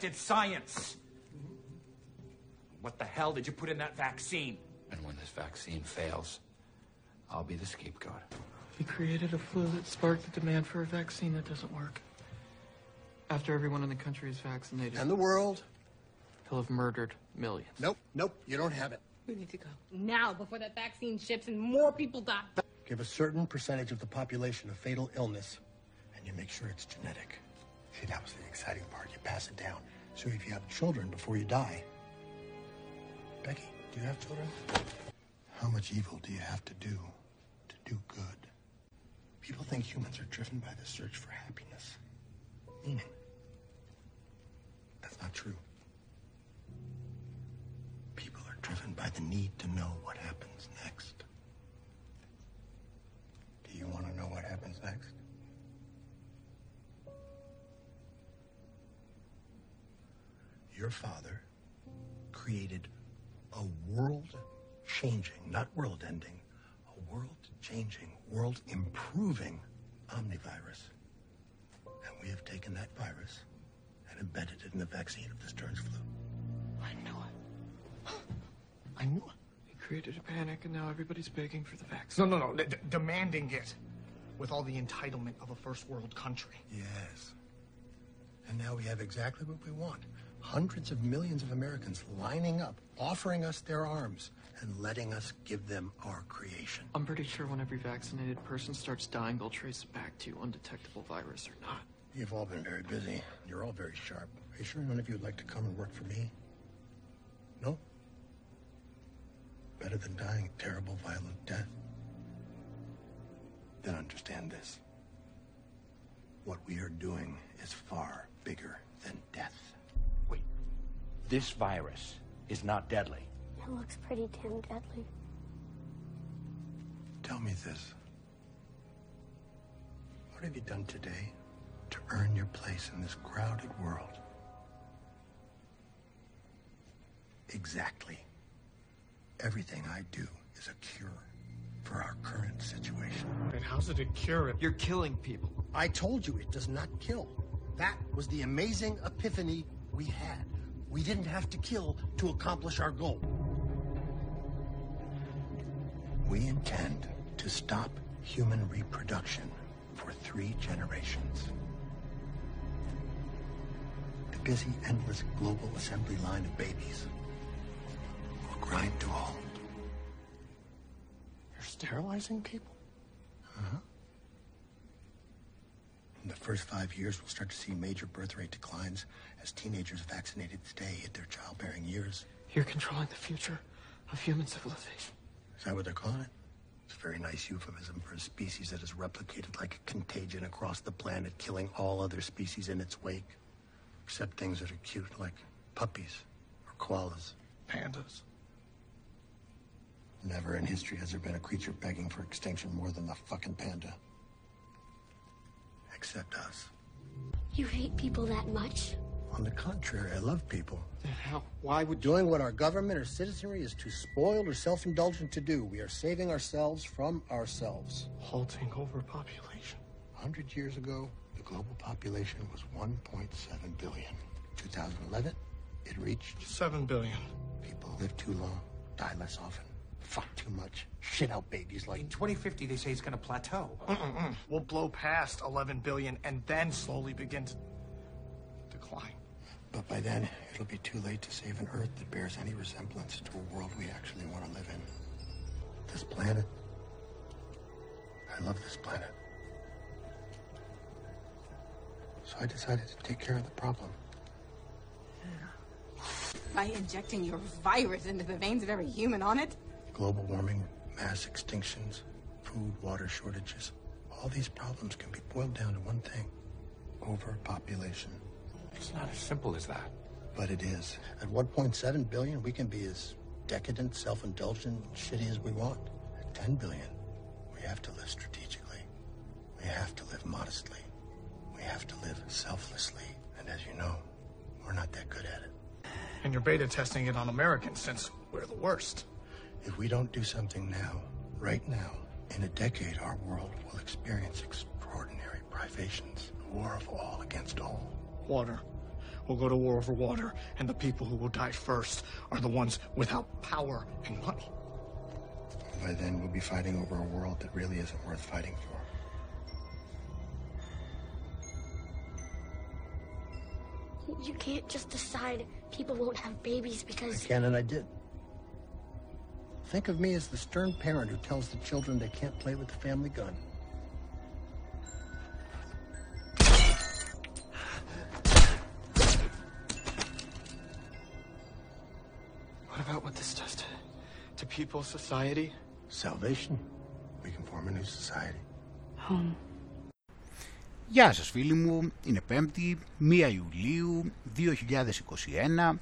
disrespected science. What the hell did you put in that vaccine? And when this vaccine fails, I'll be the scapegoat. You created a flu that sparked the demand for a vaccine that doesn't work. After everyone in the country is vaccinated, And the world? he'll have murdered millions. Nope, nope, you don't have it. We need to go. Now, before that vaccine ships and more people die. Give a certain percentage of the population a fatal illness, and you make sure it's genetic. See, that was the exciting part. You pass it down. So if you have children before you die. Becky, do you have children? How much evil do you have to do to do good? People think humans are driven by the search for happiness, meaning. That's not true. People are driven by the need to know what happens next. Do you want to know what happens next? Your father created a world changing, not world ending, a world changing, world improving omnivirus. And we have taken that virus and embedded it in the vaccine of the Stearns flu. I knew it. I knew it. He created a panic, and now everybody's begging for the vaccine. No, no, no. D- demanding it with all the entitlement of a first world country. Yes. And now we have exactly what we want. Hundreds of millions of Americans lining up, offering us their arms, and letting us give them our creation. I'm pretty sure when every vaccinated person starts dying, they'll trace it back to you, undetectable virus or not. You've all been very busy. You're all very sharp. Are you sure none of you would like to come and work for me? No? Better than dying a terrible, violent death. Then understand this. What we are doing is far bigger than death. This virus is not deadly. It looks pretty damn deadly. Tell me this. What have you done today to earn your place in this crowded world? Exactly. Everything I do is a cure for our current situation. And how's it a cure? You're killing people. I told you it does not kill. That was the amazing epiphany we had. We didn't have to kill to accomplish our goal. We intend to stop human reproduction for three generations. The busy, endless global assembly line of babies will grind to a halt. You're sterilizing people? Uh-huh. In the first five years, we'll start to see major birth rate declines as teenagers vaccinated today hit their childbearing years. You're controlling the future of human civilization. Is that what they're calling it? It's a very nice euphemism for a species that has replicated like a contagion across the planet, killing all other species in its wake. Except things that are cute, like puppies or koalas. Pandas. Never in history has there been a creature begging for extinction more than the fucking panda. Except us. You hate people that much? On the contrary, I love people. Then how? Why would Doing what our government or citizenry is too spoiled or self indulgent to do. We are saving ourselves from ourselves. Halting overpopulation. A hundred years ago, the global population was 1.7 billion. 2011, it reached Seven billion. people live too long, die less often, fuck too much, shit out babies like In 2050, they say it's going to plateau. Mm-mm-mm. We'll blow past 11 billion and then slowly begin to decline. But by then, it'll be too late to save an Earth that bears any resemblance to a world we actually want to live in. This planet. I love this planet. So I decided to take care of the problem. By injecting your virus into the veins of every human on it? Global warming, mass extinctions, food, water shortages. All these problems can be boiled down to one thing overpopulation. It's not as simple as that. But it is. At 1.7 billion, we can be as decadent, self indulgent, shitty as we want. At 10 billion, we have to live strategically. We have to live modestly. We have to live selflessly. And as you know, we're not that good at it. And you're beta testing it on Americans since we're the worst. If we don't do something now, right now, in a decade, our world will experience extraordinary extraordinary privations, war of all against all. Water. We'll go to war over water, and the people who will die first are the ones without power and money. By then, we'll be fighting over a world that really isn't worth fighting for. You can't just decide people won't have babies because. I because can and I did. Think of me as the stern parent who tells the children they can't play with the family gun. What about what this does to, to people's society? Salvation. We can form a new society. Home. Γεια σας φίλοι μου, είναι 5η, 1 Ιουλίου 2021.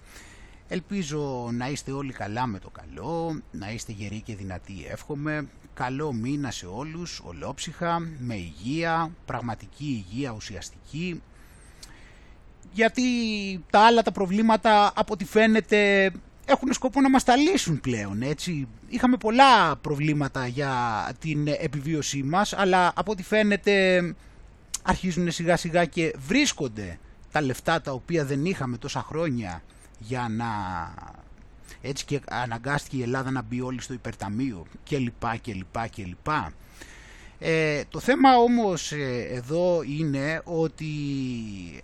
Ελπίζω να είστε όλοι καλά με το καλό, να είστε γεροί και δυνατοί εύχομαι. Καλό μήνα σε όλους, ολόψυχα, με υγεία, πραγματική υγεία ουσιαστική. Γιατί τα άλλα τα προβλήματα από ό,τι φαίνεται έχουν σκοπό να μας τα λύσουν πλέον, έτσι. Είχαμε πολλά προβλήματα για την επιβίωσή μας, αλλά από ό,τι φαίνεται αρχίζουν σιγά σιγά και βρίσκονται τα λεφτά τα οποία δεν είχαμε τόσα χρόνια για να... Έτσι και αναγκάστηκε η Ελλάδα να μπει όλη στο υπερταμείο και λοιπά και λοιπά και λοιπά. Ε, το θέμα όμως ε, εδώ είναι ότι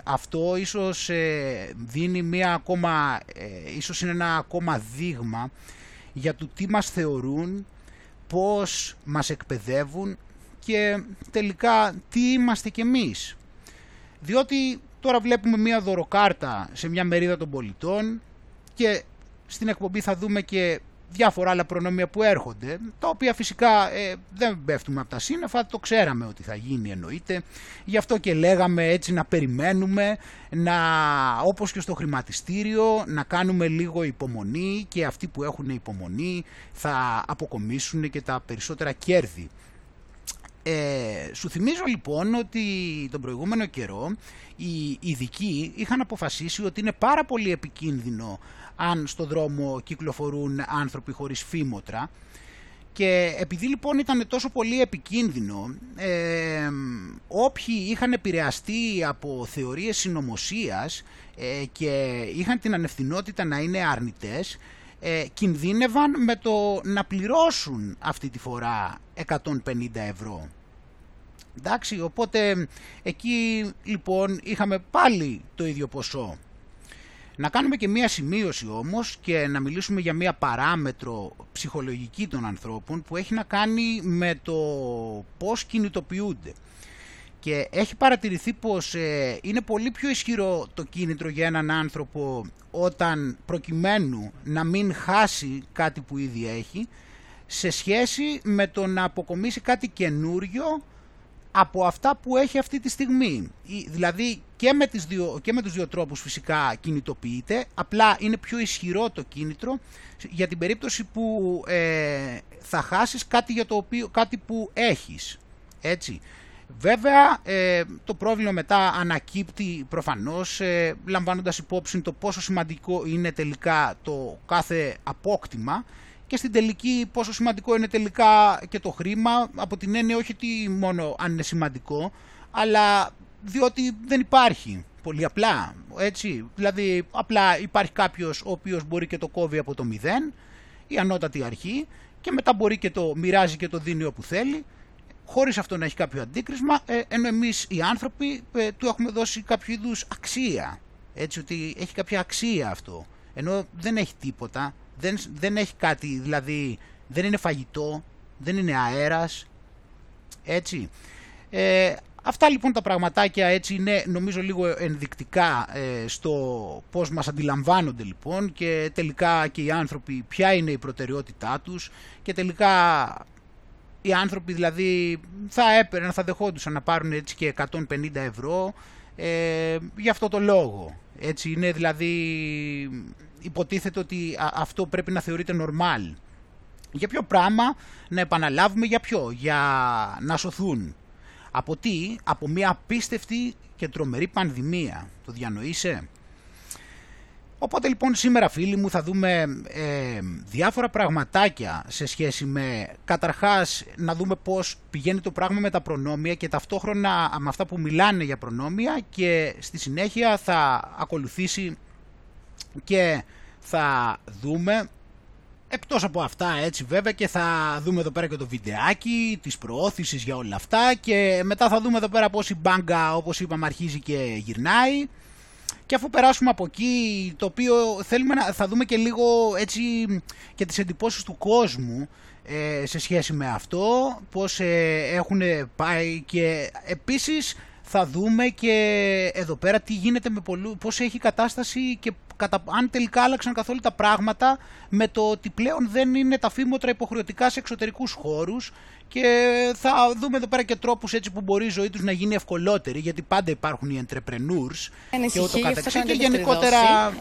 αυτό ίσως ε, δίνει μία ακόμα, ε, ίσως είναι ένα ακόμα δείγμα για το τι μας θεωρούν, πώς μας εκπαιδεύουν και τελικά τι είμαστε κι εμείς. Διότι τώρα βλέπουμε μία δωροκάρτα σε μια μερίδα των πολιτών και στην εκπομπή θα δούμε και διάφορα άλλα προνόμια που έρχονται, τα οποία φυσικά ε, δεν πέφτουμε από τα σύννεφα, το ξέραμε ότι θα γίνει εννοείται, γι' αυτό και λέγαμε έτσι να περιμένουμε, να, όπως και στο χρηματιστήριο, να κάνουμε λίγο υπομονή και αυτοί που έχουν υπομονή θα αποκομίσουν και τα περισσότερα κέρδη. Ε, σου θυμίζω λοιπόν ότι τον προηγούμενο καιρό οι ειδικοί είχαν αποφασίσει ότι είναι πάρα πολύ επικίνδυνο αν στο δρόμο κυκλοφορούν άνθρωποι χωρίς φήμοτρα και επειδή λοιπόν ήταν τόσο πολύ επικίνδυνο, ε, όποιοι είχαν επηρεαστεί από θεωρίες συνωμοσίας ε, και είχαν την ανευθυνότητα να είναι αρνητές, ε, κινδύνευαν με το να πληρώσουν αυτή τη φορά 150 ευρώ. Εντάξει, οπότε εκεί λοιπόν είχαμε πάλι το ίδιο ποσό. Να κάνουμε και μία σημείωση όμως και να μιλήσουμε για μία παράμετρο ψυχολογική των ανθρώπων που έχει να κάνει με το πώς κινητοποιούνται. Και έχει παρατηρηθεί πως ε, είναι πολύ πιο ισχυρό το κίνητρο για έναν άνθρωπο όταν προκειμένου να μην χάσει κάτι που ήδη έχει σε σχέση με το να αποκομίσει κάτι καινούριο από αυτά που έχει αυτή τη στιγμή. Δηλαδή και με, τις δύο, και με τους δύο τρόπους φυσικά κινητοποιείται, απλά είναι πιο ισχυρό το κίνητρο για την περίπτωση που ε, θα χάσεις κάτι, για το οποίο, κάτι που έχεις. Έτσι. Βέβαια ε, το πρόβλημα μετά ανακύπτει προφανώς ε, λαμβάνοντας υπόψη το πόσο σημαντικό είναι τελικά το κάθε απόκτημα και στην τελική πόσο σημαντικό είναι τελικά και το χρήμα από την έννοια όχι ότι μόνο αν είναι σημαντικό αλλά διότι δεν υπάρχει. Πολύ απλά έτσι. Δηλαδή απλά υπάρχει κάποιος ο οποίος μπορεί και το κόβει από το μηδέν η ανώτατη αρχή και μετά μπορεί και το μοιράζει και το δίνει όπου θέλει χωρίς αυτό να έχει κάποιο αντίκρισμα ε, ενώ εμείς οι άνθρωποι ε, του έχουμε δώσει κάποιο είδους αξία. Έτσι ότι έχει κάποια αξία αυτό. Ενώ δεν έχει τίποτα δεν, δεν έχει κάτι, δηλαδή δεν είναι φαγητό, δεν είναι αέρας, έτσι. Ε, αυτά λοιπόν τα πραγματάκια έτσι είναι νομίζω λίγο ενδεικτικά ε, στο πώς μας αντιλαμβάνονται λοιπόν και τελικά και οι άνθρωποι ποια είναι η προτεραιότητά τους και τελικά οι άνθρωποι δηλαδή θα έπαιρναν, θα δεχόντουσαν να πάρουν έτσι και 150 ευρώ ε, για αυτό το λόγο. Έτσι είναι δηλαδή υποτίθεται ότι αυτό πρέπει να θεωρείται normal. Για ποιο πράγμα να επαναλάβουμε για ποιο, για να σωθούν. Από τι, από μια απίστευτη και τρομερή πανδημία. Το διανοείσαι; Οπότε λοιπόν σήμερα φίλοι μου θα δούμε ε, διάφορα πραγματάκια σε σχέση με καταρχάς να δούμε πώς πηγαίνει το πράγμα με τα προνόμια και ταυτόχρονα με αυτά που μιλάνε για προνόμια και στη συνέχεια θα ακολουθήσει και θα δούμε Εκτός από αυτά έτσι βέβαια και θα δούμε εδώ πέρα και το βιντεάκι της προώθησης για όλα αυτά και μετά θα δούμε εδώ πέρα πως η μπάγκα όπως είπαμε αρχίζει και γυρνάει. Και αφού περάσουμε από εκεί το οποίο θέλουμε να θα δούμε και λίγο έτσι και τις εντυπώσεις του κόσμου ε, σε σχέση με αυτό πως ε, έχουν πάει και επίσης θα δούμε και εδώ πέρα τι γίνεται με πολλού, πώς έχει κατάσταση και κατα, αν τελικά άλλαξαν καθόλου τα πράγματα με το ότι πλέον δεν είναι τα φήμοτρα υποχρεωτικά σε εξωτερικούς χώρους και θα δούμε εδώ πέρα και τρόπους έτσι που μπορεί η ζωή τους να γίνει ευκολότερη γιατί πάντα υπάρχουν οι entrepreneurs και ούτω καθεξής. και γενικότερα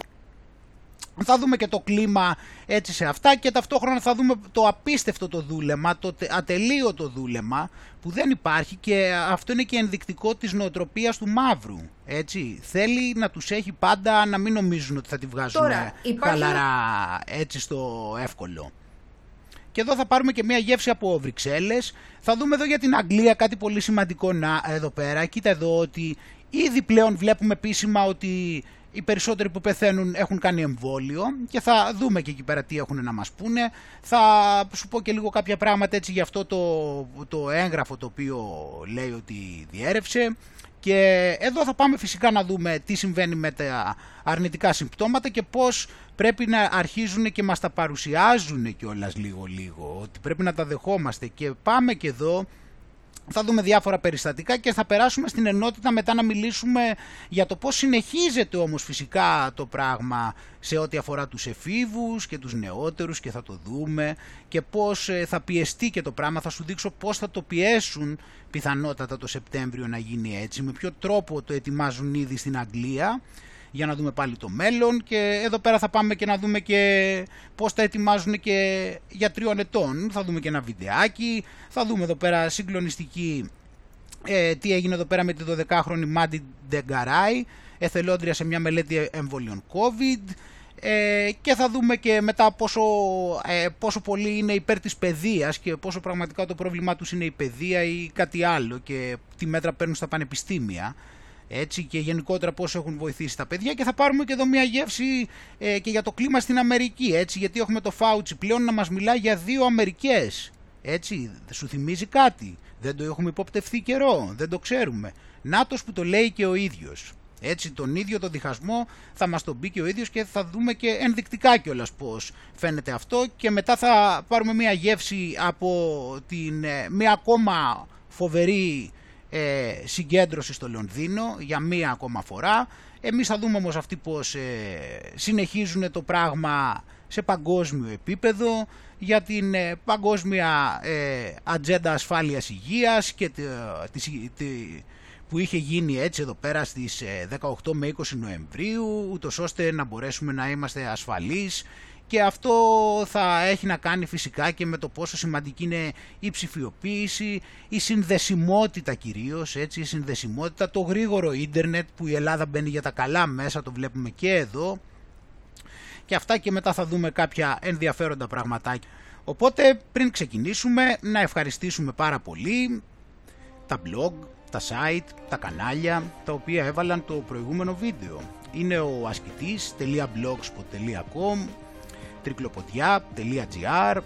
θα δούμε και το κλίμα έτσι σε αυτά και ταυτόχρονα θα δούμε το απίστευτο το δούλεμα, το ατελείωτο δούλεμα που δεν υπάρχει και αυτό είναι και ενδεικτικό της νοοτροπίας του μαύρου. Έτσι. Θέλει να τους έχει πάντα να μην νομίζουν ότι θα τη βγάζουν Τώρα, χαλαρά έτσι στο εύκολο. Και εδώ θα πάρουμε και μια γεύση από Βρυξέλλες. Θα δούμε εδώ για την Αγγλία κάτι πολύ σημαντικό να, εδώ πέρα. Κοίτα εδώ ότι ήδη πλέον βλέπουμε επίσημα ότι οι περισσότεροι που πεθαίνουν έχουν κάνει εμβόλιο και θα δούμε και εκεί πέρα τι έχουν να μας πούνε. Θα σου πω και λίγο κάποια πράγματα έτσι για αυτό το, το έγγραφο το οποίο λέει ότι διέρευσε. Και εδώ θα πάμε φυσικά να δούμε τι συμβαίνει με τα αρνητικά συμπτώματα και πώς πρέπει να αρχίζουν και μας τα παρουσιάζουν κιόλας λίγο λίγο, ότι πρέπει να τα δεχόμαστε και πάμε και εδώ θα δούμε διάφορα περιστατικά και θα περάσουμε στην ενότητα μετά να μιλήσουμε για το πώς συνεχίζεται όμως φυσικά το πράγμα σε ό,τι αφορά τους εφήβους και τους νεότερους και θα το δούμε και πώς ε, θα πιεστεί και το πράγμα, θα σου δείξω πώς θα το πιέσουν πιθανότατα το Σεπτέμβριο να γίνει έτσι, με ποιο τρόπο το ετοιμάζουν ήδη στην Αγγλία για να δούμε πάλι το μέλλον και εδώ πέρα θα πάμε και να δούμε και πώς τα ετοιμάζουν και για τριών ετών. Θα δούμε και ένα βιντεάκι, θα δούμε εδώ πέρα συγκλονιστική ε, τι έγινε εδώ πέρα με τη 12χρονη Μάντι Ντεγκαράη, εθελόντρια σε μια μελέτη εμβολίων COVID ε, και θα δούμε και μετά πόσο, ε, πόσο πολύ είναι υπέρ της παιδείας και πόσο πραγματικά το πρόβλημά τους είναι η παιδεία ή κάτι άλλο και τι μέτρα παίρνουν στα πανεπιστήμια έτσι και γενικότερα πώς έχουν βοηθήσει τα παιδιά και θα πάρουμε και εδώ μια γεύση ε, και για το κλίμα στην Αμερική έτσι γιατί έχουμε το Φάουτσι πλέον να μας μιλάει για δύο Αμερικές έτσι. Σου θυμίζει κάτι; Δεν το έχουμε υποπτευθεί καιρό δεν το ξέρουμε. Νάτος που το λέει και ο ίδιος. Έτσι τον ίδιο το διχασμό θα μας τον πει και ο ίδιος και θα δούμε και ενδεικτικά κιόλας πώς φαίνεται αυτό. Και μετά θα πάρουμε μια γεύση από την, ε, μια ακόμα φοβερή ε, συγκέντρωση στο Λονδίνο για μία ακόμα φορά. Εμείς θα δούμε όμως αυτοί πως ε, συνεχίζουν το πράγμα σε παγκόσμιο επίπεδο για την ε, παγκόσμια ε, ατζέντα ασφάλειας υγείας και που είχε γίνει έτσι εδώ πέρα στις 18 με 20 Νοεμβρίου ούτως ώστε να μπορέσουμε να είμαστε ασφαλείς και αυτό θα έχει να κάνει φυσικά και με το πόσο σημαντική είναι η ψηφιοποίηση, η συνδεσιμότητα κυρίως, έτσι, η συνδεσιμότητα, το γρήγορο ίντερνετ που η Ελλάδα μπαίνει για τα καλά μέσα, το βλέπουμε και εδώ και αυτά και μετά θα δούμε κάποια ενδιαφέροντα πραγματάκια. Οπότε πριν ξεκινήσουμε να ευχαριστήσουμε πάρα πολύ τα blog, τα site, τα κανάλια τα οποία έβαλαν το προηγούμενο βίντεο. Είναι ο ασκητής.blogspot.com τρικλοποδιά.gr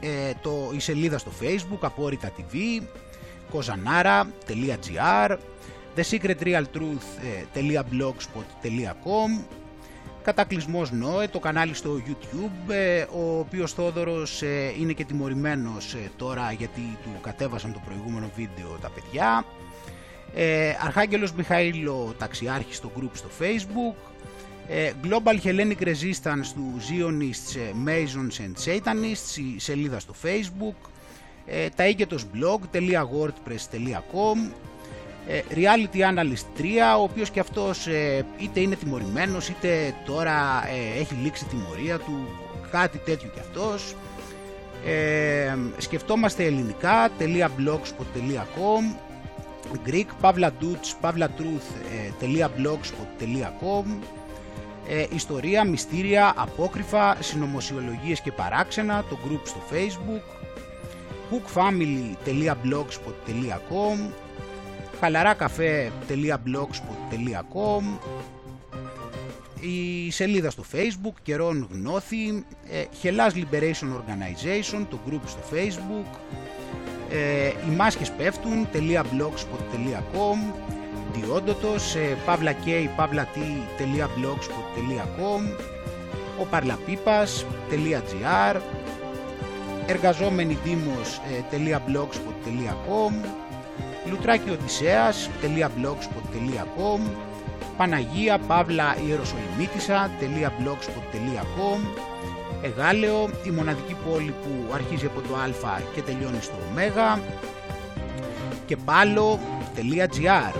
ε, το, η σελίδα στο facebook απόρριτα tv kozanara.gr thesecretrealtruth.blogspot.com Κατακλυσμός Νόε, το κανάλι στο YouTube, ε, ο οποίος Θόδωρος ε, είναι και τιμωρημένος ε, τώρα γιατί του κατέβασαν το προηγούμενο βίντεο τα παιδιά. Αρχάγγελος Μιχαήλο Ταξιάρχης στο group στο Facebook. Ε, Global Hellenic Resistance του Zionists, ε, Masons and Satanists, η σελίδα στο Facebook, ε, τα blog.wordpress.com, Reality Analyst 3, ο οποίος και αυτός είτε είναι τιμωρημένος είτε τώρα έχει λήξει τιμωρία του, κάτι τέτοιο και αυτός. Ε, σκεφτόμαστε ελληνικά.blogspot.com Greek, pavladuts, pavlatruth.blogspot.com ε, ιστορία, μυστήρια, απόκριφα, συνωμοσιολογίες και παράξενα, το group στο facebook, cookfamily.blogspot.com, χαλαράκαφέ.blogspot.com, η σελίδα στο facebook, καιρών γνώθη, ε, Hellas Liberation Organization, το group στο facebook, ε, οι μάσκες πέφτουν, .blogspot.com, διόντοτος, ε, pavlak.blogspot.com, ο παρλαπίπας.gr, εργαζόμενοι δήμος.blogspot.com, λουτράκιοδησέας.blogspot.com, Παναγία Παύλα Ιεροσολυμίτισσα.blogspot.com Εγάλεο, η μοναδική πόλη που αρχίζει από το α και τελειώνει στο ω και πάλο.gr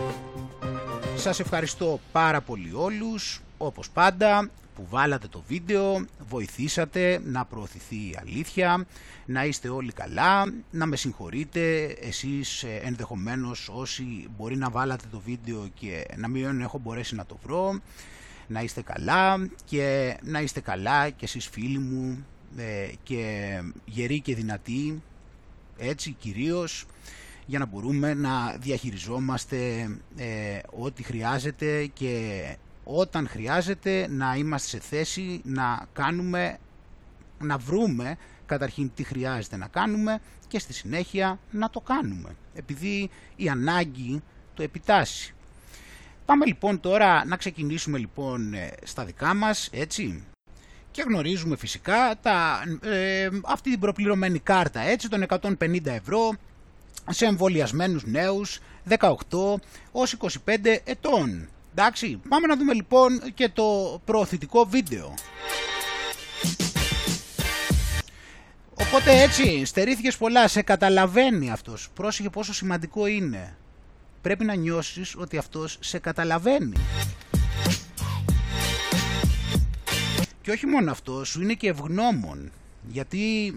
Σας ευχαριστώ πάρα πολύ όλους, όπως πάντα που βάλατε το βίντεο, βοηθήσατε να προωθηθεί η αλήθεια, να είστε όλοι καλά, να με συγχωρείτε εσείς ε, ενδεχομένως όσοι μπορεί να βάλατε το βίντεο και να μην έχω μπορέσει να το βρω, να είστε καλά και να είστε καλά και εσείς φίλοι μου ε, και γεροί και δυνατοί, έτσι κυρίως, για να μπορούμε να διαχειριζόμαστε ε, ό,τι χρειάζεται και όταν χρειάζεται να είμαστε σε θέση να κάνουμε, να βρούμε καταρχήν τι χρειάζεται να κάνουμε και στη συνέχεια να το κάνουμε, επειδή η ανάγκη το επιτάσσει. Πάμε λοιπόν τώρα να ξεκινήσουμε λοιπόν ε, στα δικά μας, έτσι. Και γνωρίζουμε φυσικά τα, ε, αυτή την προπληρωμένη κάρτα, έτσι, των 150 ευρώ σε εμβολιασμένους νέους 18 ως 25 ετών. Εντάξει, πάμε να δούμε λοιπόν και το προωθητικό βίντεο. Οπότε έτσι, στερήθηκες πολλά, σε καταλαβαίνει αυτός. Πρόσεχε πόσο σημαντικό είναι. Πρέπει να νιώσεις ότι αυτός σε καταλαβαίνει. Και όχι μόνο αυτός, σου είναι και ευγνώμων. Γιατί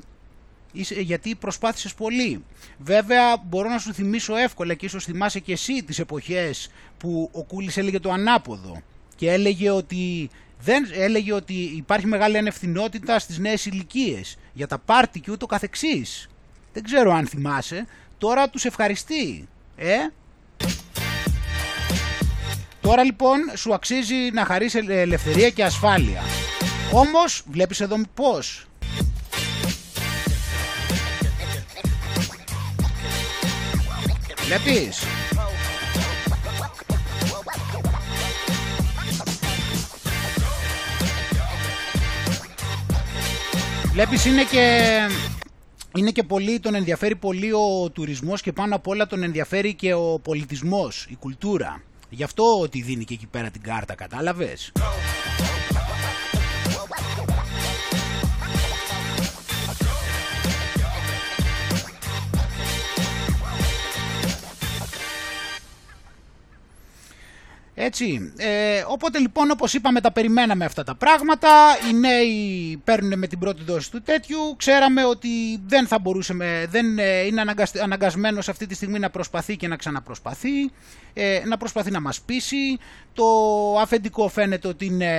γιατί προσπάθησες πολύ. Βέβαια μπορώ να σου θυμίσω εύκολα και ίσως θυμάσαι και εσύ τις εποχές που ο Κούλης έλεγε το ανάποδο και έλεγε ότι, δεν, έλεγε ότι υπάρχει μεγάλη ανευθυνότητα στις νέες ηλικίες για τα πάρτι και ούτω καθεξής. Δεν ξέρω αν θυμάσαι. Τώρα τους ευχαριστεί. Ε; Τώρα λοιπόν σου αξίζει να χαρίσει ελευθερία και ασφάλεια. Όμως βλέπεις εδώ πώς Βλέπεις; Βλέπεις είναι και, είναι και πολύ, τον ενδιαφέρει πολύ ο τουρισμός και πάνω απ' όλα τον ενδιαφέρει και ο πολιτισμός, η κουλτούρα. Γι' αυτό ότι δίνει και εκεί πέρα την κάρτα, κατάλαβες; Έτσι, ε, οπότε λοιπόν όπως είπαμε τα περιμέναμε αυτά τα πράγματα, οι νέοι παίρνουν με την πρώτη δόση του τέτοιου, ξέραμε ότι δεν θα μπορούσε, δεν ε, είναι αναγκασμένος αυτή τη στιγμή να προσπαθεί και να ξαναπροσπαθεί, ε, να προσπαθεί να μας πείσει, το αφεντικό φαίνεται ότι είναι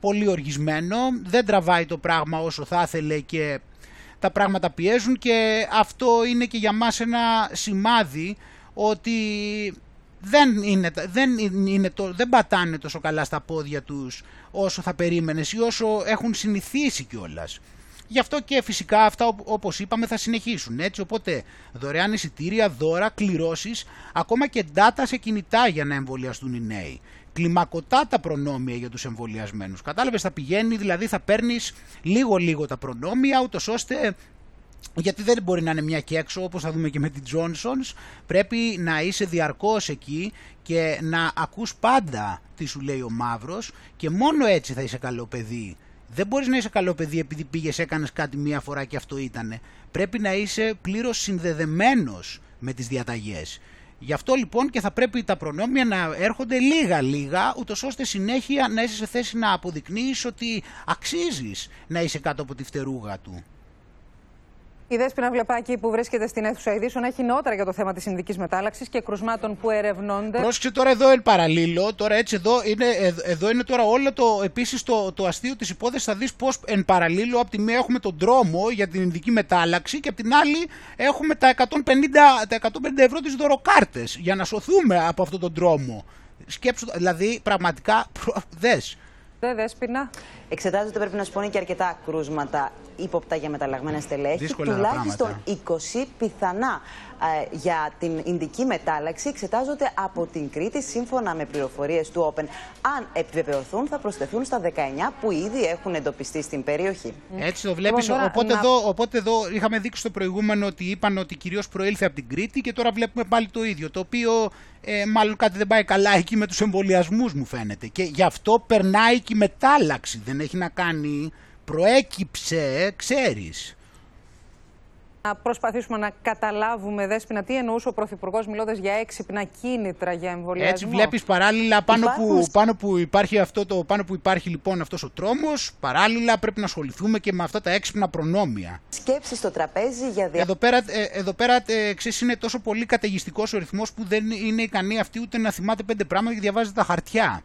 πολύ οργισμένο, δεν τραβάει το πράγμα όσο θα ήθελε και τα πράγματα πιέζουν και αυτό είναι και για μας ένα σημάδι ότι δεν, είναι, δεν, είναι το, δεν πατάνε τόσο καλά στα πόδια τους όσο θα περίμενες ή όσο έχουν συνηθίσει κιόλας. Γι' αυτό και φυσικά αυτά όπως είπαμε θα συνεχίσουν έτσι οπότε δωρεάν εισιτήρια, δώρα, κληρώσεις ακόμα και data σε κινητά για να εμβολιαστούν οι νέοι κλιμακωτά τα προνόμια για τους εμβολιασμένους. Κατάλαβες, θα πηγαίνει, δηλαδή θα παίρνεις λίγο-λίγο τα προνόμια, ούτως ώστε γιατί δεν μπορεί να είναι μια και έξω όπως θα δούμε και με την Johnsons πρέπει να είσαι διαρκώς εκεί και να ακούς πάντα τι σου λέει ο μαύρος. Και μόνο έτσι θα είσαι καλό παιδί. Δεν μπορείς να είσαι καλό παιδί επειδή πήγες έκανες κάτι μία φορά και αυτό ήτανε. Πρέπει να είσαι πλήρως συνδεδεμένος με τις διαταγές. Γι' αυτό λοιπόν και θα πρέπει τα προνόμια να έρχονται λίγα λίγα, ούτως ώστε συνέχεια να είσαι σε θέση να αποδεικνύεις ότι αξίζεις να είσαι κάτω από τη φτερούγα του. Η Δέσποινα Βλεπάκη που βρίσκεται στην αίθουσα ειδήσεων έχει νεότερα για το θέμα της συνδικής μετάλλαξης και κρουσμάτων που ερευνώνται. Πρόσεξε τώρα εδώ εν παραλίλω, τώρα έτσι εδώ είναι, εδώ είναι τώρα όλο το, επίσης το, το αστείο της υπόθεσης θα δεις πως εν παραλίλω από τη μία έχουμε τον δρόμο για την ειδική μετάλλαξη και από την άλλη έχουμε τα 150, τα 150 ευρώ της δωροκάρτες για να σωθούμε από αυτόν τον δρόμο. Σκέψου, δηλαδή πραγματικά δες. Δε, δέσποινα. Εξετάζονται, πρέπει να σου πω, και αρκετά κρούσματα ύποπτα για μεταλλαγμένα στελέχη. Δύσκολα Τουλάχιστον 20 πιθανά ε, για την Ινδική μετάλλαξη εξετάζονται από την Κρήτη σύμφωνα με πληροφορίες του Open. Αν επιβεβαιωθούν θα προσθεθούν στα 19 που ήδη έχουν εντοπιστεί στην περιοχή. Έτσι το βλέπεις. Λοιπόν, οπότε, εδώ, οπότε εδώ είχαμε δείξει στο προηγούμενο ότι είπαν ότι κυρίως προήλθε από την Κρήτη και τώρα βλέπουμε πάλι το ίδιο. Το οποίο ε, μάλλον κάτι δεν πάει καλά εκεί με τους εμβολιασμούς μου φαίνεται. Και γι' αυτό περνάει και η μετάλλαξη. Δεν έχει να κάνει προέκυψε, ξέρεις. Να προσπαθήσουμε να καταλάβουμε, Δέσποινα, τι εννοούσε ο Πρωθυπουργός μιλώντας για έξυπνα κίνητρα για εμβολιασμό. Έτσι βλέπεις παράλληλα πάνω, που, πάνω που υπάρχει αυτό το, πάνω που υπάρχει λοιπόν αυτός ο τρόμος, παράλληλα πρέπει να ασχοληθούμε και με αυτά τα έξυπνα προνόμια. Σκέψεις στο τραπέζι για δια... Εδώ πέρα, ε, εδώ πέρα ε, ξέρεις, είναι τόσο πολύ καταιγιστικός ο ρυθμός που δεν είναι ικανή αυτή ούτε να θυμάται πέντε πράγματα και διαβάζει τα χαρτιά.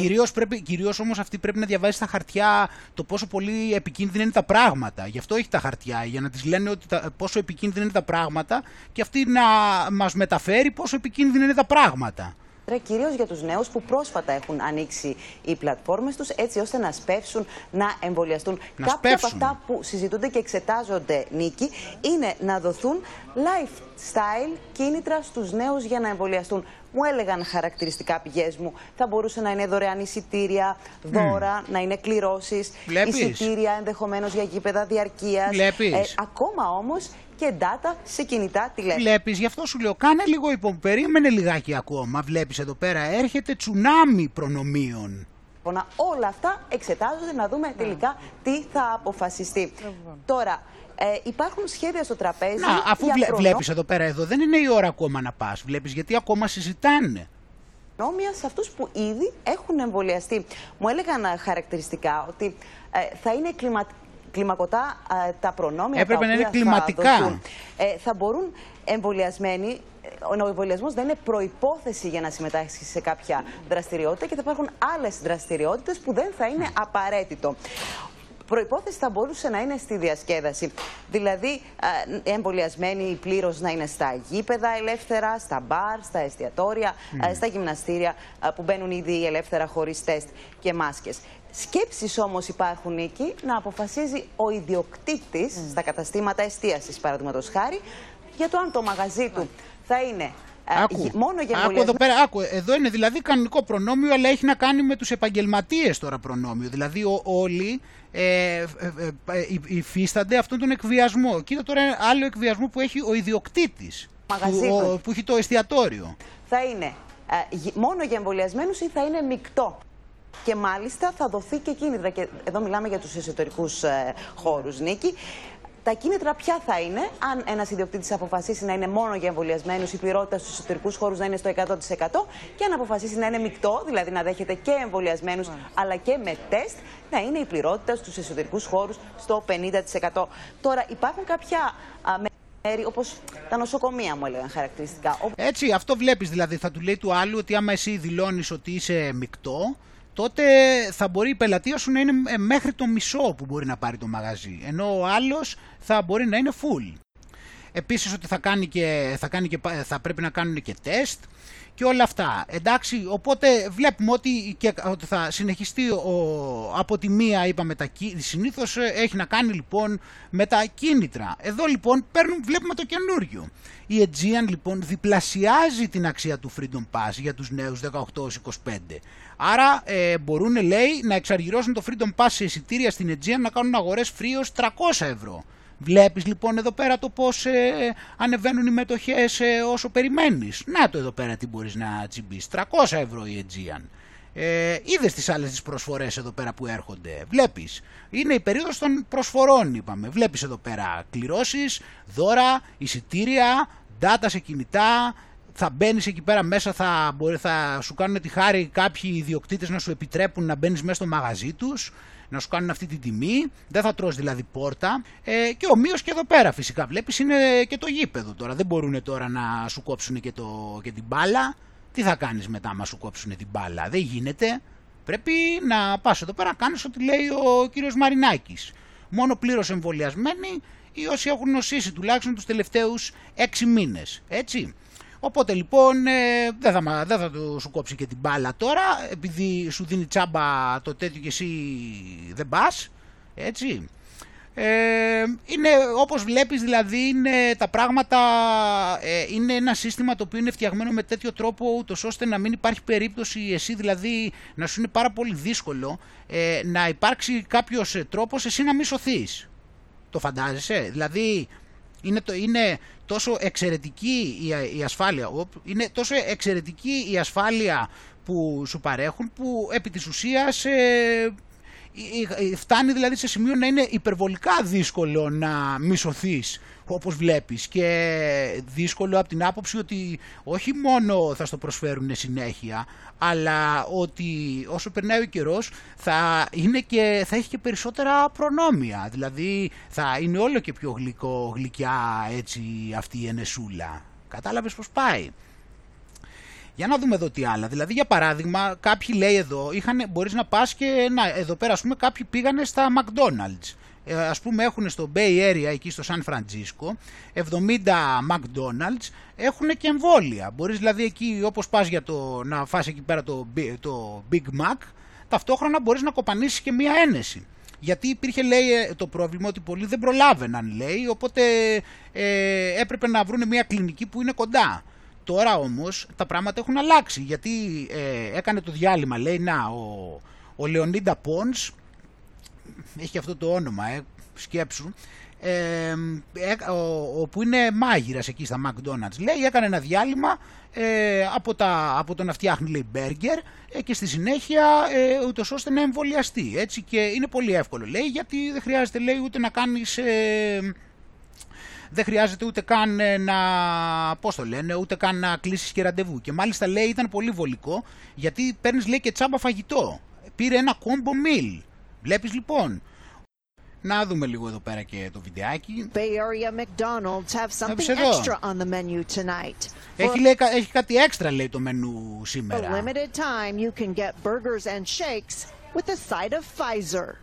Κυρίως, πρέπει, κυρίως όμως αυτή πρέπει να διαβάζει στα χαρτιά το πόσο πολύ επικίνδυνα είναι τα πράγματα. Γι' αυτό έχει τα χαρτιά, για να τις λένε ότι τα, πόσο επικίνδυνα είναι τα πράγματα και αυτή να μας μεταφέρει πόσο επικίνδυνα είναι τα πράγματα. Κυρίως για τους νέους που πρόσφατα έχουν ανοίξει οι πλατφόρμες τους έτσι ώστε να σπεύσουν να εμβολιαστούν. Να Κάποια από αυτά που συζητούνται και εξετάζονται, Νίκη, είναι να δοθούν lifestyle κίνητρα στους νέους για να εμβολιαστούν μου έλεγαν χαρακτηριστικά πηγές μου. Θα μπορούσε να είναι δωρεάν εισιτήρια, δώρα, να είναι κληρώσεις, εισιτήρια ενδεχομένως για γήπεδα διαρκείας. Ε, ακόμα όμως και data σε κινητά τηλέφωνα. Βλέπεις, γι' αυτό σου λέω, κάνε λίγο υπό. Περίμενε λιγάκι ακόμα. Βλέπεις εδώ πέρα, έρχεται τσουνάμι προνομίων. Όλα αυτά εξετάζονται να δούμε τελικά τι θα αποφασιστεί. Τώρα, ε, υπάρχουν σχέδια στο τραπέζι. Να, αφού βλέ, βλέπεις εδώ πέρα, εδώ δεν είναι η ώρα ακόμα να πας. Βλέπεις γιατί ακόμα συζητάνε. Νόμια σε αυτούς που ήδη έχουν εμβολιαστεί. Μου έλεγαν ε, χαρακτηριστικά ότι ε, θα είναι κλιμα... κλιμακωτά ε, τα προνόμια Έπρεπε τα να είναι κλιματικά. Θα, ε, θα μπορούν εμβολιασμένοι ο εμβολιασμός δεν είναι προπόθεση για να συμμετάσχει σε κάποια δραστηριότητα και θα υπάρχουν άλλες δραστηριότητες που δεν θα είναι απαραίτητο. Προπόθεση θα μπορούσε να είναι στη διασκέδαση. Δηλαδή, εμβολιασμένοι πλήρως να είναι στα γήπεδα ελεύθερα, στα μπαρ, στα εστιατόρια, στα γυμναστήρια που μπαίνουν ήδη ελεύθερα χωρίς τεστ και μάσκες. Σκέψεις όμως υπάρχουν εκεί να αποφασίζει ο ιδιοκτήτης στα καταστήματα εστίασης, παραδείγματος χάρη, για το αν το μαγαζί του θα είναι Άκου, μόνο για άκου εδώ πέρα, άκου, εδώ είναι δηλαδή κανονικό προνόμιο, αλλά έχει να κάνει με τους επαγγελματίες τώρα προνόμιο. Δηλαδή ο, όλοι ε, ε, ε, υφίστανται αυτόν τον εκβιασμό. Κοίτα τώρα άλλο εκβιασμό που έχει ο ιδιοκτήτης, που, που έχει το εστιατόριο. Θα είναι μόνο για εμβολιασμένους ή θα είναι μεικτό; Και μάλιστα θα δοθεί και κίνητρα. Και εδώ μιλάμε για τους εσωτερικούς ε, χώρους, Νίκη. Τα κίνητρα ποια θα είναι, αν ένας ιδιοκτήτης αποφασίσει να είναι μόνο για εμβολιασμένους, η πληρότητα στους εσωτερικούς χώρους να είναι στο 100% και αν αποφασίσει να είναι μεικτό, δηλαδή να δέχεται και εμβολιασμένους αλλά και με τεστ, να είναι η πληρότητα στους εσωτερικούς χώρους στο 50%. Τώρα υπάρχουν κάποια μέρη όπως τα νοσοκομεία μου έλεγαν χαρακτηριστικά. Έτσι, αυτό βλέπεις δηλαδή. Θα του λέει του άλλου ότι άμα εσύ δηλώνεις ότι είσαι μεικτό, τότε θα μπορεί η πελατεία σου να είναι ε, μέχρι το μισό που μπορεί να πάρει το μαγαζί. Ενώ ο άλλος θα μπορεί να είναι full. Επίσης ότι θα, κάνει και, θα, κάνει και, θα πρέπει να κάνουν και τεστ και όλα αυτά. Εντάξει, οπότε βλέπουμε ότι, και, ότι θα συνεχιστεί ο, από τη μία είπαμε τα συνήθως ε, έχει να κάνει λοιπόν με τα κίνητρα. Εδώ λοιπόν παίρνουμε, βλέπουμε το καινούριο. Η Aegean λοιπόν διπλασιάζει την αξία του Freedom Pass για τους νέους 18-25. Άρα ε, μπορούν λέει να εξαργυρώσουν το Freedom Pass σε εισιτήρια στην Aegean να κάνουν αγορές free 300 ευρώ. Βλέπεις λοιπόν εδώ πέρα το πώς ε, ανεβαίνουν οι μετοχές ε, όσο περιμένεις. Να το εδώ πέρα τι μπορείς να τσιμπείς. 300 ευρώ η Aegean. Ε, Είδες τις άλλες τις προσφορές εδώ πέρα που έρχονται. Βλέπεις. Είναι η περίοδος των προσφορών, είπαμε. Βλέπεις εδώ πέρα κληρώσεις, δώρα, εισιτήρια, data σε κινητά. Θα μπαίνεις εκεί πέρα μέσα, θα, μπορεί, θα σου κάνουν τη χάρη κάποιοι ιδιοκτήτες να σου επιτρέπουν να μπαίνεις μέσα στο μαγαζί τους. Να σου κάνουν αυτή την τιμή, δεν θα τρως δηλαδή πόρτα ε, και ομοίως και εδώ πέρα φυσικά βλέπεις είναι και το γήπεδο τώρα, δεν μπορούν τώρα να σου κόψουν και, το, και την μπάλα, τι θα κάνεις μετά μα σου κόψουν την μπάλα, δεν γίνεται, πρέπει να πας εδώ πέρα να κάνεις ό,τι λέει ο κύριος Μαρινάκης. Μόνο πλήρως εμβολιασμένοι ή όσοι έχουν νοσήσει τουλάχιστον τους τελευταίους έξι μήνες, έτσι. Οπότε λοιπόν ε, δεν, θα, δεν θα το σου κόψει και την μπάλα τώρα επειδή σου δίνει τσάμπα το τέτοιο και εσύ δεν πας, έτσι. Ε, είναι όπως βλέπεις δηλαδή είναι τα πράγματα ε, είναι ένα σύστημα το οποίο είναι φτιαγμένο με τέτοιο τρόπο ούτως ώστε να μην υπάρχει περίπτωση εσύ δηλαδή να σου είναι πάρα πολύ δύσκολο ε, να υπάρξει κάποιος τρόπος εσύ να μη σωθείς. Το φαντάζεσαι; Δηλαδή είναι, το, είναι τόσο εξαιρετική η, η ασφάλεια, είναι τόσο εξαιρετική η ασφάλεια που σου παρέχουν που επί της ουσίας ε, φτάνει δηλαδή σε σημείο να είναι υπερβολικά δύσκολο να μη σωθείς όπως βλέπεις και δύσκολο από την άποψη ότι όχι μόνο θα στο προσφέρουν συνέχεια αλλά ότι όσο περνάει ο καιρός θα, είναι και, θα έχει και περισσότερα προνόμια δηλαδή θα είναι όλο και πιο γλυκό, γλυκιά έτσι αυτή η ενεσούλα κατάλαβες πως πάει; Για να δούμε εδώ τι άλλα. Δηλαδή, για παράδειγμα, κάποιοι λέει εδώ, είχαν, μπορείς να πας και να, εδώ πέρα, ας πούμε, κάποιοι πήγανε στα McDonald's. Ε, ας πούμε έχουν στο Bay Area εκεί στο Σαν Φραντζίσκο 70 McDonald's έχουν και εμβόλια. Μπορείς δηλαδή εκεί όπως πας για το, να φας εκεί πέρα το, το Big Mac ταυτόχρονα μπορείς να κοπανίσεις και μία ένεση. Γιατί υπήρχε λέει ε, το πρόβλημα ότι πολλοί δεν προλάβαιναν λέει οπότε ε, έπρεπε να βρουν μια κλινική που είναι κοντά. Τώρα όμως τα πράγματα έχουν αλλάξει γιατί ε, έκανε το διάλειμμα λέει να ο, ο Λεωνίντα Πόνς έχει αυτό το όνομα, ε, σκέψου, ε, όπου είναι μάγειρας εκεί στα McDonald's. Λέει, έκανε ένα διάλειμμα ε, από, τα, από το να φτιάχνει λέει μπέργκερ ε, και στη συνέχεια ε, ούτως ώστε να εμβολιαστεί. Έτσι και είναι πολύ εύκολο λέει γιατί δεν χρειάζεται λέει ούτε να κάνεις... Ε, δεν χρειάζεται ούτε καν ε, να, πώς το λένε, ούτε καν να κλείσεις και ραντεβού. Και μάλιστα λέει ήταν πολύ βολικό γιατί παίρνεις λέει και τσάμπα φαγητό. Πήρε ένα combo meal Βλέπεις λοιπόν. Να δούμε λίγο εδώ πέρα και το βιντεάκι. Bay Area McDonald's have something extra on the menu tonight. Έχει, λέει, έχει κάτι έξτρα λέει το μενού σήμερα. For limited time you can get burgers and shakes with a side of Pfizer.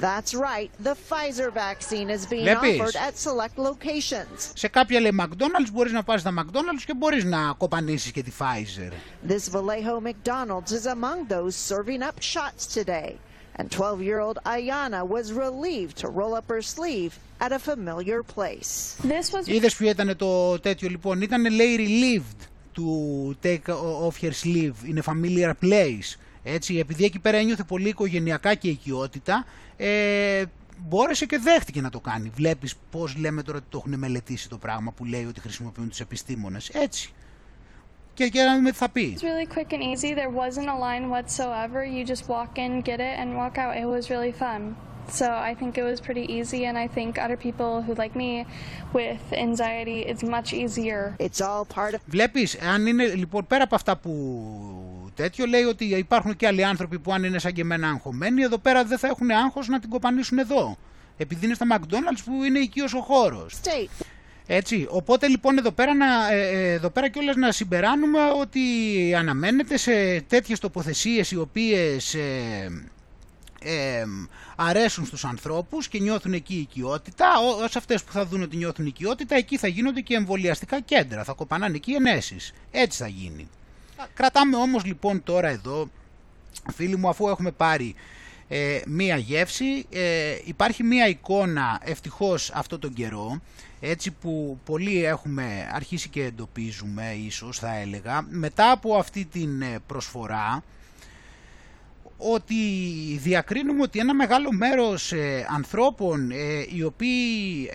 That's right, the Pfizer vaccine is being Βλέπεις. offered at select locations. Σε κάποια λέει McDonald's μπορείς να πας στα McDonald's και μπορείς να κοπανίσεις και τη Pfizer. This Vallejo McDonald's is among those serving up shots today. And 12-year-old Ayana was relieved to roll up her sleeve at a familiar place. This was... Είδες ποιο ήταν το τέτοιο λοιπόν, ήταν λέει relieved to take off her sleeve in a familiar place. Έτσι, επειδή εκεί πέρα ένιωθε πολύ οικογενειακά και οικειότητα, ε, μπόρεσε και δέχτηκε να το κάνει. Βλέπεις πώς λέμε τώρα ότι το έχουν μελετήσει το πράγμα που λέει ότι χρησιμοποιούν τους επιστήμονες. Έτσι και για να δούμε τι θα πει. It's really quick and easy. There wasn't a line whatsoever. You just walk in, get it, and walk out. It was really fun. So I think it was pretty easy, and I think other people who like me with anxiety, it's much easier. It's all part of. Βλέπεις, αν είναι λοιπόν πέρα από αυτά που τέτοιο λέει ότι υπάρχουν και άλλοι άνθρωποι που αν είναι σαν και εμένα αγχωμένοι, εδώ πέρα δεν θα έχουν άγχος να την κοπανίσουν εδώ. Επειδή είναι στα McDonald's που είναι οικείος ο χώρος. State. Έτσι, οπότε λοιπόν εδώ πέρα, να, ε, ε, εδώ πέρα κιόλας να συμπεράνουμε ότι αναμένεται σε τέτοιες τοποθεσίες οι οποίες ε, ε, αρέσουν στους ανθρώπους και νιώθουν εκεί οικειότητα, ως αυτές που θα δουν ότι νιώθουν οικειότητα, εκεί θα γίνονται και εμβολιαστικά κέντρα, θα κοπανάνε εκεί ενέσεις. Έτσι θα γίνει. Κρατάμε όμως λοιπόν τώρα εδώ, φίλοι μου, αφού έχουμε πάρει ε, μία γεύση, ε, υπάρχει μία εικόνα ευτυχώς αυτό τον καιρό, έτσι που πολλοί έχουμε αρχίσει και εντοπίζουμε ίσως θα έλεγα μετά από αυτή την ε, προσφορά ότι διακρίνουμε ότι ένα μεγάλο μέρος ε, ανθρώπων ε, οι οποίοι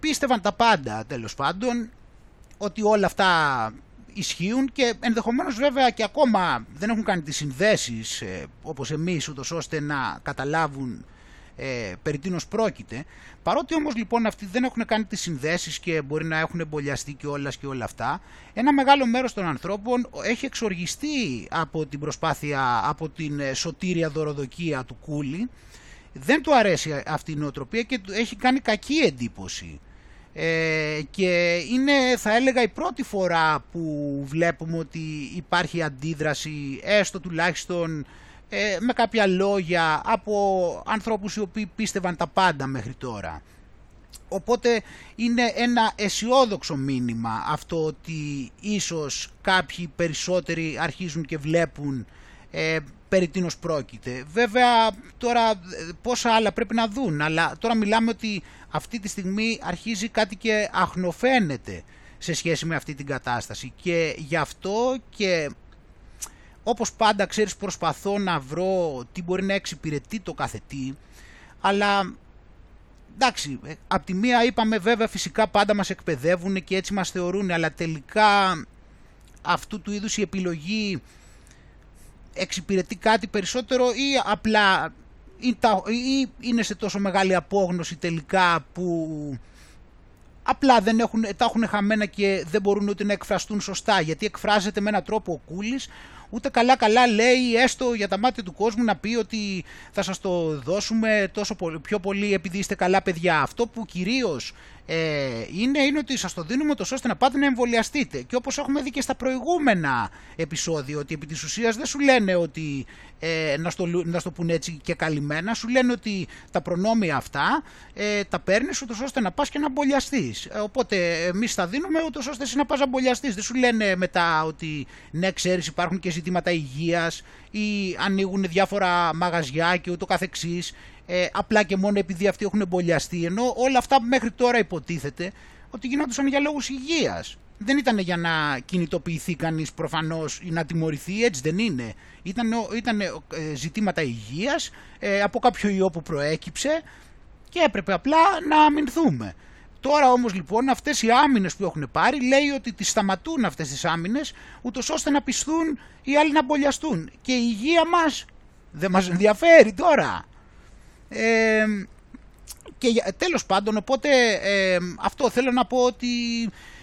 πίστευαν τα πάντα τέλος πάντων ότι όλα αυτά ισχύουν και ενδεχομένως βέβαια και ακόμα δεν έχουν κάνει τις συνδέσεις όπως εμείς ούτως ώστε να καταλάβουν ε, περί τίνος πρόκειται. Παρότι όμως λοιπόν αυτοί δεν έχουν κάνει τις συνδέσεις και μπορεί να έχουν εμπολιαστεί και όλας και όλα αυτά, ένα μεγάλο μέρος των ανθρώπων έχει εξοργιστεί από την προσπάθεια, από την ε, σωτήρια δωροδοκία του Κούλη. Δεν του αρέσει αυτή η νοοτροπία και έχει κάνει κακή εντύπωση. Ε, και είναι θα έλεγα η πρώτη φορά που βλέπουμε ότι υπάρχει αντίδραση έστω τουλάχιστον ε, με κάποια λόγια από ανθρώπους οι οποίοι πίστευαν τα πάντα μέχρι τώρα. Οπότε είναι ένα αισιόδοξο μήνυμα αυτό ότι ίσως κάποιοι περισσότεροι αρχίζουν και βλέπουν ε, περί τίνος πρόκειται. Βέβαια τώρα ε, πόσα άλλα πρέπει να δουν, αλλά τώρα μιλάμε ότι αυτή τη στιγμή αρχίζει κάτι και αχνοφαίνεται σε σχέση με αυτή την κατάσταση και γι' αυτό και όπως πάντα ξέρεις προσπαθώ να βρω τι μπορεί να εξυπηρετεί το κάθε τι αλλά εντάξει ε, από τη μία είπαμε βέβαια φυσικά πάντα μας εκπαιδεύουν και έτσι μας θεωρούν αλλά τελικά αυτού του είδους η επιλογή εξυπηρετεί κάτι περισσότερο ή απλά ή είναι σε τόσο μεγάλη απόγνωση τελικά που απλά δεν έχουν, τα έχουν χαμένα και δεν μπορούν ούτε να εκφραστούν σωστά. Γιατί εκφράζεται με έναν τρόπο ο Κούλης ούτε καλά καλά λέει έστω για τα μάτια του κόσμου να πει ότι θα σας το δώσουμε τόσο πολύ, πιο πολύ επειδή είστε καλά παιδιά. Αυτό που κυρίως ε, είναι, είναι ότι σας το δίνουμε τόσο ώστε να πάτε να εμβολιαστείτε. Και όπως έχουμε δει και στα προηγούμενα επεισόδια, ότι επί της ουσίας δεν σου λένε ότι ε, να, στο, να στο πούνε έτσι και καλυμμένα, σου λένε ότι τα προνόμια αυτά ε, τα παίρνεις ούτως ώστε να πας και να εμπολιαστείς. Ε, οπότε εμείς τα δίνουμε ούτως ώστε εσύ να πας να εμπολιαστείς. Δεν σου λένε μετά ότι ναι ξέρεις υπάρχουν και ζητήματα υγείας ή ανοίγουν διάφορα μαγαζιά και ούτω καθεξής ε, απλά και μόνο επειδή αυτοί έχουν εμπολιαστεί, ενώ όλα αυτά μέχρι τώρα υποτίθεται ότι γινόντουσαν για λόγους υγείας. Δεν ήταν για να κινητοποιηθεί κανείς προφανώς ή να τιμωρηθεί, έτσι δεν είναι. Ήταν, ήταν ε, ζητήματα υγείας ε, από κάποιο ιό που προέκυψε και έπρεπε απλά να αμυνθούμε. Τώρα όμως λοιπόν αυτές οι άμυνες που έχουν πάρει λέει ότι τις σταματούν αυτές τις άμυνες ούτως ώστε να πιστούν οι άλλοι να μπολιαστούν. Και η υγεία μας δεν μας ενδιαφέρει τώρα. Ε, και τέλος πάντων, οπότε αυτό θέλω να πω ότι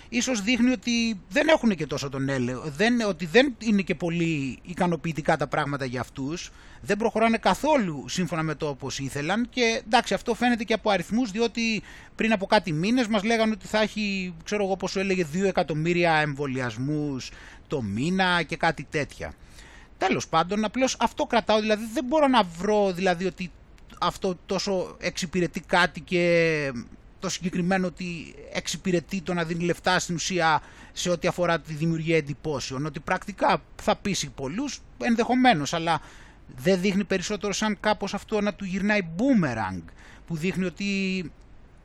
ίσως δείχνει ότι δεν έχουν και τόσο τον έλεγχο, δεν, ότι δεν είναι και πολύ ικανοποιητικά τα πράγματα για αυτούς, δεν προχωράνε καθόλου σύμφωνα με το όπως ήθελαν και εντάξει αυτό φαίνεται και από αριθμούς διότι πριν από κάτι μήνες μας λέγανε ότι θα έχει, ξέρω εγώ πόσο έλεγε, 2 εκατομμύρια εμβολιασμούς το μήνα και κάτι τέτοια. Τέλος πάντων, απλώς αυτό κρατάω, δηλαδή δεν μπορώ να βρω δηλαδή ότι αυτό τόσο εξυπηρετεί κάτι και το συγκεκριμένο ότι εξυπηρετεί το να δίνει λεφτά στην ουσία σε ό,τι αφορά τη δημιουργία εντυπώσεων. Ότι πρακτικά θα πείσει πολλούς, ενδεχομένως, αλλά δεν δείχνει περισσότερο σαν κάπως αυτό να του γυρνάει boomerang, που δείχνει ότι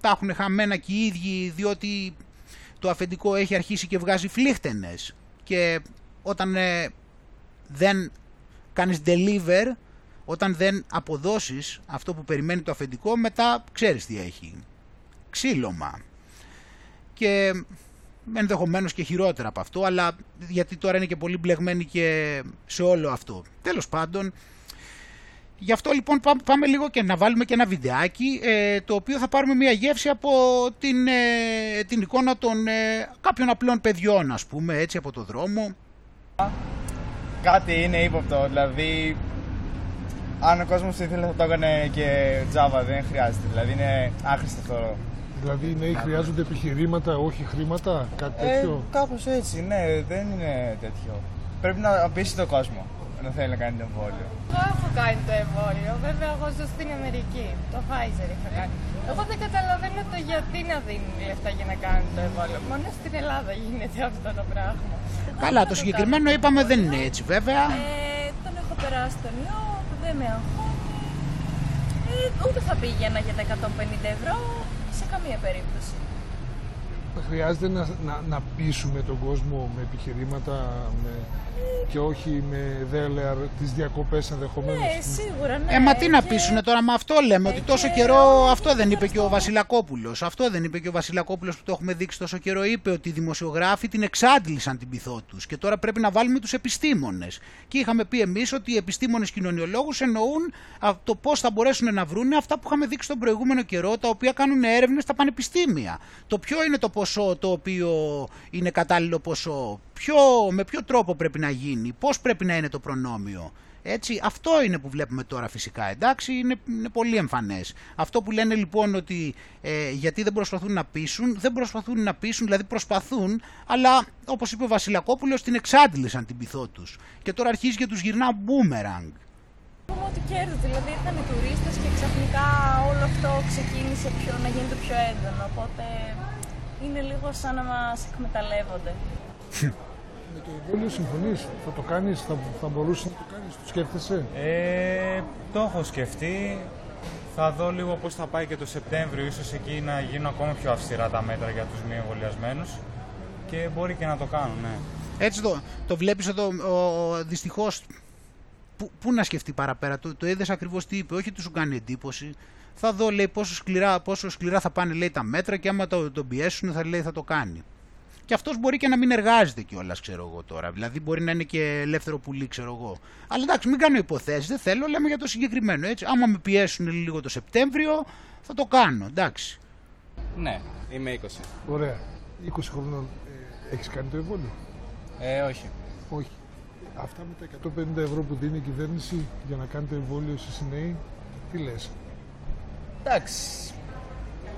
τα έχουν χαμένα και οι ίδιοι, διότι το αφεντικό έχει αρχίσει και βγάζει φλίχτενες. Και όταν ε, δεν κάνεις deliver, όταν δεν αποδώσεις αυτό που περιμένει το αφεντικό, μετά ξέρεις τι έχει. Ξύλωμα. Και ενδεχομένως και χειρότερα από αυτό, αλλά γιατί τώρα είναι και πολύ μπλεγμένοι και σε όλο αυτό. Τέλος πάντων, γι' αυτό λοιπόν πάμε λίγο και να βάλουμε και ένα βιντεάκι, ε, το οποίο θα πάρουμε μια γεύση από την, ε, την εικόνα των ε, κάποιων απλών παιδιών, ας πούμε, έτσι από το δρόμο. Κάτι είναι ύποπτο, δηλαδή αν ο κόσμος ήθελε θα το έκανε και Java, δεν χρειάζεται. Δηλαδή είναι άχρηστο αυτό. Δηλαδή οι νέοι χρειάζονται επιχειρήματα, όχι χρήματα, κάτι ε, τέτοιο; Ε, Κάπως έτσι, ναι, δεν είναι τέτοιο. Πρέπει να πείσει τον κόσμο να θέλει να κάνει το εμβόλιο. Εγώ έχω κάνει το εμβόλιο. Βέβαια, εγώ ζω στην Αμερική. Το Pfizer είχα κάνει. Εγώ δεν καταλαβαίνω το γιατί να δίνουν λεφτά για να κάνουν το εμβόλιο. Μόνο στην Ελλάδα γίνεται αυτό το πράγμα. Καλά, το συγκεκριμένο είπαμε δεν είναι έτσι βέβαια. Ε, τον έχω περάσει τον ιό, δεν με αγχώνει. Ε, ούτε θα πήγαινα για τα 150 ευρώ σε καμία περίπτωση. Χρειάζεται να, να, να πείσουμε τον κόσμο με επιχειρήματα με, και όχι με δέλεαρ τις διακοπές ενδεχομένως. Ναι, σίγουρα, ναι. Ε, μα τι να Και- πείσουνε τώρα με αυτό λέμε, ότι τόσο καιρό αυτό δεν είπε και ο Βασιλακόπουλος. Αυτό δεν είπε και ο Βασιλακόπουλος που το έχουμε δείξει τόσο καιρό. Είπε ότι οι δημοσιογράφοι την εξάντλησαν την πυθό τους και τώρα πρέπει να βάλουμε τους επιστήμονες. Και είχαμε πει εμείς ότι οι επιστήμονες κοινωνιολόγους εννοούν α, το πώς θα μπορέσουν να βρούνε αυτά που είχαμε δείξει τον προηγούμενο καιρό, τα οποία κάνουν έρευνες στα πανεπιστήμια. Το ποιο είναι το ποσό το οποίο είναι κατάλληλο ποσό, ποιο, με ποιο τρόπο πρέπει να γίνει, πώς πρέπει να είναι το προνόμιο. Έτσι, αυτό είναι που βλέπουμε τώρα φυσικά, εντάξει, είναι, είναι πολύ εμφανές. Αυτό που λένε λοιπόν ότι ε, γιατί δεν προσπαθούν να πείσουν, δεν προσπαθούν να πείσουν, δηλαδή προσπαθούν, αλλά όπως είπε ο Βασιλακόπουλος την εξάντλησαν την πυθό τους. Και τώρα αρχίζει και τους γυρνά μπούμεραγκ. πούμε ότι κέρδος, δηλαδή ήρθαν οι τουρίστες και ξαφνικά όλο αυτό ξεκίνησε πιο, να γίνεται πιο έντονο, οπότε είναι λίγο σαν να μας εκμεταλλεύονται. Με το εμβόλιο συμφωνείς, θα το κάνεις, θα, θα μπορούσε να το κάνεις, το σκέφτεσαι; Ε, το έχω σκεφτεί. Θα δω λίγο πώς θα πάει και το Σεπτέμβριο, ίσως εκεί να γίνουν ακόμα πιο αυστηρά τα μέτρα για τους μη εμβολιασμένους και μπορεί και να το κάνουν, ναι. Έτσι το, το βλέπεις εδώ, ο, ο, δυστυχώς, πού, πού να σκεφτεί παραπέρα, το, το είδες ακριβώς τι είπε, όχι του σου κάνει εντύπωση. Θα δω, λέει, πόσο σκληρά, πόσο σκληρά θα πάνε, λέει, τα μέτρα και άμα το, τον πιέσουν θα λέει θα το κάνει. Και αυτός μπορεί και να μην εργάζεται κιόλας, ξέρω εγώ τώρα. Δηλαδή μπορεί να είναι και ελεύθερο πουλί, ξέρω εγώ. Αλλά εντάξει, μην κάνω υποθέσεις, δεν θέλω, λέμε για το συγκεκριμένο, έτσι. Άμα με πιέσουν λίγο το Σεπτέμβριο, θα το κάνω, εντάξει. Ναι, είμαι 20. Ωραία. 20 χρονών ε, έχεις κάνει το εμβόλιο; Ε, όχι. Όχι. Αυτά με τα 150 ευρώ που δίνει η κυβέρνηση για να κάνετε εμβόλιο εσείς οι νέοι, τι λες; Εντάξει.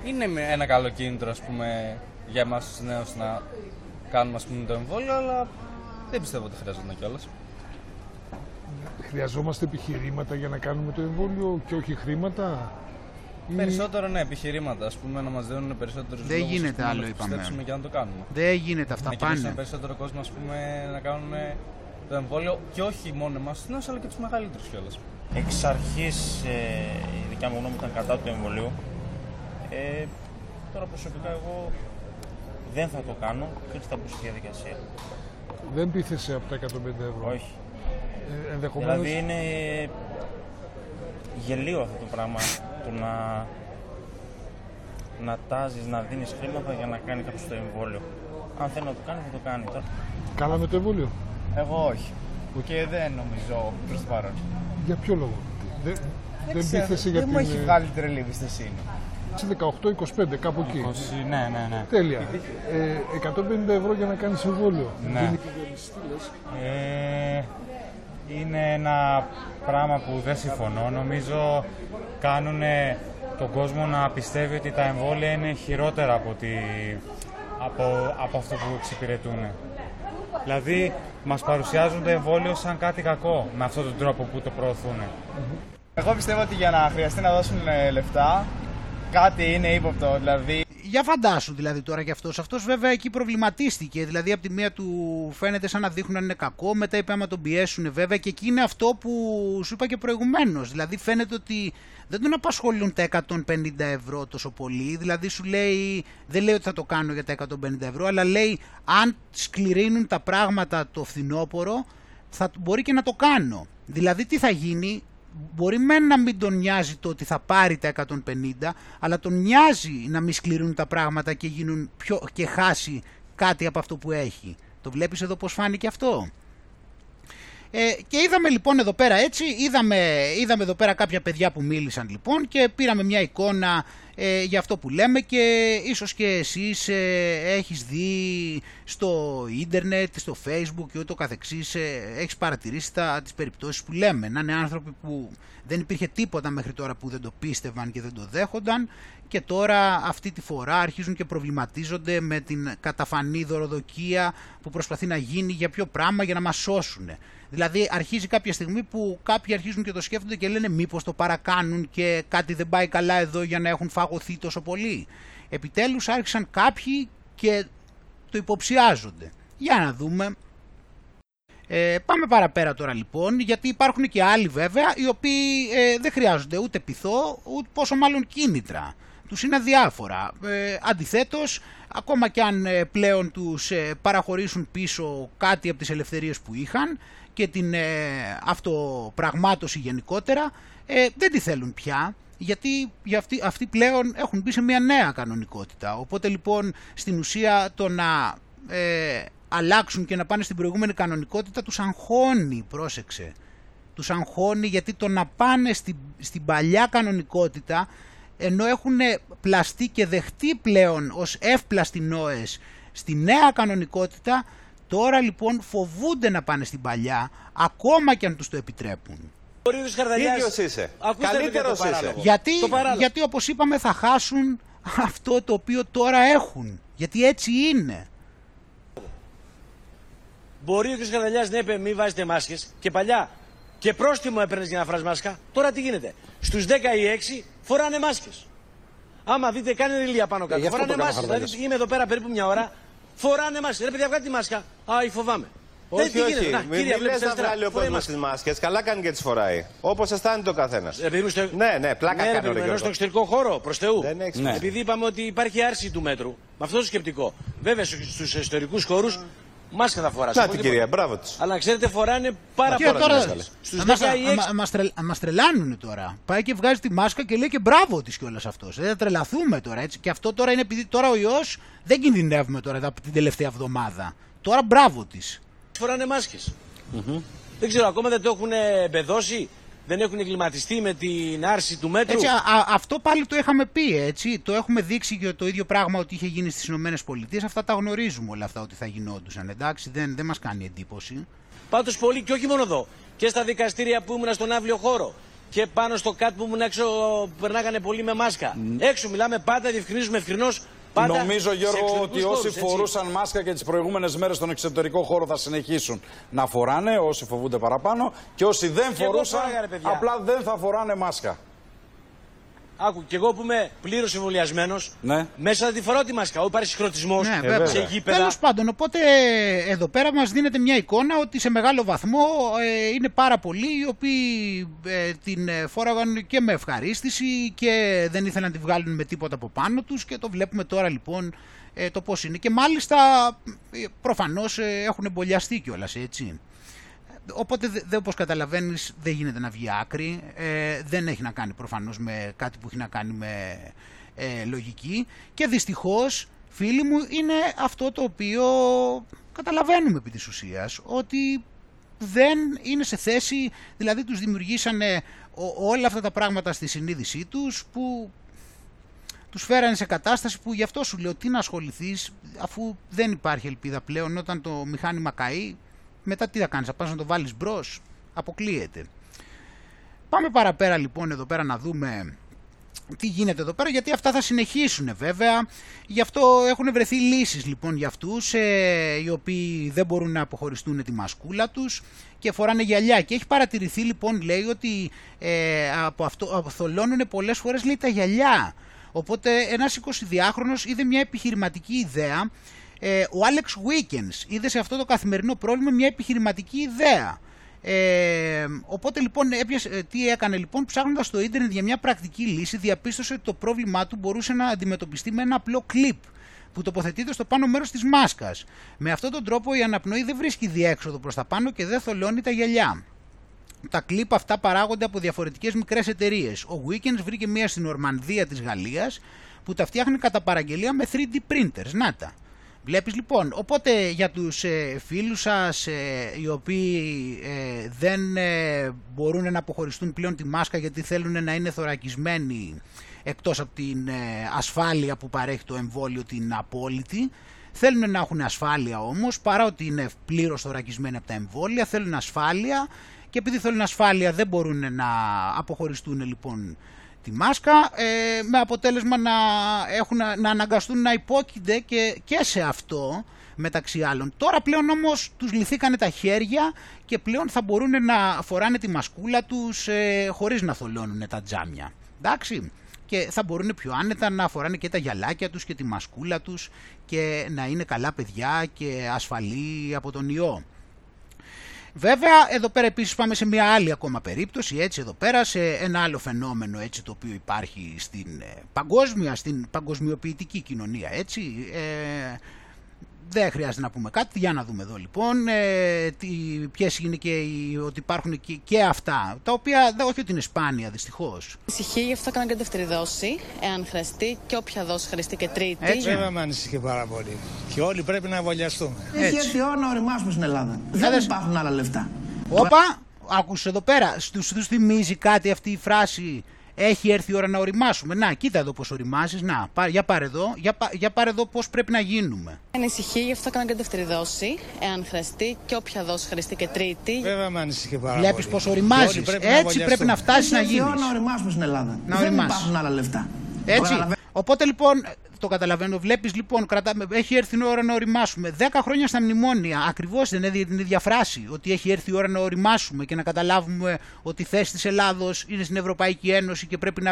Είναι με- ένα καλό κίνητρο, ας πούμε, για εμάς τους νέους να κάνουμε ας πούμε, το εμβόλιο, αλλά δεν πιστεύω ότι χρειαζόταν κιόλας. Χρειαζόμαστε επιχειρήματα για να κάνουμε το εμβόλιο και όχι χρήματα; Ή- Περισσότερο ναι, επιχειρήματα, ας πούμε, να μας δίνουν περισσότερους Δεν λόγους, ας γίνεται πούμε, άλλο, να είπαμε. πιστέψουμε και να το κάνουμε. Δεν γίνεται, αυτά να κινήσουν πάνε. περισσότερο κόσμο, ας πούμε, να κάνουν το εμβόλιο και όχι μόνο εμάς τους νέους, αλλά και τους μεγαλύτερους κιόλας. Εξ αρχής ε, η δικιά μου γνώμη ήταν κατά του εμβολίου. Ε, τώρα προσωπικά εγώ δεν θα το κάνω και έτσι θα μπω στη διαδικασία. Δεν πείθεσαι από τα 150 ευρώ. Όχι. Ε, ενδεχομένως... Δηλαδή είναι γελίο αυτό το πράγμα το να, να τάζεις, να δίνεις χρήματα για να κάνει κάποιος το εμβόλιο. Αν θέλει να το κάνει θα το κάνει τώρα. Κάναμε το εμβόλιο; Εγώ όχι. Και δεν νομίζω προς το παρόν. Για ποιο λόγο; Δεν, δεν, ξέρω, πείθεσαι για δεν την... μου έχει ε, βγάλει τρελή εμπιστοσύνη. Σε 18-25, κάπου εκεί. 20, ναι, ναι, ναι. Τέλεια. Ε, 150 ευρώ για να κάνεις εμβόλιο. Ναι. Δίνει η κυβέρνηση, τι λες. Ε, είναι ένα πράγμα που δεν συμφωνώ. Νομίζω κάνουν τον κόσμο να πιστεύει ότι τα εμβόλια είναι χειρότερα από, τη, από, από αυτό που εξυπηρετούν. Δηλαδή, μας παρουσιάζουν το εμβόλιο σαν κάτι κακό με αυτόν τον τρόπο που το προωθούν. Εγώ πιστεύω ότι για να χρειαστεί να δώσουν ε, λεφτά, κάτι είναι ύποπτο. Δηλαδή, Για φαντάσου δηλαδή τώρα κι αυτός. Αυτός βέβαια εκεί προβληματίστηκε. Δηλαδή από τη μία του φαίνεται σαν να δείχνουν αν είναι κακό, μετά είπε άμα τον πιέσουν βέβαια και εκεί είναι αυτό που σου είπα και προηγουμένως. Δηλαδή φαίνεται ότι δεν τον απασχολούν τα 150 ευρώ τόσο πολύ. Δηλαδή σου λέει, δεν λέει ότι θα το κάνω για τα 150 ευρώ, αλλά λέει αν σκληρύνουν τα πράγματα το φθινόπωρο θα μπορεί και να το κάνω. Δηλαδή τι θα γίνει, μπορεί μεν να μην τον νοιάζει το ότι θα πάρει τα 150, αλλά τον νοιάζει να μην σκληρούν τα πράγματα και, γίνουν πιο, και χάσει κάτι από αυτό που έχει. Το βλέπεις εδώ πώς φάνηκε αυτό; Ε, και είδαμε λοιπόν εδώ πέρα έτσι, είδαμε, είδαμε εδώ πέρα κάποια παιδιά που μίλησαν λοιπόν και πήραμε μια εικόνα ε, για αυτό που λέμε και ίσως και εσείς ε, έχεις δει στο ίντερνετ, στο facebook και ούτω καθεξής, ε, έχεις παρατηρήσει τα, τις περιπτώσεις που λέμε. Να είναι άνθρωποι που δεν υπήρχε τίποτα μέχρι τώρα που δεν το πίστευαν και δεν το δέχονταν και τώρα αυτή τη φορά αρχίζουν και προβληματίζονται με την καταφανή δωροδοκία που προσπαθεί να γίνει για ποιο πράγμα για να μας σώσουν. Δηλαδή αρχίζει κάποια στιγμή που κάποιοι αρχίζουν και το σκέφτονται και λένε μήπως το παρακάνουν και κάτι δεν πάει καλά εδώ για να έχουν φαγωθεί τόσο πολύ. Επιτέλους άρχισαν κάποιοι και το υποψιάζονται. Για να δούμε. Ε, πάμε παραπέρα τώρα λοιπόν, γιατί υπάρχουν και άλλοι βέβαια, οι οποίοι ε, δεν χρειάζονται ούτε πειθό, ούτε πόσο μάλλον κίνητρα. Τους είναι αδιάφορα. Ε, αντιθέτως, ακόμα και αν ε, πλέον τους ε, παραχωρήσουν πίσω κάτι από τις ελευθερίες που είχαν και την ε, αυτοπραγμάτωση γενικότερα, ε, δεν τη θέλουν πια γιατί για αυτοί, αυτοί πλέον έχουν μπει σε μια νέα κανονικότητα. Οπότε λοιπόν στην ουσία το να ε, αλλάξουν και να πάνε στην προηγούμενη κανονικότητα τους αγχώνει, πρόσεξε. Τους αγχώνει γιατί το να πάνε στην, στην παλιά κανονικότητα ενώ έχουν πλαστεί και δεχτεί πλέον ως εύπλαστοι νόες στη νέα κανονικότητα τώρα λοιπόν φοβούνται να πάνε στην παλιά ακόμα και αν τους το επιτρέπουν. Ίδιος είσαι. Καλύτερος είσαι. Γιατί, γιατί όπως είπαμε θα χάσουν αυτό το οποίο τώρα έχουν. Γιατί έτσι είναι. Μπορεί ο κ. Καρδαλιά να είπε μη βάζετε μάσκες και παλιά και πρόστιμο έπαιρνες για να φράσει μάσκα. Τώρα τι γίνεται. Στους 10 ή 6 φοράνε μάσκες. Άμα δείτε, κάνει ηλία πάνω κάτω. Ε, γι' αυτό φοράνε το κάνω, μάσκες. Χαρδαλιάς. Δηλαδή είμαι εδώ πέρα περίπου μια ώρα. Φοράνε μάσκες. Ρε παιδιά, βγάλτε τη μάσκα. Α, φοβάμαι. Όχι, τι γίνεται. όχι. Να, Μην κύριε, μη βλέπεις λες να αριστερά. βγάλει ο Φοράει κόσμος μάσκα. τις μάσκες. Καλά κάνει και τις φοράει. Όπως αισθάνεται ο καθένας. Ναι, ναι, πλάκα Ναι, ρε κάνω. παιδί ρε μου, ενώ Γιώργο. στο εξωτερικό χώρο, προς Θεού. Δεν έχεις Ναι. Επειδή είπαμε ότι υπάρχει άρση του μέτρου, με αυτό το σκεπτικό. Βέβαια, στου ιστορικού χώρους, μάσκα θα φοράς. Να την κυρία, μπράβο της. Αλλά ξέρετε, φοράνε πάρα Και πολλά τώρα μάσκες. Στους μας, 10 ή 6 μας, τρελ, μας τρελάνουνε τώρα. Πάει και βγάζει τη μάσκα και λέει και μπράβο της κιόλας αυτός. Δεν θα τρελαθούμε τώρα έτσι. Και αυτό τώρα είναι επειδή τώρα ο ιός δεν κινδυνεύουμε τώρα τα- την τελευταία εβδομάδα. Τώρα μπράβο της. φοράνε μάσκες. Δεν ξέρω, ακόμα δεν το έχουν εμπεδώσει, δεν έχουν εγκληματιστεί με την άρση του μέτρου; Έτσι, α, α- αυτό πάλι το είχαμε πει, έτσι. Το έχουμε δείξει και το ίδιο πράγμα ότι είχε γίνει στις Ηνωμένες Πολιτείες. Αυτά τα γνωρίζουμε όλα αυτά ότι θα γινόντουσαν, εντάξει. Δεν, δεν μας κάνει εντύπωση. Πάντως πολύ και όχι μόνο εδώ. Και στα δικαστήρια που ήμουν στον αύριο χώρο. Και πάνω στο κάτ που ήμουν έξω περνάγανε πολύ με μάσκα. Έξω μιλάμε πάντα, διευκρινίζουμε ευκρινώ. Πάντα Νομίζω, σε Γιώργο, εξωτερικούς ότι όσοι χώρους, έτσι. φορούσαν μάσκα και τις προηγούμενες μέρες στον εξωτερικό χώρο θα συνεχίσουν να φοράνε, όσοι φοβούνται παραπάνω. Και όσοι δεν Και εγώ φορούσαν, φόραγα, ρε παιδιά. απλά δεν θα φοράνε μάσκα. Άκου, και εγώ που είμαι πλήρως εμβολιασμένος, Ναι. μέσα θα τη φοράω τη μάσκα. Όπου υπάρχει συγχρονισμό Ναι, σε γήπεδα. Τέλος πάντων, οπότε εδώ πέρα μας δίνεται μια εικόνα ότι σε μεγάλο βαθμό ε, είναι πάρα πολλοί οι οποίοι ε, την ε, φόραγαν και με ευχαρίστηση και δεν ήθελαν να τη βγάλουν με τίποτα από πάνω τους και το βλέπουμε τώρα λοιπόν ε, το πώς είναι. Και μάλιστα ε, προφανώς ε, έχουν εμπολιαστεί κιόλας έτσι. Οπότε, δε, δε, όπως καταλαβαίνεις, δεν γίνεται να βγει άκρη. Ε, δεν έχει να κάνει προφανώς με κάτι που έχει να κάνει με ε, λογική. Και δυστυχώς, φίλοι μου, είναι αυτό το οποίο καταλαβαίνουμε επί της ουσίας. Ότι δεν είναι σε θέση, δηλαδή τους δημιουργήσανε ο- όλα αυτά τα πράγματα στη συνείδησή τους που τους φέρανε σε κατάσταση που γι' αυτό σου λέω τι να ασχοληθείς αφού δεν υπάρχει ελπίδα πλέον όταν το μηχάνημα καεί μετά τι θα κάνεις, θα πας να το βάλεις μπρος, αποκλείεται. Πάμε παραπέρα λοιπόν εδώ πέρα να δούμε τι γίνεται εδώ πέρα, γιατί αυτά θα συνεχίσουν βέβαια. Γι' αυτό έχουν βρεθεί λύσεις λοιπόν για αυτούς, ε, οι οποίοι δεν μπορούν να αποχωριστούν τη μασκούλα τους και φοράνε γυαλιά. Και έχει παρατηρηθεί λοιπόν, λέει, ότι ε, από αυτό αποθολώνουν πολλές φορές λέει, τα γυαλιά. Οπότε ένας 22χρονος είδε μια επιχειρηματική ιδέα. Ε, ο Alex Wickens είδε σε αυτό το καθημερινό πρόβλημα μια επιχειρηματική ιδέα. Ε, οπότε λοιπόν έπιασε, ε, τι έκανε λοιπόν ψάχνοντας στο ίντερνετ για μια πρακτική λύση διαπίστωσε ότι το πρόβλημά του μπορούσε να αντιμετωπιστεί με ένα απλό κλιπ που τοποθετείται στο πάνω μέρος της μάσκας. Με αυτόν τον τρόπο η αναπνοή δεν βρίσκει διέξοδο προς τα πάνω και δεν θολώνει τα γυαλιά. Τα κλιπ αυτά παράγονται από διαφορετικές μικρές εταιρείες. Ο Weekends βρήκε μία στην Ορμανδία της Γαλλίας που τα φτιάχνει κατά παραγγελία με 3D printers. Να τα. Βλέπεις λοιπόν, οπότε για τους ε, φίλους σας ε, οι οποίοι ε, δεν ε, μπορούν να αποχωριστούν πλέον τη μάσκα γιατί θέλουν να είναι θωρακισμένοι εκτός από την ε, ασφάλεια που παρέχει το εμβόλιο την απόλυτη, θέλουν να έχουν ασφάλεια όμως παρά ότι είναι πλήρως θωρακισμένοι από τα εμβόλια, θέλουν ασφάλεια και επειδή θέλουν ασφάλεια δεν μπορούν να αποχωριστούν λοιπόν τη μάσκα ε, με αποτέλεσμα να, έχουν, να αναγκαστούν να υπόκεινται και, και σε αυτό μεταξύ άλλων. Τώρα πλέον όμως τους λυθήκανε τα χέρια και πλέον θα μπορούν να φοράνε τη μασκούλα τους ε, χωρίς να θολώνουν τα τζάμια. Εντάξει. Και θα μπορούν πιο άνετα να φοράνε και τα γυαλάκια τους και τη μασκούλα τους και να είναι καλά παιδιά και ασφαλή από τον ιό. Βέβαια, εδώ πέρα επίσης πάμε σε μια άλλη ακόμα περίπτωση, έτσι εδώ πέρα, σε ένα άλλο φαινόμενο έτσι το οποίο υπάρχει στην ε, παγκόσμια, στην παγκοσμιοποιητική κοινωνία, έτσι. Ε, δεν χρειάζεται να πούμε κάτι. Για να δούμε εδώ λοιπόν ε, ποιες είναι και οι, ότι υπάρχουν και, και, αυτά. Τα οποία δεν όχι ότι είναι σπάνια δυστυχώς. Ανησυχεί, γι' αυτό κάνω και δεύτερη δόση, εάν χρειαστεί και όποια δόση χρειαστεί και τρίτη. Έτσι. Βέβαια με ανησυχεί πάρα πολύ. Και όλοι πρέπει να εμβολιαστούμε. Έχει έρθει η ώρα να οριμάσουμε στην Ελλάδα. Δεν υπάρχουν άλλα λεφτά. Όπα, άκουσες εδώ πέρα. Στους θυμίζει κάτι αυτή η φράση; Έχει έρθει η ώρα να οριμάσουμε. Να, κοίτα εδώ πώς οριμάζει. Να, για πάρε εδώ, για, για πάρε εδώ πώς πρέπει να γίνουμε. Ανησυχεί, γι' αυτό κάνω και δεύτερη δόση, εάν χρειαστεί και όποια δόση χρειαστεί και τρίτη. Βέβαια με ανησυχεί πάρα Βλέπεις πώς οριμάζεις. Έτσι να πρέπει να φτάσεις να γίνει. Έχει έρθει η ώρα να οριμάσουμε στην Ελλάδα. Να Δεν υπάρχουν άλλα λεφτά. Έτσι. Οπότε λοιπόν το καταλαβαίνω. Βλέπεις λοιπόν, κρατάμε, έχει έρθει η ώρα να οριμάσουμε. 10 χρόνια στα μνημόνια, ακριβώς δεν είναι την ίδια φράση. Ότι έχει έρθει η ώρα να οριμάσουμε και να καταλάβουμε ότι η θέση της Ελλάδος είναι στην Ευρωπαϊκή Ένωση και πρέπει να,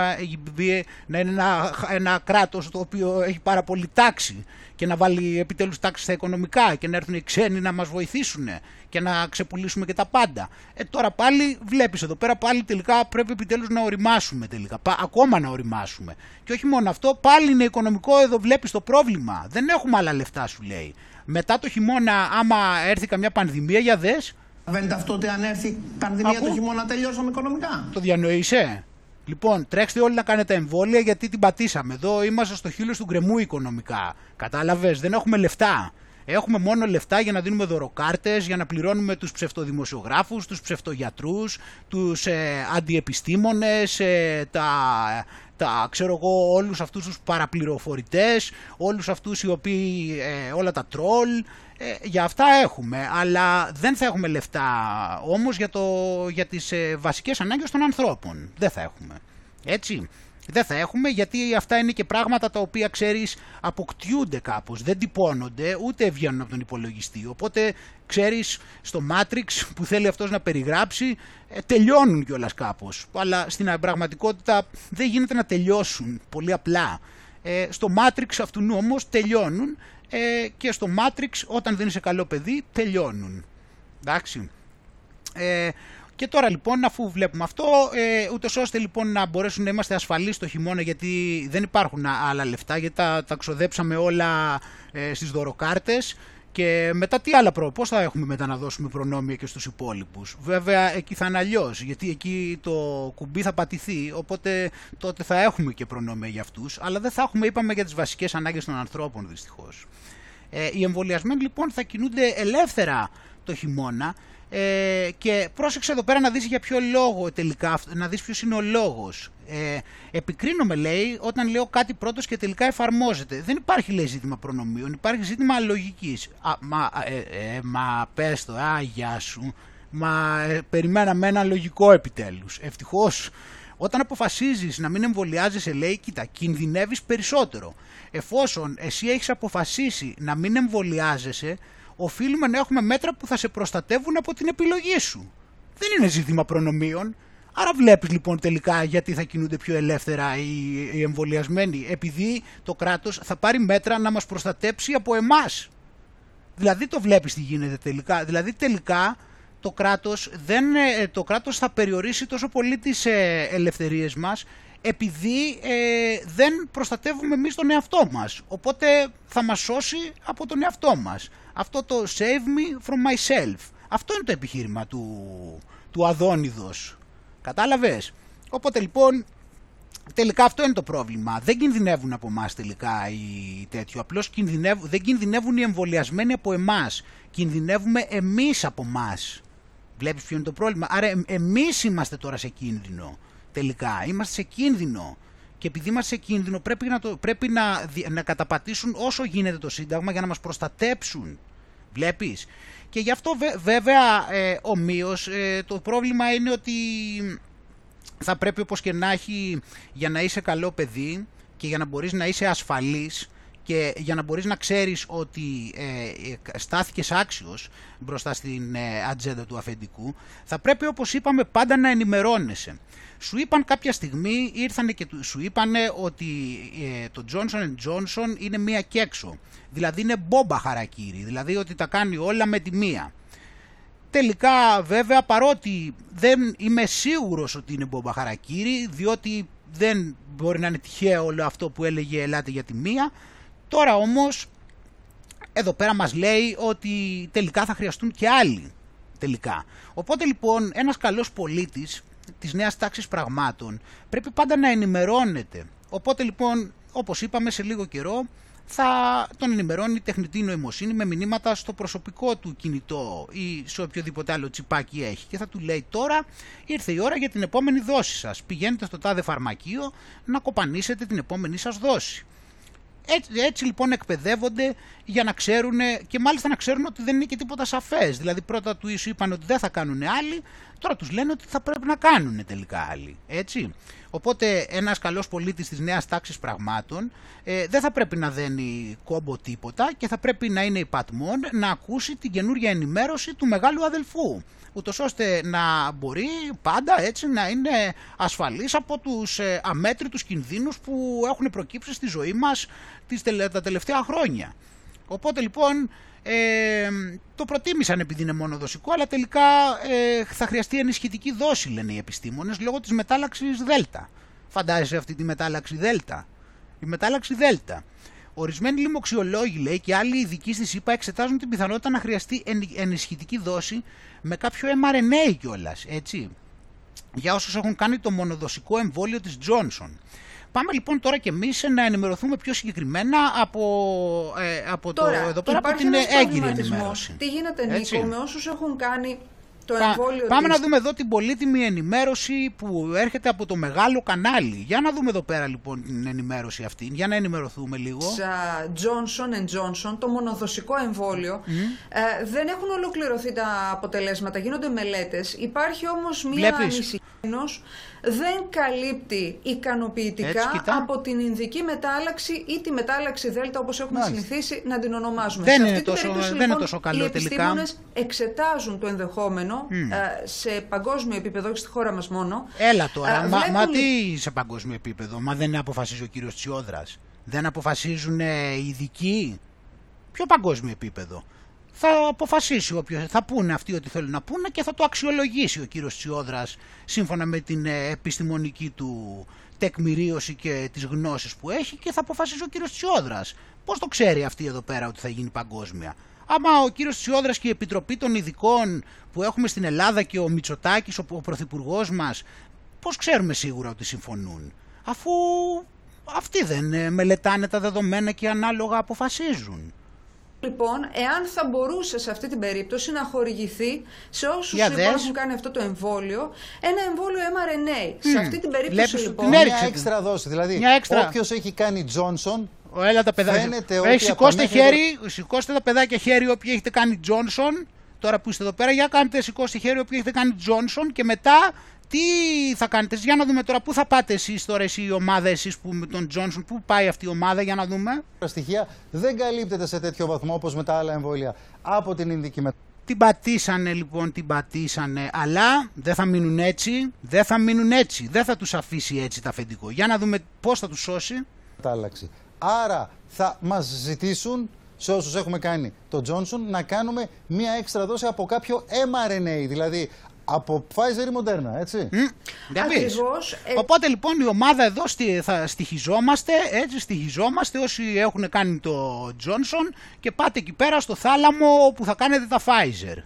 να είναι ένα, ένα κράτος το οποίο έχει πάρα πολύ τάξη και να βάλει επιτέλους τάξη στα οικονομικά και να έρθουν οι ξένοι να μας βοηθήσουν και να ξεπουλήσουμε και τα πάντα. Ε, τώρα πάλι βλέπεις εδώ πέρα πάλι τελικά πρέπει επιτέλους να οριμάσουμε τελικά. ακόμα να οριμάσουμε. Και όχι μόνο αυτό, πάλι είναι οικονομικό εδώ βλέπεις το πρόβλημα. Δεν έχουμε άλλα λεφτά σου λέει. Μετά το χειμώνα, άμα έρθει καμιά πανδημία, για δες. Φαίνεται αυτό ότι αν έρθει πανδημία Ακού. το χειμώνα τελειώσαμε οικονομικά. Το διανοείσαι. Λοιπόν, τρέξτε όλοι να κάνετε εμβόλια γιατί την πατήσαμε. Εδώ είμαστε στο χείλος του γκρεμού οικονομικά. Κατάλαβες, δεν έχουμε λεφτά. Έχουμε μόνο λεφτά για να δίνουμε δωροκάρτες, για να πληρώνουμε τους ψευτοδημοσιογράφους, τους ψευτογιατρούς, τους ε, αντιεπιστήμονες, ε, τα, τα, ξέρω εγώ, όλους αυτούς τους παραπληροφορητές, όλους αυτούς οι οποίοι, ε, όλα τα τρόλ, ε, για αυτά έχουμε, αλλά δεν θα έχουμε λεφτά όμως για, το, για τις ε, βασικές ανάγκες των ανθρώπων. Δεν θα έχουμε. Έτσι. Δεν θα έχουμε γιατί αυτά είναι και πράγματα τα οποία ξέρεις αποκτιούνται κάπως, δεν τυπώνονται ούτε βγαίνουν από τον υπολογιστή. Οπότε ξέρεις στο Matrix που θέλει αυτός να περιγράψει ε, τελειώνουν κιόλας κάπως. Αλλά στην πραγματικότητα δεν γίνεται να τελειώσουν πολύ απλά. Ε, στο Matrix αυτού όμως τελειώνουν ε, και στο Matrix όταν δεν είσαι καλό παιδί τελειώνουν. Εντάξει. Ε, και τώρα λοιπόν, αφού βλέπουμε αυτό, ε, ούτως ώστε λοιπόν να μπορέσουν να είμαστε ασφαλείς το χειμώνα, γιατί δεν υπάρχουν άλλα λεφτά, γιατί τα, τα ξοδέψαμε όλα ε, στις δωροκάρτες. Και μετά τι άλλα προ, πώς θα έχουμε μετά να δώσουμε προνόμια και στους υπόλοιπους; Βέβαια εκεί θα είναι αλλιώς, γιατί εκεί το κουμπί θα πατηθεί, οπότε τότε θα έχουμε και προνόμια για αυτούς, αλλά δεν θα έχουμε, είπαμε, για τις βασικές ανάγκες των ανθρώπων δυστυχώς. Ε, οι εμβολιασμένοι λοιπόν θα κινούνται ελεύθερα το χειμώνα ε, και πρόσεξε εδώ πέρα να δεις για ποιο λόγο τελικά, να δεις ποιος είναι ο λόγος. Ε, επικρίνομαι λέει όταν λέω κάτι πρώτος και τελικά εφαρμόζεται. Δεν υπάρχει λέει ζήτημα προνομίων, υπάρχει ζήτημα λογικής. Α, μα, ε, ε, μα πες το, α, γεια σου. Μα ε, περιμέναμε ένα λογικό επιτέλους. Ευτυχώς όταν αποφασίζεις να μην εμβολιάζεσαι λέει, κοίτα, κινδυνεύεις περισσότερο. Εφόσον εσύ έχεις αποφασίσει να μην εμβολιάζεσαι, οφείλουμε να έχουμε μέτρα που θα σε προστατεύουν από την επιλογή σου. Δεν είναι ζήτημα προνομίων. Άρα βλέπεις λοιπόν τελικά γιατί θα κινούνται πιο ελεύθερα οι, οι εμβολιασμένοι. Επειδή το κράτος θα πάρει μέτρα να μας προστατέψει από εμάς. Δηλαδή το βλέπεις τι γίνεται τελικά. Δηλαδή τελικά το κράτος, δεν, ε, το κράτος θα περιορίσει τόσο πολύ τις ε, ελευθερίες μας επειδή ε, δεν προστατεύουμε εμείς τον εαυτό μας. Οπότε θα μας σώσει από τον εαυτό μας. Αυτό το save me from myself. Αυτό είναι το επιχείρημα του, του Αδόνιδος. Κατάλαβες; Οπότε λοιπόν τελικά αυτό είναι το πρόβλημα. Δεν κινδυνεύουν από εμάς τελικά οι τέτοιο. Απλώς κινδυνεύουν, δεν κινδυνεύουν οι εμβολιασμένοι από εμάς. Κινδυνεύουμε εμείς από εμάς. Βλέπεις ποιο είναι το πρόβλημα; Άρα ε, εμείς είμαστε τώρα σε κίνδυνο τελικά. Είμαστε σε κίνδυνο. Και επειδή είμαστε σε κίνδυνο πρέπει να, το, πρέπει να, να καταπατήσουν όσο γίνεται το Σύνταγμα για να μας προστατέψουν. Βλέπεις; Και γι' αυτό βέβαια ε, ομοίως ε, το πρόβλημα είναι ότι θα πρέπει όπως και να έχει για να είσαι καλό παιδί και για να μπορείς να είσαι ασφαλής και για να μπορείς να ξέρεις ότι ε, στάθηκες άξιος μπροστά στην ε, ατζέντα του αφεντικού θα πρέπει όπως είπαμε πάντα να ενημερώνεσαι. Σου είπαν κάποια στιγμή, ήρθαν και σου είπαν ότι ε, το Johnson Johnson είναι μία και έξω. Δηλαδή είναι μπόμπα χαρακτήρι, δηλαδή ότι τα κάνει όλα με τη μία. τελικά βέβαια παρότι δεν είμαι σίγουρος ότι είναι μπομπαχαρακύρι διότι δεν μπορεί να είναι τυχαίο όλο αυτό που έλεγε ελάτε για τη μία τώρα όμως εδώ πέρα μας λέει ότι τελικά θα χρειαστούν και άλλοι τελικά. Οπότε λοιπόν ένας καλός πολίτης της νέας τάξης πραγμάτων πρέπει πάντα να ενημερώνεται. Οπότε λοιπόν όπως είπαμε σε λίγο καιρό θα τον ενημερώνει η τεχνητή νοημοσύνη με μηνύματα στο προσωπικό του κινητό ή σε οποιοδήποτε άλλο τσιπάκι έχει και θα του λέει τώρα ήρθε η ώρα για την επόμενη δόση σας. Πηγαίνετε στο τάδε φαρμακείο να κοπανίσετε την επόμενη σας δόση. Έτσι, έτσι λοιπόν εκπαιδεύονται για να ξέρουν και μάλιστα να ξέρουν ότι δεν είναι και τίποτα σαφές. Δηλαδή πρώτα του είπαν ότι δεν θα κάνουν άλλοι, τώρα τους λένε ότι θα πρέπει να κάνουν τελικά άλλοι. Έτσι. Οπότε ένας καλός πολίτης της νέας τάξης πραγμάτων ε, δεν θα πρέπει να δένει κόμπο τίποτα και θα πρέπει να είναι υπατμόν να ακούσει την καινούργια ενημέρωση του μεγάλου αδελφού ούτως ώστε να μπορεί πάντα έτσι να είναι ασφαλής από τους ε, αμέτρητους κινδύνους που έχουν προκύψει στη ζωή μας τις, τα τελευταία χρόνια. Οπότε λοιπόν ε, το προτίμησαν επειδή είναι μόνο δοσικό, αλλά τελικά ε, θα χρειαστεί ενισχυτική δόση λένε οι επιστήμονες λόγω της μετάλλαξης Δέλτα. Φαντάζεσαι αυτή τη μετάλλαξη Δέλτα. Η μετάλλαξη Δέλτα. Ορισμένοι λοιμοξιολόγοι λέει και άλλοι ειδικοί στη ΣΥΠΑ εξετάζουν την πιθανότητα να χρειαστεί ενισχυτική δόση με κάποιο mRNA κιόλας, έτσι. Για όσους έχουν κάνει το μονοδοσικό εμβόλιο της Johnson. Πάμε λοιπόν τώρα και εμείς να ενημερωθούμε πιο συγκεκριμένα από, ε, από τώρα, το, εδώ πέρα από την έγκυρη ενημέρωση. Τι γίνεται Έτσι. Νίκο με όσους έχουν κάνει το Πα- εμβόλιο πάμε της... να δούμε εδώ την πολύτιμη ενημέρωση που έρχεται από το μεγάλο κανάλι. Για να δούμε εδώ πέρα λοιπόν την ενημέρωση αυτή, για να ενημερωθούμε λίγο. της, α, Johnson Johnson, το μονοδοσικό εμβόλιο, ε, δεν έχουν ολοκληρωθεί τα αποτελέσματα, γίνονται μελέτες. Υπάρχει όμως μία Βλέπεις. ανησυχία δεν καλύπτει ικανοποιητικά Έτσι, κοίτα. από την Ινδική μετάλλαξη ή τη μετάλλαξη Δέλτα όπως έχουμε Μάλιστα. συνηθίσει να την ονομάζουμε. Δεν Σε είναι αυτή την τόσο- περίπτωση, δεν είναι λοιπόν, τόσο καλό οι τελικά. επιστήμονες εξετάζουν το ενδεχόμενο Μμ. ε, σε παγκόσμιο επίπεδο, όχι στη χώρα μας μόνο. Έλα τώρα, Ε, μα, βλέπουν μα τι σε παγκόσμιο επίπεδο, μα δεν αποφασίζει ο κύριος Τσιόδρας. Δεν αποφασίζουν ε, οι ειδικοί; Ποιο παγκόσμιο επίπεδο; Θα αποφασίσει όποιος, θα πούνε αυτοί ό,τι θέλουν να πούνε και θα το αξιολογήσει ο κύριος Τσιόδρας σύμφωνα με την ε, επιστημονική του τεκμηρίωση και τις γνώσεις που έχει και θα αποφασίσει ο κύριος Τσιόδρας. Πώς το ξέρει αυτή εδώ πέρα ότι θα γίνει παγκόσμια; Άμα ο κύριος Τσιόδρας και η Επιτροπή των Ειδικών που έχουμε στην Ελλάδα και ο Μητσοτάκης, ο, ο Πρωθυπουργός μας, πώς ξέρουμε σίγουρα ότι συμφωνούν; Αφού αυτοί δεν ε, μελετάνε τα δεδομένα και ανάλογα αποφασίζουν. Λοιπόν, εάν θα μπορούσε σε αυτή την περίπτωση να χορηγηθεί σε όσους Για λοιπόν δες. έχουν κάνει αυτό το εμβόλιο ένα εμβόλιο mRNA. Σε Μμ. αυτή την περίπτωση Βλέπεις ότι λοιπόν. την έριξε Μια την. έξτρα δόση. Δηλαδή, Μια έξτρα. όποιος έχει κάνει Johnson. Έλα τα παιδάκια. Φαίνεται Ε, ότι. από σηκώστε, μέχρι χέρι, σηκώστε τα παιδάκια χέρι όποιοι έχετε κάνει Johnson. Τώρα που είστε εδώ πέρα, για κάνετε σηκώστε χέρι όποιοι έχετε κάνει Johnson και μετά τι θα κάνετε. Για να δούμε τώρα πού θα πάτε εσείς τώρα, εσύ η ομάδα εσείς που με τον Johnson, πού πάει αυτή η ομάδα για να δούμε. Τα στοιχεία δεν καλύπτεται σε τέτοιο βαθμό όπως με τα άλλα εμβόλια από την Ινδική Την πατήσανε λοιπόν, την πατήσανε, αλλά δεν θα μείνουν έτσι, δεν θα μείνουν έτσι, δεν θα τους αφήσει έτσι τα αφεντικό. Για να δούμε πώς θα τους σώσει. μετάλλαξη. Άρα θα μας ζητήσουν σε όσους έχουμε κάνει το Johnson να κάνουμε μία έξτρα δόση από κάποιο mRNA, δηλαδή από Pfizer ή Moderna, έτσι. Για πεις. Ακριβώς, ε, Οπότε λοιπόν η ομάδα εδώ στη, θα στοιχιζόμαστε, έτσι στοιχιζόμαστε όσοι έχουν κάνει το Johnson και πάτε εκεί πέρα στο θάλαμο όπου θα κάνετε τα Pfizer.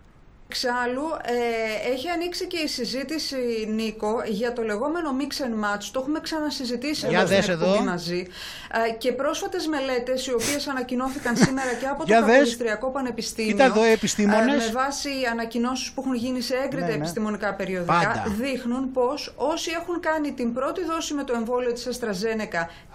Εξάλλου, ε, έχει ανοίξει και η συζήτηση, Νίκο, για το λεγόμενο mix and match. Το έχουμε ξανασυζητήσει Για εδώ στην δες εδώ. εκπομπή μαζί. Ε, και πρόσφατες μελέτες, οι οποίες ανακοινώθηκαν σήμερα και από το Για δες. Καποδιστριακό Πανεπιστήμιο. Κοίτα εδώ οι επιστήμονες. ε, με βάση ανακοινώσεις που έχουν γίνει σε έγκριτα Ναι, ναι. επιστημονικά περιοδικά, Πάντα. δείχνουν πως όσοι έχουν κάνει την πρώτη δόση με το εμβόλιο της AstraZeneca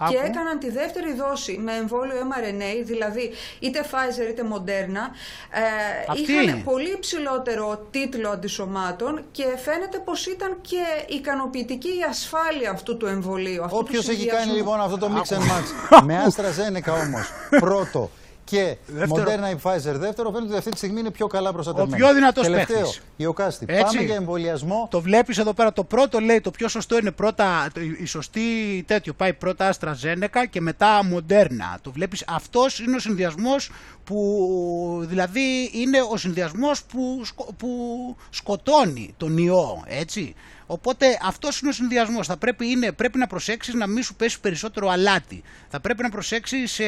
και Άκου. έκαναν τη δεύτερη δόση με εμβόλιο mRNA, δηλαδή είτε Pfizer είτε Moderna, ε, Αυτή. είχαν πολύ υψηλότερο τίτλο αντισωμάτων και φαίνεται πως ήταν και ικανοποιητική η ασφάλεια αυτού του εμβολίου. αυτού του Όποιος έχει συνδυασμού. κάνει λοιπόν αυτό το mix and match με AstraZeneca όμως, πρώτο, και Δεύτερο. Moderna ή Pfizer δεύτερο, φαίνεται ότι αυτή τη στιγμή είναι πιο καλά προστατευμένο. Ο πιο δυνατός Τελευταίο, παίκτης. η Οκάστη. Έτσι. Πάμε για εμβολιασμό. Το βλέπεις εδώ πέρα. Το πρώτο λέει το πιο σωστό είναι πρώτα το- η σωστή τέτοιο. Πάει πρώτα AstraZeneca και μετά Moderna. Το βλέπεις. Αυτός είναι ο συνδυασμός που δηλαδή είναι ο συνδυασμός που, σκο- που σκοτώνει τον ιό. Έτσι. Οπότε αυτός είναι ο συνδυασμός. Θα πρέπει, είναι, πρέπει να προσέξεις να μην σου πέσει περισσότερο αλάτι. Θα πρέπει να προσέξεις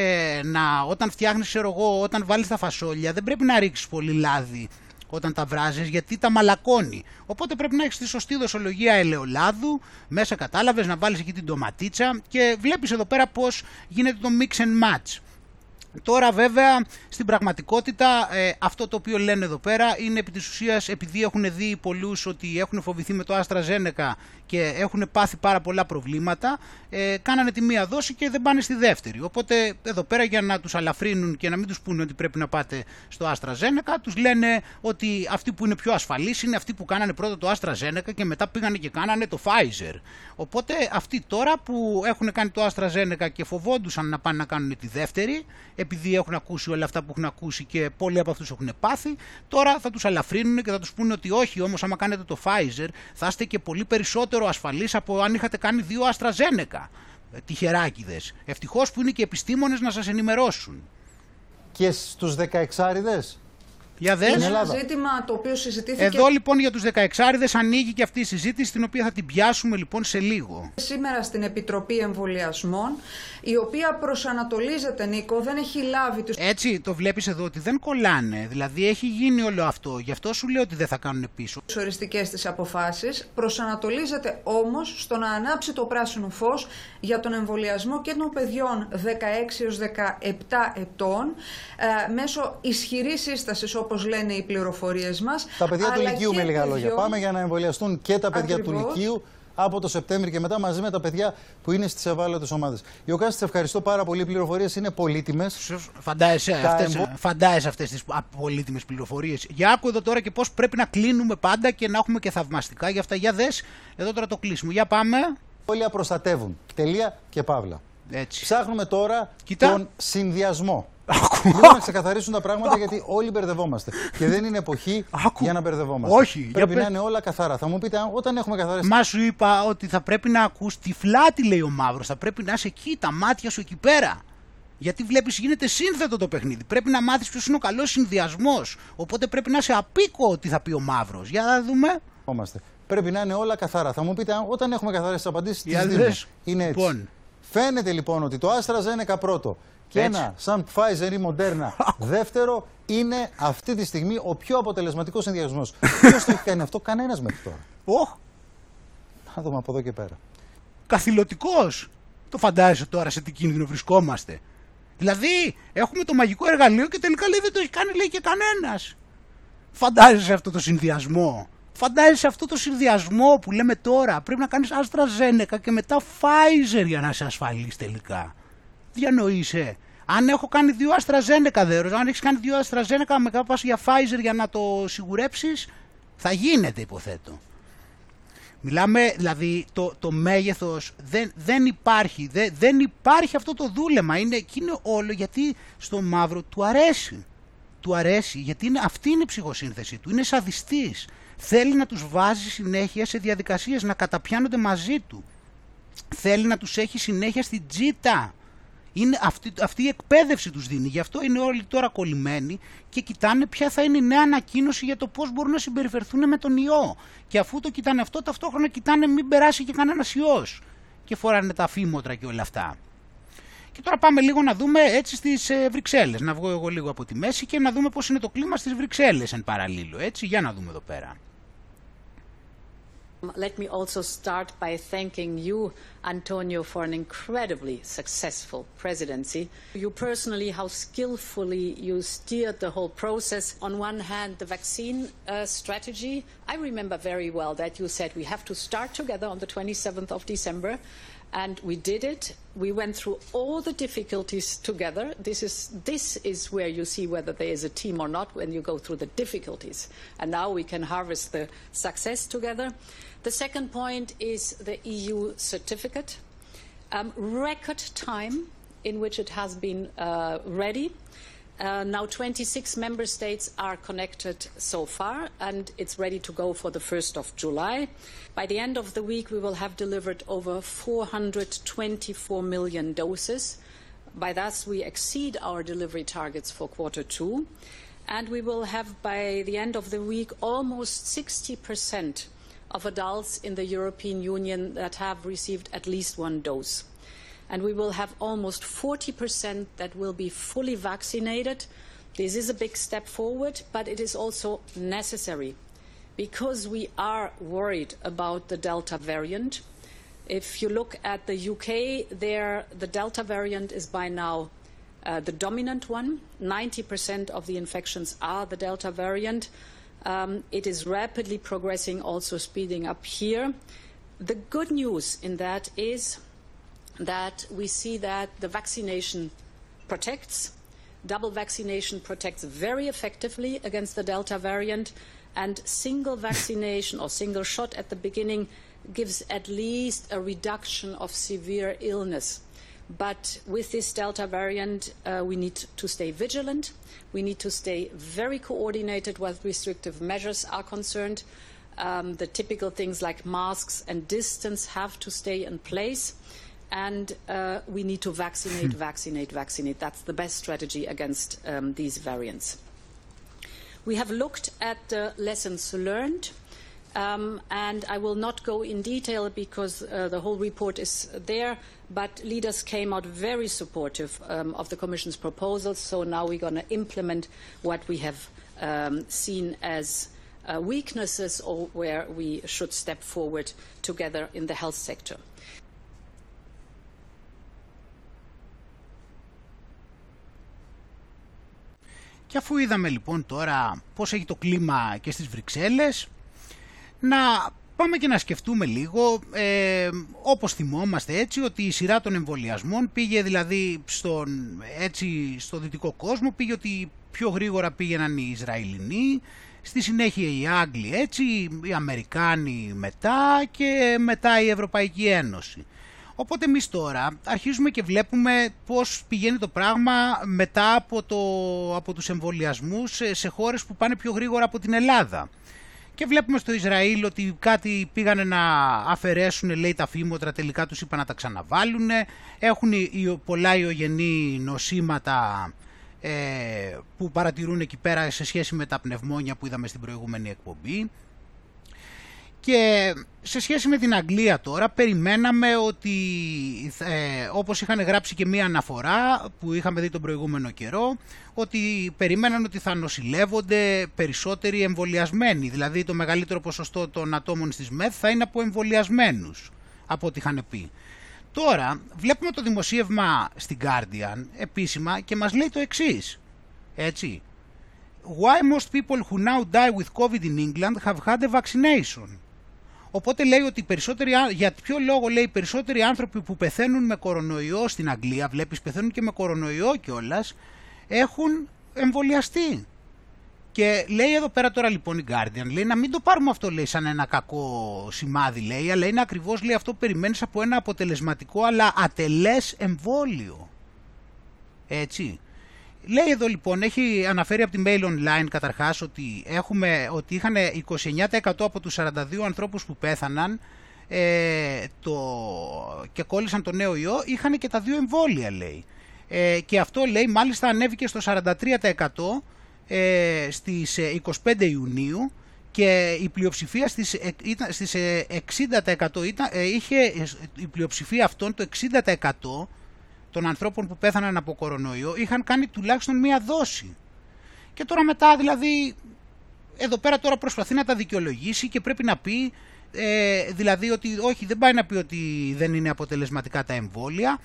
να, όταν φτιάχνεις, ξέρω εγώ, όταν βάλεις τα φασόλια, δεν πρέπει να ρίξεις πολύ λάδι όταν τα βράζεις γιατί τα μαλακώνει. Οπότε πρέπει να έχεις τη σωστή δοσολογία ελαιολάδου, μέσα κατάλαβες να βάλεις εκεί την ντοματίτσα και βλέπεις εδώ πέρα πώς γίνεται το mix and match. Τώρα βέβαια στην πραγματικότητα ε, αυτό το οποίο λένε εδώ πέρα είναι επί της ουσίας επειδή έχουν δει πολλούς ότι έχουν φοβηθεί με το AstraZeneca και έχουν πάθει πάρα πολλά προβλήματα ε, κάνανε τη μία δόση και δεν πάνε στη δεύτερη. Οπότε εδώ πέρα για να τους αλαφρύνουν και να μην τους πούνε ότι πρέπει να πάτε στο AstraZeneca τους λένε ότι αυτοί που είναι πιο ασφαλείς είναι αυτοί που κάνανε πρώτα το AstraZeneca και μετά πήγανε και κάνανε το Pfizer. Οπότε αυτοί τώρα που έχουν κάνει το AstraZeneca και φοβόντουσαν να πάνε να κάνουν τη δεύτερη επειδή έχουν ακούσει όλα αυτά που έχουν ακούσει και πολλοί από αυτούς έχουν πάθει, τώρα θα τους αλαφρύνουν και θα τους πούνε ότι όχι όμως άμα κάνετε το Pfizer θα είστε και πολύ περισσότερο ασφαλείς από αν είχατε κάνει δύο AstraZeneca. Ε, Τυχεράκιδες. Ευτυχώς που είναι και επιστήμονες να σας ενημερώσουν. Και στους 16άριδες. Για δες. Είναι ένα ζήτημα το οποίο συζητήθηκε Εδώ λοιπόν για τους 16άριδες ανοίγει και αυτή η συζήτηση την οποία θα την πιάσουμε λοιπόν σε λίγο. σήμερα στην Επιτροπή Εμβολιασμών, η οποία προσανατολίζεται, Νίκο, δεν έχει λάβει τους Έτσι το βλέπεις εδώ ότι δεν κολλάνε. Δηλαδή έχει γίνει όλο αυτό. Γι' αυτό σου λέω ότι δεν θα κάνουν πίσω. τις οριστικές της αποφάσεις, προσανατολίζεται όμως στο να ανάψει το πράσινο φως για τον εμβολιασμό και των παιδιών 16 έως 17 ετών ε, μέσω ισχυρής σύστασης όπως λένε οι πληροφορίες μας. Τα παιδιά του αλλά Λυκείου και με λίγα λόγια. παιδιών- Πάμε για να εμβολιαστούν και τα παιδιά του Ακριβώς. Λυκείου από το Σεπτέμβριο και μετά μαζί με τα παιδιά που είναι στις ευάλωτες ομάδες. Ιωκάστη, σε ευχαριστώ πάρα πολύ. Οι πληροφορίες είναι πολύτιμες. Φαντάζεσαι Τα αυτές, εμβο- φαντάζεσαι αυτές τις πολύτιμες πληροφορίες. Για άκου εδώ τώρα και πώς πρέπει να κλείνουμε πάντα και να έχουμε και θαυμαστικά για αυτά. Για δες, εδώ τώρα το κλείσιμο. Για πάμε. Όλοι προστατεύουν. Τελεία και παύλα. Έτσι. Ψάχνουμε τώρα Κοίτα. τον συνδυασμό. Λίγο να ξεκαθαρίσουν τα πράγματα γιατί όλοι μπερδευόμαστε. Και δεν είναι εποχή για να μπερδευόμαστε. Όχι, για Πρέπει να πες. είναι όλα καθαρά. Θα μου πείτε, αν- όταν έχουμε καθαρές Μα σου είπα ότι θα πρέπει να ακούς τυφλά τι λέει ο Μαύρος. Θα πρέπει να είσαι εκεί, τα μάτια σου εκεί πέρα. Γιατί βλέπεις γίνεται σύνθετο το παιχνίδι. Πρέπει να μάθεις ποιος είναι ο καλός συνδυασμός. Οπότε πρέπει να είσαι απίκο τι θα πει ο Μαύρος. Για να δούμε. Είμαστε. Πρέπει να είναι όλα καθαρά. Θα μου πείτε, αν- όταν έχουμε καθαρές τι απαντήσεις, τις Για δίνουμε. δες. Είναι έτσι. Λοιπόν. Φαίνεται λοιπόν ότι το AstraZeneca πρώτο και Έτσι. ένα σαν Pfizer ή Moderna δεύτερο είναι αυτή τη στιγμή ο πιο αποτελεσματικός συνδυασμός. Ποιος το έχει κάνει αυτό, κανένας μέχρι τώρα. Οχ, Να δούμε από εδώ και πέρα. καθηλωτικός. Το φαντάζεσαι τώρα σε τι κίνδυνο βρισκόμαστε. Δηλαδή, έχουμε το μαγικό εργαλείο και τελικά λέει δεν το έχει κάνει λέει και κανένας. Φαντάζεσαι αυτό το συνδυασμό. Φαντάζεσαι αυτό το συνδυασμό που λέμε τώρα. Πρέπει να κάνεις AstraZeneca και μετά Pfizer για να είσαι ασφαλής τελικά. Διανοείσαι. Αν έχω κάνει δύο AstraZeneca δέρος, αν έχεις κάνει δύο AstraZeneca μετά πας για Pfizer για να το σιγουρέψεις, θα γίνεται υποθέτω. Μιλάμε, δηλαδή, το, το μέγεθος δεν, δεν υπάρχει, δεν, δεν υπάρχει αυτό το δούλεμα. Είναι, και είναι όλο γιατί στο μαύρο του αρέσει. Του αρέσει, γιατί είναι, αυτή είναι η ψυχοσύνθεση του, είναι σαδιστής. Θέλει να τους βάζει συνέχεια σε διαδικασίες, να καταπιάνονται μαζί του. Θέλει να τους έχει συνέχεια στην τζίτα. Είναι αυτή, αυτή η εκπαίδευση τους δίνει. Γι' αυτό είναι όλοι τώρα κολλημένοι και κοιτάνε ποια θα είναι η νέα ανακοίνωση για το πώς μπορούν να συμπεριφερθούν με τον ιό. Και αφού το κοιτάνε αυτό, ταυτόχρονα κοιτάνε μην περάσει και κανένας ιός. Και φοράνε τα φήμοτρα και όλα αυτά. Και τώρα πάμε λίγο να δούμε έτσι στις ε, Βρυξέλλες. Να βγω εγώ λίγο από τη μέση και να δούμε πώς είναι το κλίμα στις Βρυξέλλες εν παραλίλω. Έτσι, για να δούμε εδώ πέρα. Let me also start by thanking you, Antonio, for an incredibly successful presidency. You personally, how skillfully you steered the whole process. On one hand, the vaccine uh, strategy. I remember very well that you said we have to start together on the 27th of December. And we did it. We went through all the difficulties together. This is, this is where you see whether there is a team or not when you go through the difficulties. And now we can harvest the success together. The second point is the EU certificate. Um, record time in which it has been uh, ready. Uh, now 26 member states are connected so far, and it's ready to go for the 1st of July. By the end of the week, we will have delivered over 424 million doses. By that, we exceed our delivery targets for quarter two. And we will have, by the end of the week, almost 60% of adults in the European Union that have received at least one dose and we will have almost 40% that will be fully vaccinated. This is a big step forward, but it is also necessary because we are worried about the Delta variant. If you look at the UK, there the Delta variant is by now uh, the dominant one. 90% of the infections are the Delta variant. Um, it is rapidly progressing, also speeding up here. The good news in that is that we see that the vaccination protects. Double vaccination protects very effectively against the Delta variant, and single vaccination or single shot at the beginning gives at least a reduction of severe illness. But with this Delta variant, uh, we need to stay vigilant. We need to stay very coordinated where restrictive measures are concerned. Um, the typical things like masks and distance have to stay in place and uh, we need to vaccinate, vaccinate, vaccinate. That's the best strategy against um, these variants. We have looked at the lessons learned, um, and I will not go in detail because uh, the whole report is there, but leaders came out very supportive um, of the Commission's proposals, so now we're going to implement what we have um, seen as uh, weaknesses or where we should step forward together in the health sector. Και αφού είδαμε λοιπόν τώρα πώς έχει το κλίμα και στις Βρυξέλλες, να πάμε και να σκεφτούμε λίγο, ε, όπως θυμόμαστε έτσι, ότι η σειρά των εμβολιασμών πήγε δηλαδή στον, έτσι, στο δυτικό κόσμο, πήγε ότι πιο γρήγορα πήγαιναν οι Ισραηλινοί, στη συνέχεια οι Άγγλοι έτσι, οι Αμερικάνοι μετά και μετά η Ευρωπαϊκή Ένωση. Οπότε εμείς τώρα αρχίζουμε και βλέπουμε πώς πηγαίνει το πράγμα μετά από, το, από τους εμβολιασμούς σε, σε χώρες που πάνε πιο γρήγορα από την Ελλάδα. Και βλέπουμε στο Ισραήλ ότι κάτι πήγανε να αφαιρέσουν, λέει τα φήμοτρα, τελικά τους είπαν να τα ξαναβάλουν. Έχουν πολλά ιογενή νοσήματα ε, που παρατηρούν εκεί πέρα σε σχέση με τα πνευμόνια που είδαμε στην προηγούμενη εκπομπή. Και σε σχέση με την Αγγλία τώρα, περιμέναμε ότι, ε, όπως είχαν γράψει και μία αναφορά που είχαμε δει τον προηγούμενο καιρό, ότι περίμεναν ότι θα νοσηλεύονται περισσότεροι εμβολιασμένοι. Δηλαδή το μεγαλύτερο ποσοστό των ατόμων στις ΜΕΘ θα είναι από εμβολιασμένους, από ό,τι είχαν πει. Τώρα βλέπουμε το δημοσίευμα στην Guardian επίσημα και μας λέει το εξής, έτσι. Why most people who now die with COVID in England have had a vaccination; Οπότε λέει ότι περισσότεροι, για ποιο λόγο λέει περισσότεροι άνθρωποι που πεθαίνουν με κορονοϊό στην Αγγλία, βλέπεις πεθαίνουν και με κορονοϊό κιόλας, έχουν εμβολιαστεί. Και λέει εδώ πέρα τώρα λοιπόν η Guardian, λέει να μην το πάρουμε αυτό λέει σαν ένα κακό σημάδι λέει, αλλά είναι ακριβώς λέει αυτό που περιμένεις από ένα αποτελεσματικό αλλά ατελές εμβόλιο. Έτσι. Λέει εδώ λοιπόν, έχει αναφέρει από τη Mail Online καταρχάς ότι, έχουμε, ότι είχαν 29% από τους 42 ανθρώπους που πέθαναν ε, το, και κόλλησαν το νέο ιό, είχαν και τα δύο εμβόλια λέει. Ε, και αυτό λέει μάλιστα ανέβηκε στο 43% ε, στις 25 ε, Ιουνίου και η πλειοψηφία στις, στις 60% ήταν, είχε η πλειοψηφία αυτών το 60% των ανθρώπων που πέθαναν από κορονοϊό είχαν κάνει τουλάχιστον μία δόση. Και τώρα μετά δηλαδή, εδώ πέρα τώρα προσπαθεί να τα δικαιολογήσει και πρέπει να πει ε, δηλαδή ότι όχι δεν πάει να πει ότι δεν είναι αποτελεσματικά τα εμβόλια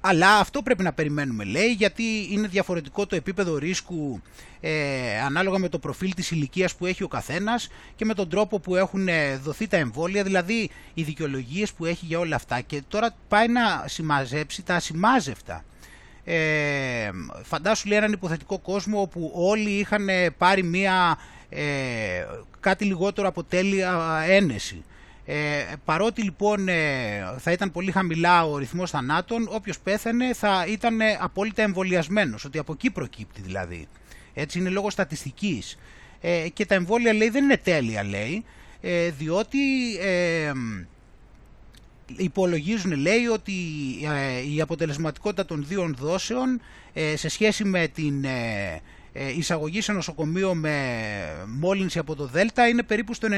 αλλά αυτό πρέπει να περιμένουμε λέει γιατί είναι διαφορετικό το επίπεδο ρίσκου ε, ανάλογα με το προφίλ της ηλικίας που έχει ο καθένας και με τον τρόπο που έχουν ε, δοθεί τα εμβόλια, δηλαδή οι δικαιολογίες που έχει για όλα αυτά και τώρα πάει να συμμαζέψει τα ασημάζευτα. Ε, φαντάσου λέει έναν υποθετικό κόσμο όπου όλοι είχαν πάρει μία ε, κάτι λιγότερο από τέλεια ένεση Ε, παρότι λοιπόν ε, θα ήταν πολύ χαμηλά ο ρυθμός θανάτων, όποιος πέθανε θα ήταν ε, απόλυτα εμβολιασμένος, ότι από εκεί προκύπτει δηλαδή. Έτσι είναι λόγω στατιστικής. Ε, και τα εμβόλια λέει δεν είναι τέλεια λέει, ε, διότι ε, υπολογίζουν λέει ότι η αποτελεσματικότητα των δύο δόσεων σε σχέση με την ε, εισαγωγή σε νοσοκομείο με μόλυνση από το Δέλτα είναι περίπου στο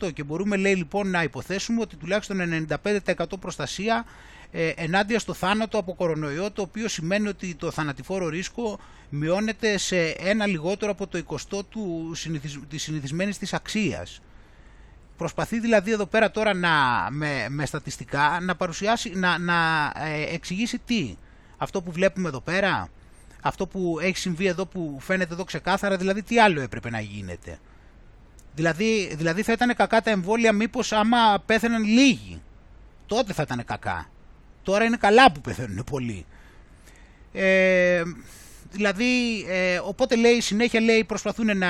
94% και μπορούμε λέει λοιπόν να υποθέσουμε ότι τουλάχιστον 95% προστασία ε, ενάντια στο θάνατο από κορονοϊό το οποίο σημαίνει ότι το θανατηφόρο ρίσκο μειώνεται σε ένα λιγότερο από το 20 του συνηθισ... της συνηθισμένης της αξίας. Προσπαθεί δηλαδή εδώ πέρα τώρα να, με, με στατιστικά να παρουσιάσει, να, να ε, εξηγήσει τι. Αυτό που βλέπουμε εδώ πέρα, αυτό που έχει συμβεί εδώ που φαίνεται εδώ ξεκάθαρα, δηλαδή τι άλλο έπρεπε να γίνεται. Δηλαδή, δηλαδή θα ήταν κακά τα εμβόλια μήπως άμα πέθαιναν λίγοι. Τότε θα ήταν κακά. Τώρα είναι καλά που πεθαίνουν πολλοί. Ε, δηλαδή, ε, οπότε λέει, συνέχεια λέει προσπαθούν να,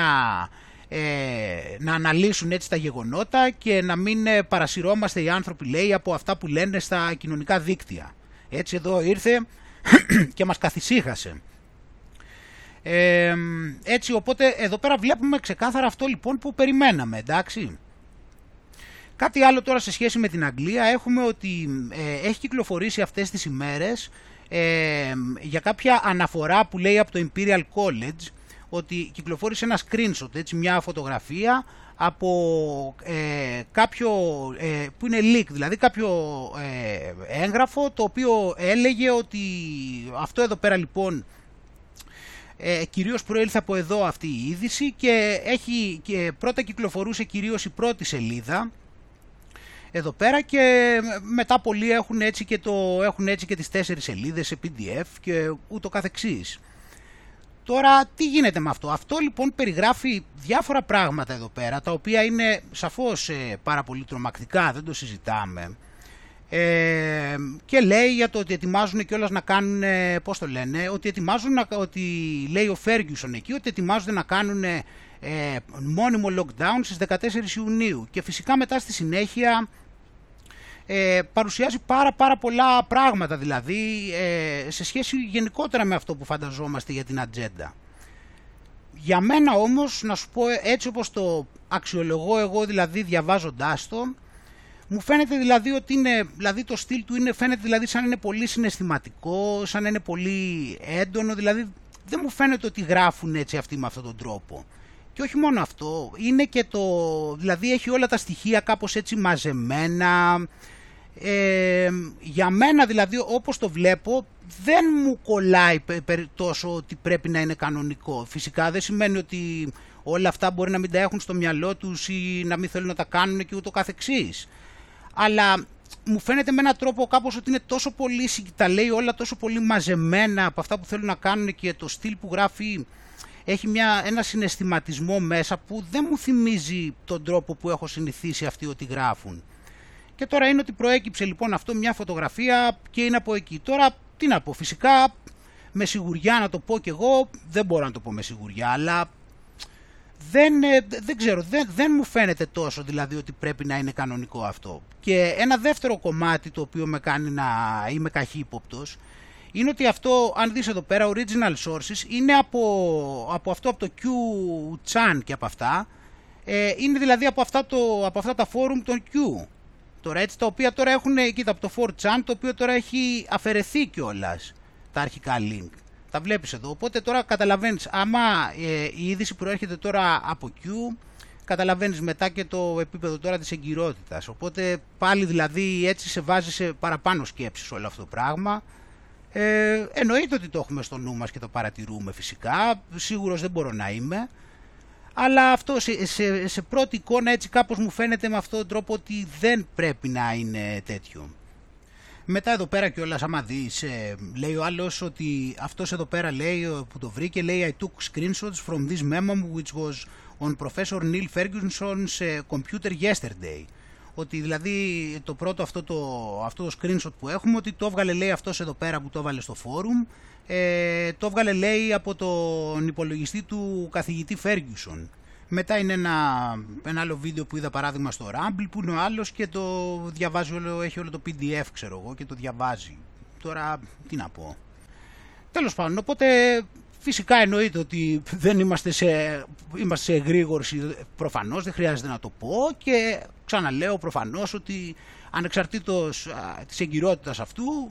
ε, να αναλύσουν έτσι τα γεγονότα και να μην ε, παρασυρώμαστε οι άνθρωποι λέει από αυτά που λένε στα κοινωνικά δίκτυα. Έτσι εδώ ήρθε και μας καθησύχασε. Ε, έτσι οπότε εδώ πέρα βλέπουμε ξεκάθαρα αυτό λοιπόν που περιμέναμε εντάξει. Κάτι άλλο τώρα σε σχέση με την Αγγλία έχουμε ότι ε, έχει κυκλοφορήσει αυτές τις ημέρες ε, για κάποια αναφορά που λέει από το Imperial College ότι κυκλοφόρησε ένα screenshot, έτσι, μια φωτογραφία από ε, κάποιο ε, που είναι leak, δηλαδή κάποιο ε, έγγραφο το οποίο έλεγε ότι αυτό εδώ πέρα λοιπόν ε, κυρίως προήλθε από εδώ αυτή η είδηση και, έχει, και πρώτα κυκλοφορούσε κυρίως η πρώτη σελίδα εδώ πέρα και μετά πολλοί έχουν έτσι και, το, έχουν έτσι και τις τέσσερις σελίδες σε PDF και ούτω καθεξής. Τώρα τι γίνεται με αυτό; Αυτό λοιπόν περιγράφει διάφορα πράγματα εδώ πέρα τα οποία είναι σαφώς ε, πάρα πολύ τρομακτικά, δεν το συζητάμε. Ε, και λέει για το ότι ετοιμάζουν κιόλας να κάνουν, πώς το λένε, ότι ετοιμάζουν, ότι λέει ο Φέργιουσον εκεί, ότι ετοιμάζονται να κάνουν ε, μόνιμο lockdown στις 14 Ιουνίου και φυσικά μετά στη συνέχεια ε, παρουσιάζει πάρα πάρα πολλά πράγματα δηλαδή ε, σε σχέση γενικότερα με αυτό που φανταζόμαστε για την ατζέντα. Για μένα όμως, να σου πω έτσι όπως το αξιολογώ εγώ δηλαδή διαβάζοντάς το, μου φαίνεται δηλαδή ότι είναι, δηλαδή το στυλ του είναι, φαίνεται δηλαδή σαν να είναι πολύ συναισθηματικό, σαν να είναι πολύ έντονο, δηλαδή δεν μου φαίνεται ότι γράφουν έτσι αυτοί με αυτόν τον τρόπο. Και όχι μόνο αυτό, είναι και το, δηλαδή έχει όλα τα στοιχεία κάπως έτσι μαζεμένα, ε, για μένα δηλαδή όπως το βλέπω δεν μου κολλάει τόσο ότι πρέπει να είναι κανονικό. Φυσικά δεν σημαίνει ότι όλα αυτά μπορεί να μην τα έχουν στο μυαλό τους ή να μην θέλουν να τα κάνουν και ούτω καθεξής. Αλλά μου φαίνεται με έναν τρόπο κάπως ότι είναι τόσο πολύ, τα λέει όλα τόσο πολύ μαζεμένα από αυτά που θέλουν να κάνουν και το στυλ που γράφει έχει μια, ένα συναισθηματισμό μέσα που δεν μου θυμίζει τον τρόπο που έχω συνηθίσει αυτοί ότι γράφουν. Και τώρα είναι ότι προέκυψε λοιπόν αυτό μια φωτογραφία και είναι από εκεί. Τώρα τι να πω, φυσικά με σιγουριά να το πω κι εγώ, δεν μπορώ να το πω με σιγουριά, αλλά δεν, ε, δεν ξέρω, δεν, δεν μου φαίνεται τόσο δηλαδή ότι πρέπει να είναι κανονικό αυτό. Και ένα δεύτερο κομμάτι το οποίο με κάνει να είμαι καχύποπτος είναι ότι αυτό, αν δεις εδώ πέρα, original sources, είναι από, από αυτό, από το Q-Chan και από αυτά, ε, είναι δηλαδή από αυτά, το, από αυτά τα forum των Q. Τώρα έτσι, τα οποία τώρα έχουν, κοίτα, από το 4chan, το οποίο τώρα έχει αφαιρεθεί κιόλας τα αρχικά link. Τα βλέπεις εδώ. Οπότε τώρα καταλαβαίνεις, άμα ε, η είδηση προέρχεται τώρα από Q, καταλαβαίνεις μετά και το επίπεδο τώρα της εγκυρότητας. Οπότε πάλι δηλαδή έτσι σε βάζει σε παραπάνω σκέψεις όλο αυτό το πράγμα. Ε, εννοείται ότι το έχουμε στο νου μας και το παρατηρούμε φυσικά, σίγουρος δεν μπορώ να είμαι. Αλλά αυτό σε, σε, σε πρώτη εικόνα έτσι κάπως μου φαίνεται με αυτόν τον τρόπο ότι δεν πρέπει να είναι τέτοιο. Μετά εδώ πέρα κιόλας, άμα δεις, ε, λέει ο άλλος ότι αυτός εδώ πέρα λέει που το βρήκε, λέει I took screenshots from this memo which was on Professor Neil Ferguson's ε, computer yesterday. Ότι δηλαδή το πρώτο αυτό το, αυτό το screenshot που έχουμε, ότι το έβγαλε λέει αυτός εδώ πέρα που το έβαλε στο forum, ε, το έβγαλε λέει από τον υπολογιστή του καθηγητή Ferguson. Μετά είναι ένα, ένα άλλο βίντεο που είδα παράδειγμα στο Rumble που είναι ο άλλος και το διαβάζει όλο, έχει όλο το PDF ξέρω εγώ και το διαβάζει. Τώρα τι να πω. Τέλος πάντων, οπότε φυσικά εννοείται ότι δεν είμαστε σε, είμαστε σε εγρήγορση προφανώς, δεν χρειάζεται να το πω και ξαναλέω προφανώς ότι ανεξαρτήτως α, της εγκυρότητας αυτού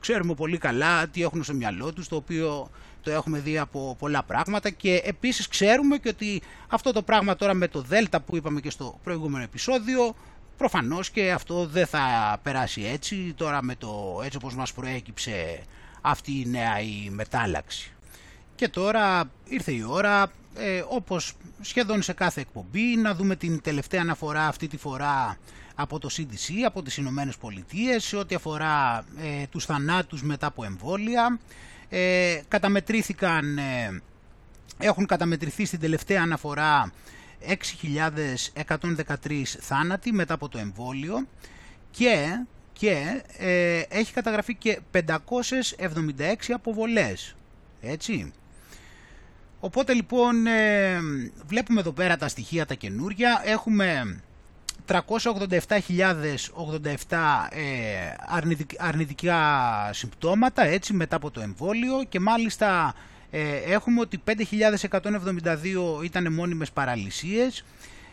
ξέρουμε πολύ καλά τι έχουν στο μυαλό τους το οποίο το έχουμε δει από πολλά πράγματα και επίσης ξέρουμε και ότι αυτό το πράγμα τώρα με το Δέλτα που είπαμε και στο προηγούμενο επεισόδιο προφανώς και αυτό δεν θα περάσει έτσι τώρα με το έτσι όπως μας προέκυψε αυτή η νέα η μετάλλαξη. Και τώρα ήρθε η ώρα ε, όπως σχεδόν σε κάθε εκπομπή να δούμε την τελευταία αναφορά αυτή τη φορά από το CDC, από τις Ηνωμένες Πολιτείες σε ό,τι αφορά ε, τους θανάτους μετά από εμβόλια ε, καταμετρήθηκαν, ε, έχουν καταμετρηθεί στην τελευταία αναφορά 6.113 θάνατοι μετά από το εμβόλιο και, και ε, έχει καταγραφεί και 576 αποβολές. Έτσι. Οπότε λοιπόν ε, βλέπουμε εδώ πέρα τα στοιχεία τα καινούρια. Έχουμε 387.087 ε, αρνητικά συμπτώματα έτσι μετά από το εμβόλιο. Και μάλιστα ε, έχουμε ότι 5.172 ήταν μόνιμες παραλυσίες.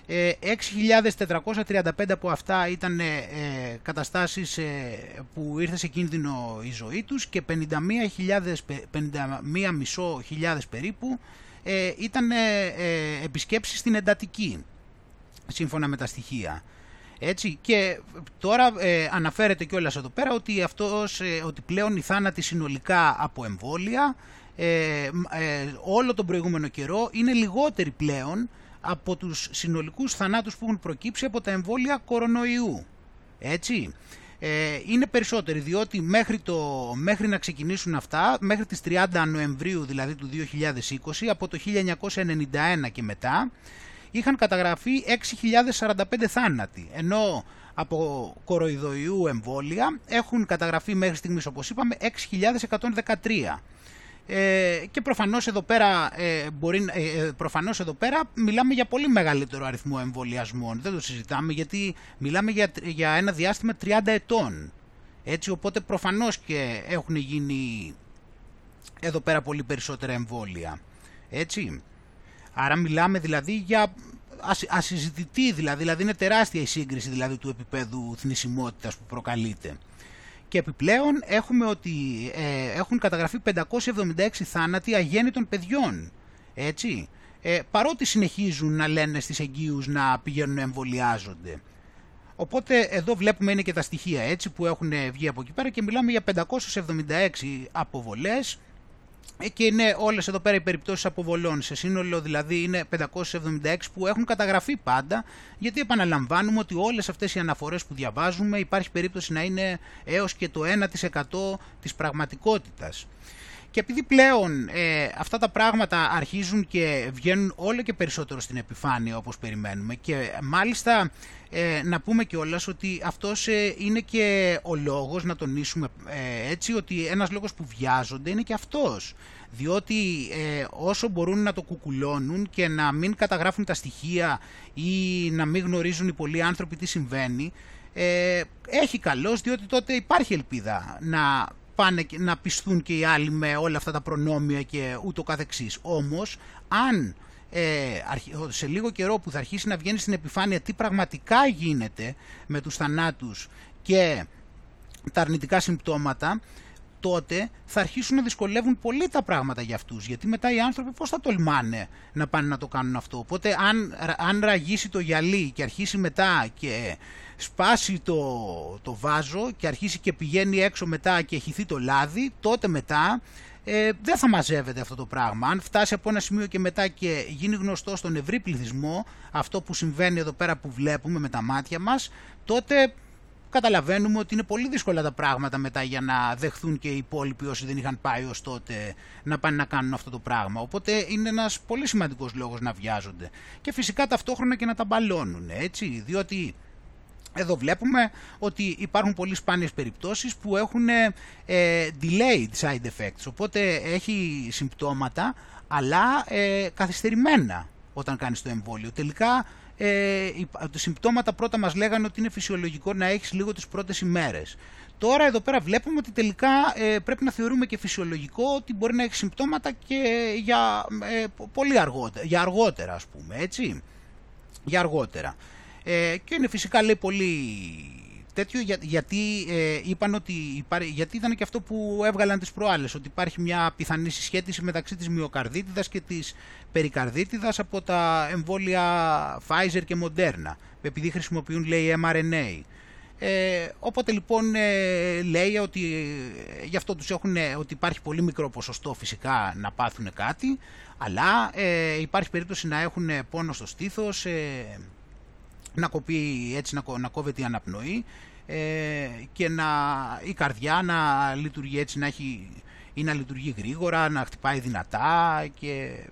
6.435 ε, από αυτά ήταν καταστάσεις που ήρθε σε κίνδυνο η ζωή τους και 51.500 περίπου ήταν επισκέψεις στην εντατική σύμφωνα με τα στοιχεία. Έτσι, και τώρα ε, αναφέρεται κιόλας εδώ πέρα ότι, αυτός, ε, ότι πλέον οι θάνατοι συνολικά από εμβόλια ε, ε, όλο τον προηγούμενο καιρό είναι λιγότεροι πλέον από τους συνολικούς θανάτους που έχουν προκύψει από τα εμβόλια κορονοϊού. Έτσι. Ε, είναι περισσότεροι διότι μέχρι, το, μέχρι να ξεκινήσουν αυτά, μέχρι τις 30 Νοεμβρίου δηλαδή του 2020, από το 1991 και μετά, είχαν καταγραφεί 6.045 θάνατοι, ενώ από κοροϊδοϊού εμβόλια έχουν καταγραφεί μέχρι στιγμής όπως είπαμε 6.113. Ε, και προφανώς εδώ, πέρα, ε, μπορεί, ε, ε, προφανώς εδώ πέρα μιλάμε για πολύ μεγαλύτερο αριθμό εμβολιασμών. Δεν το συζητάμε γιατί μιλάμε για, για ένα διάστημα 30 ετών. Έτσι οπότε προφανώς και έχουν γίνει εδώ πέρα πολύ περισσότερα εμβόλια. Έτσι. Άρα μιλάμε δηλαδή για ασυζητητή δηλαδή, δηλαδή είναι τεράστια η σύγκριση δηλαδή του επίπεδου θνησιμότητας που προκαλείται. Και επιπλέον έχουμε ότι ε, έχουν καταγραφεί 576 θάνατοι αγέννητων παιδιών. Έτσι. Ε, παρότι συνεχίζουν να λένε στις εγγύους να πηγαίνουν να εμβολιάζονται. Οπότε εδώ βλέπουμε είναι και τα στοιχεία έτσι που έχουν βγει από εκεί πέρα και μιλάμε για 576 αποβολές ε, και είναι όλες εδώ πέρα οι περιπτώσεις αποβολών. Σε σύνολο δηλαδή είναι 576 που έχουν καταγραφεί πάντα, γιατί επαναλαμβάνουμε ότι όλες αυτές οι αναφορές που διαβάζουμε υπάρχει περίπτωση να είναι έως και το 1% της πραγματικότητας. Και επειδή πλέον ε, αυτά τα πράγματα αρχίζουν και βγαίνουν όλο και περισσότερο στην επιφάνεια όπως περιμένουμε και μάλιστα ε, να πούμε κιόλας ότι αυτός ε, είναι και ο λόγος, να τονίσουμε ε, έτσι, ότι ένας λόγος που βιάζονται είναι και αυτός. Διότι όσο μπορούν να το κουκουλώνουν και να μην καταγράφουν τα στοιχεία ή να μην γνωρίζουν οι πολλοί άνθρωποι τι συμβαίνει, έχει καλός διότι τότε υπάρχει ελπίδα να πάνε να πιστούν και οι άλλοι με όλα αυτά τα προνόμια και ούτω καθεξής. Όμως, αν ε, σε λίγο καιρό που θα αρχίσει να βγαίνει στην επιφάνεια τι πραγματικά γίνεται με τους θανάτους και τα αρνητικά συμπτώματα, τότε θα αρχίσουν να δυσκολεύουν πολύ τα πράγματα για αυτούς. Γιατί μετά οι άνθρωποι πώς θα τολμάνε να πάνε να το κάνουν αυτό. Οπότε αν, αν ραγίσει το γυαλί και αρχίσει μετά και σπάσει το, το βάζο και αρχίσει και πηγαίνει έξω μετά και χυθεί το λάδι, τότε μετά ε, δεν θα μαζεύεται αυτό το πράγμα. Αν φτάσει από ένα σημείο και μετά και γίνει γνωστό στον ευρύ πληθυσμό αυτό που συμβαίνει εδώ πέρα που βλέπουμε με τα μάτια μας, τότε καταλαβαίνουμε ότι είναι πολύ δύσκολα τα πράγματα μετά για να δεχθούν και οι υπόλοιποι όσοι δεν είχαν πάει ως τότε να πάνε να κάνουν αυτό το πράγμα. Οπότε είναι ένας πολύ σημαντικός λόγος να βιάζονται. Και φυσικά ταυτόχρονα και να τα μπαλώνουν, έτσι, διότι εδώ βλέπουμε ότι υπάρχουν πολύ σπάνιες περιπτώσεις που έχουν ε, delayed side effects, οπότε έχει συμπτώματα αλλά ε, καθυστερημένα. όταν κάνεις το εμβόλιο. Τελικά ε, τα συμπτώματα πρώτα μας λέγανε ότι είναι φυσιολογικό να έχεις λίγο τις πρώτες ημέρες. Τώρα εδώ πέρα βλέπουμε ότι τελικά ε, πρέπει να θεωρούμε και φυσιολογικό ότι μπορεί να έχεις συμπτώματα και για, ε, πολύ αργότερα, για αργότερα ας πούμε, έτσι, για αργότερα. Ε, και είναι φυσικά λέει πολύ τέτοιο για, γιατί ε, είπαν ότι γιατί ήταν και αυτό που έβγαλαν τις προάλλες ότι υπάρχει μια πιθανή συσχέτιση μεταξύ της μυοκαρδίτιδας και της περικαρδίτιδας από τα εμβόλια Pfizer και Moderna επειδή χρησιμοποιούν λέει mRNA. Ε, οπότε λοιπόν ε, λέει ότι ε, γι' αυτό τους έχουν ότι υπάρχει πολύ μικρό ποσοστό φυσικά να πάθουν κάτι αλλά ε, υπάρχει περίπτωση να έχουν πόνο στο στήθος να κοπεί έτσι να, να κόβεται η αναπνοή και να, η καρδιά να λειτουργεί έτσι να έχει ή να λειτουργεί γρήγορα, να χτυπάει δυνατά και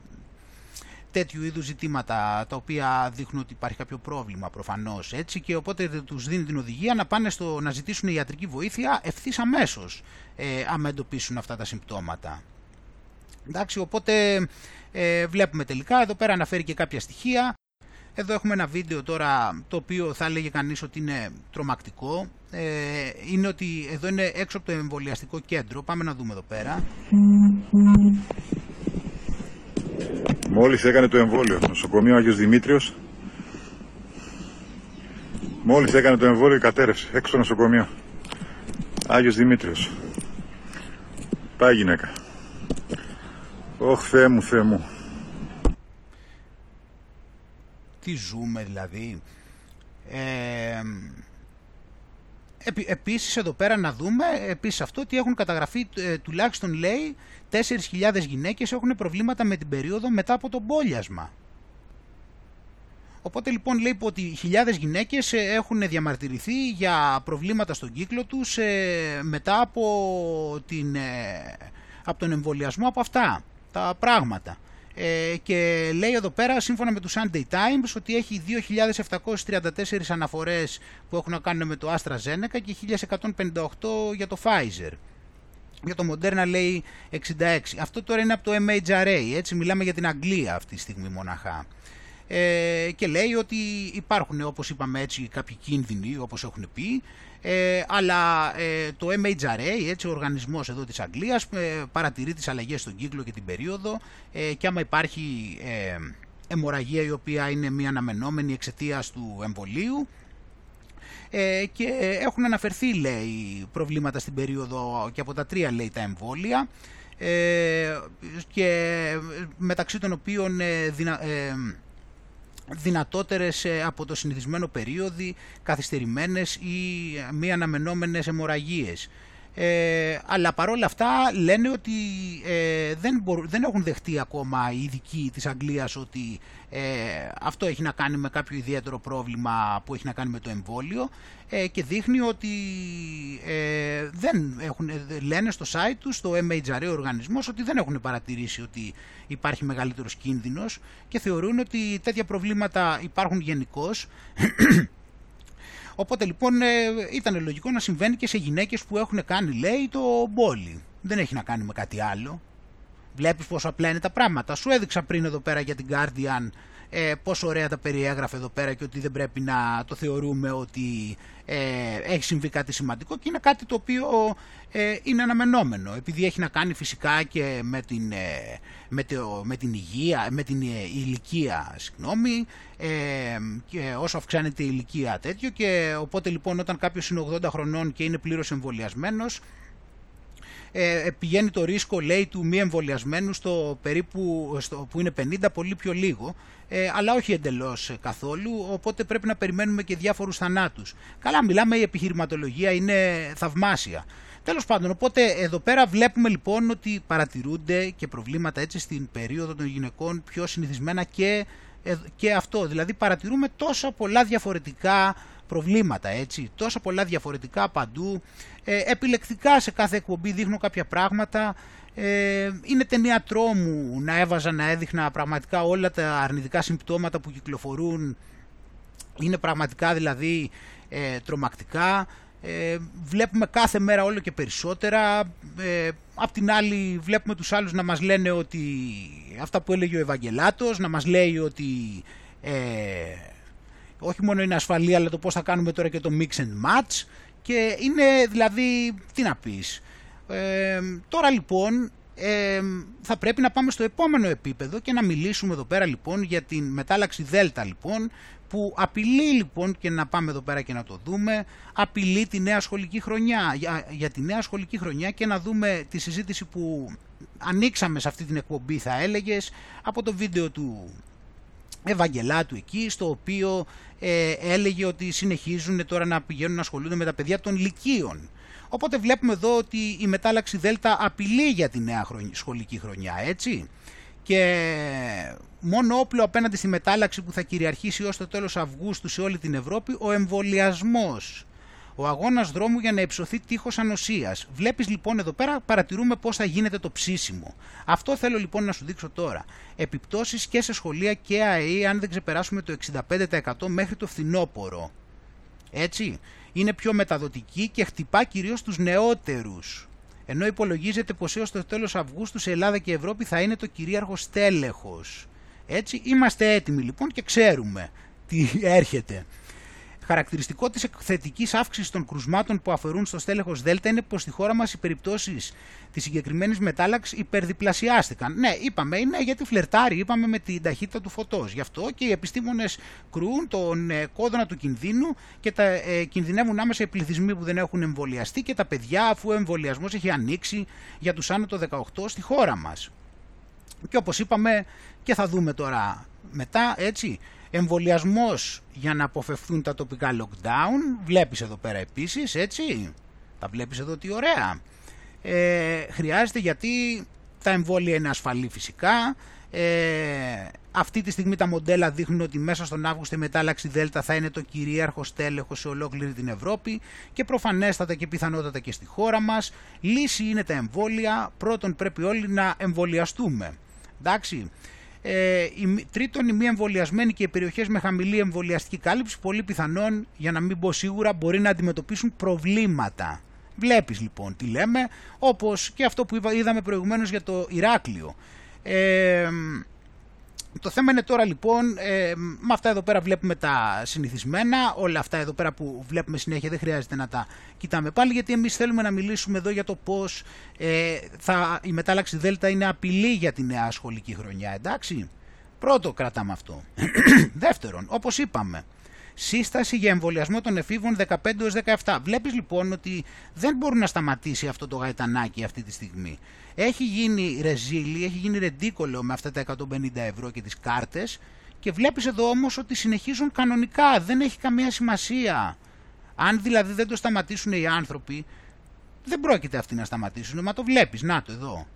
τέτοιου είδους ζητήματα τα οποία δείχνουν ότι υπάρχει κάποιο πρόβλημα προφανώς έτσι και οπότε τους δίνει την οδηγία να πάνε στο, να ζητήσουν ιατρική βοήθεια ευθύς αμέσως ε, άμα εντοπίσουν αυτά τα συμπτώματα. Εντάξει, οπότε ε, βλέπουμε τελικά, εδώ πέρα αναφέρει και κάποια στοιχεία. Εδώ έχουμε ένα βίντεο τώρα το οποίο θα έλεγε κανείς ότι είναι τρομακτικό. Ε, είναι ότι εδώ είναι έξω από το εμβολιαστικό κέντρο. Πάμε να δούμε εδώ πέρα. Μόλις έκανε το εμβόλιο, νοσοκομείο Άγιος Δημήτριος. Μόλις έκανε το εμβόλιο κατέρευσε, έξω στο νοσοκομείο. Άγιος Δημήτριος. Πάει γυναίκα. Ωχ, Θεέ μου, Θεέ μου. Τι ζούμε δηλαδή. Ε, επίσης εδώ πέρα να δούμε, επίσης αυτό ότι έχουν καταγραφεί ε, τουλάχιστον λέει 4.000 γυναίκες έχουν προβλήματα με την περίοδο μετά από το μπόλιασμα. Οπότε λοιπόν λέει ότι χιλιάδες γυναίκες ε, έχουν διαμαρτυρηθεί για προβλήματα στον κύκλο τους ε, μετά από, την, από τον εμβολιασμό από αυτά τα πράγματα. Και λέει εδώ πέρα σύμφωνα με το Sunday Times ότι έχει 2.734 αναφορές που έχουν να κάνουν με το AstraZeneca και 1.158 για το Pfizer. Για το Moderna λέει 66. Αυτό τώρα είναι από το MHRA, έτσι μιλάμε για την Αγγλία αυτή τη στιγμή μοναχά. Ε, και λέει ότι υπάρχουν όπως είπαμε έτσι κάποιοι κίνδυνοι όπως έχουν πει ε, αλλά ε, το MHRA, έτσι, ο οργανισμός εδώ της Αγγλίας ε, παρατηρεί τις αλλαγές στον κύκλο και την περίοδο. Ε, και άμα υπάρχει ε, αιμορραγία η οποία είναι μια αναμενόμενη εξαιτίας του εμβολίου ε, και έχουν αναφερθεί λέει προβλήματα στην περίοδο και από τα τρία λέει τα εμβόλια. Ε, και μεταξύ των οποίων ε, δυνα, ε, δυνατότερες από το συνηθισμένο περίοδο, καθυστερημένες ή μη αναμενόμενες αιμορραγίες. Ε, αλλά παρόλα αυτά λένε ότι ε, δεν, δεν έχουν δεχτεί ακόμα οι ειδικοί της Αγγλίας ότι ε, αυτό έχει να κάνει με κάποιο ιδιαίτερο πρόβλημα που έχει να κάνει με το εμβόλιο ε, και δείχνει ότι ε, δεν έχουν, λένε στο site τους, στο MHRA οργανισμός, ότι δεν έχουν παρατηρήσει ότι υπάρχει μεγαλύτερος κίνδυνος και θεωρούν ότι τέτοια προβλήματα υπάρχουν γενικώς. Οπότε λοιπόν ε, ήταν λογικό να συμβαίνει και σε γυναίκες που έχουν κάνει λέει το μπόλι. Δεν έχει να κάνει με κάτι άλλο. Βλέπεις πόσο απλά είναι τα πράγματα. Σου έδειξα πριν εδώ πέρα για την Guardian ε, πόσο ωραία τα περιέγραφε εδώ πέρα και ότι δεν πρέπει να το θεωρούμε ότι ε, έχει συμβεί κάτι σημαντικό και είναι κάτι το οποίο ε, είναι αναμενόμενο επειδή έχει να κάνει φυσικά και με την, ε, με, το, με την υγεία, με την ε, ηλικία συγγνώμη, ε, και όσο αυξάνεται η ηλικία τέτοιο και οπότε λοιπόν όταν κάποιος είναι 80 χρονών και είναι πλήρως εμβολιασμένος ε, πηγαίνει το ρίσκο λέει του μη εμβολιασμένου στο περίπου στο, που είναι 50 πολύ πιο λίγο. Ε, αλλά όχι εντελώς καθόλου οπότε πρέπει να περιμένουμε και διάφορους θανάτους. Καλά μιλάμε η επιχειρηματολογία είναι θαυμάσια. Τέλος πάντων, οπότε εδώ πέρα βλέπουμε λοιπόν ότι παρατηρούνται και προβλήματα έτσι στην περίοδο των γυναικών πιο συνηθισμένα και, ε, και αυτό. Δηλαδή παρατηρούμε τόσα πολλά διαφορετικά προβλήματα, έτσι, τόσα πολλά διαφορετικά παντού. Ε, επιλεκτικά σε κάθε εκπομπή δείχνω κάποια πράγματα. Ε, είναι ταινία τρόμου να έβαζα να έδειχνα πραγματικά όλα τα αρνητικά συμπτώματα που κυκλοφορούν. Είναι πραγματικά δηλαδή ε, τρομακτικά. Ε, βλέπουμε κάθε μέρα όλο και περισσότερα. Ε, απ' την άλλη βλέπουμε τους άλλους να μας λένε ότι αυτά που έλεγε ο Ευαγγελάτος, να μας λέει ότι ε, όχι μόνο είναι ασφαλή αλλά το πώς θα κάνουμε τώρα και το mix and match και είναι δηλαδή, τι να πεις. Ε, τώρα λοιπόν ε, θα πρέπει να πάμε στο επόμενο επίπεδο και να μιλήσουμε εδώ πέρα λοιπόν για την μετάλλαξη Δέλτα λοιπόν που απειλεί λοιπόν και να πάμε εδώ πέρα και να το δούμε απειλεί τη νέα σχολική χρονιά για, για τη νέα σχολική χρονιά και να δούμε τη συζήτηση που ανοίξαμε σε αυτή την εκπομπή θα έλεγες από το βίντεο του Ευαγγελάτου εκεί στο οποίο ε, έλεγε ότι συνεχίζουν τώρα να πηγαίνουν να ασχολούνται με τα παιδιά των λυκείων Οπότε βλέπουμε εδώ ότι η μετάλλαξη Δέλτα απειλεί για τη νέα σχολική χρονιά, έτσι. Και μόνο όπλο απέναντι στη μετάλλαξη που θα κυριαρχήσει ως το τέλος Αυγούστου σε όλη την Ευρώπη, ο εμβολιασμός. Ο αγώνας δρόμου για να υψωθεί τείχος ανοσίας. Βλέπεις λοιπόν εδώ πέρα, παρατηρούμε πώς θα γίνεται το ψήσιμο. Αυτό θέλω λοιπόν να σου δείξω τώρα. Επιπτώσεις και σε σχολεία και ΑΕΗ, αν δεν ξεπεράσουμε το 65% μέχρι το φθινόπωρο. Έτσι είναι πιο μεταδοτική και χτυπά κυρίως τους νεότερους. Ενώ υπολογίζεται πως έως το τέλος Αυγούστου σε Ελλάδα και Ευρώπη θα είναι το κυρίαρχο στέλεχος. Έτσι είμαστε έτοιμοι λοιπόν και ξέρουμε τι έρχεται. Χαρακτηριστικό της θετική αύξησης των κρουσμάτων που αφαιρούν στο στέλεχος Δέλτα είναι πως στη χώρα μας οι περιπτώσεις της συγκεκριμένης μετάλλαξης υπερδιπλασιάστηκαν. Ναι, είπαμε, είναι γιατί φλερτάρει, είπαμε με την ταχύτητα του φωτός. Γι' αυτό και οι επιστήμονες κρούν τον ε, κόδωνα του κινδύνου και τα, ε, κινδυνεύουν άμεσα οι πληθυσμοί που δεν έχουν εμβολιαστεί και τα παιδιά, αφού ο εμβολιασμός έχει ανοίξει για τους άνω των 18 στη χώρα μας. Και όπως είπαμε, και θα δούμε τώρα μετά, έτσι, Εμβολιασμός για να αποφευθούν τα τοπικά lockdown. Βλέπεις εδώ πέρα επίσης, έτσι. Τα βλέπεις εδώ τι ωραία. Ε, χρειάζεται γιατί τα εμβόλια είναι ασφαλή φυσικά. Ε, αυτή τη στιγμή τα μοντέλα δείχνουν ότι μέσα στον Αύγουστο η μετάλλαξη Δέλτα θα είναι το κυρίαρχο στέλεχο σε ολόκληρη την Ευρώπη και προφανέστατα και πιθανότατα και στη χώρα μας. Λύση είναι τα εμβόλια. Πρώτον πρέπει όλοι να εμβολιαστούμε. Εντάξει. Ε, η, τρίτον, οι μη εμβολιασμένοι και οι περιοχές με χαμηλή εμβολιαστική κάλυψη, πολύ πιθανόν, για να μην πω σίγουρα, μπορεί να αντιμετωπίσουν προβλήματα. Βλέπεις λοιπόν τι λέμε, όπως και αυτό που είδαμε προηγουμένως για το Ηράκλειο. Ε, το θέμα είναι τώρα λοιπόν, ε, με αυτά εδώ πέρα βλέπουμε τα συνηθισμένα, όλα αυτά εδώ πέρα που βλέπουμε συνέχεια δεν χρειάζεται να τα κοιτάμε πάλι γιατί εμείς θέλουμε να μιλήσουμε εδώ για το πώς ε, θα, η μετάλλαξη Δέλτα είναι απειλή για τη νέα σχολική χρονιά, εντάξει. Πρώτο κρατάμε αυτό. Δεύτερον, όπως είπαμε, σύσταση για εμβολιασμό των εφήβων 15 17. Βλέπεις λοιπόν ότι δεν μπορεί να σταματήσει αυτό το γαϊτανάκι αυτή τη στιγμή. Έχει γίνει ρεζίλι, έχει γίνει ρεντίκολο με αυτά τα 150 ευρώ και τις κάρτες και βλέπεις εδώ όμως ότι συνεχίζουν κανονικά, δεν έχει καμία σημασία. Αν δηλαδή δεν το σταματήσουν οι άνθρωποι, δεν πρόκειται αυτοί να σταματήσουν, μα το βλέπεις, να το εδώ.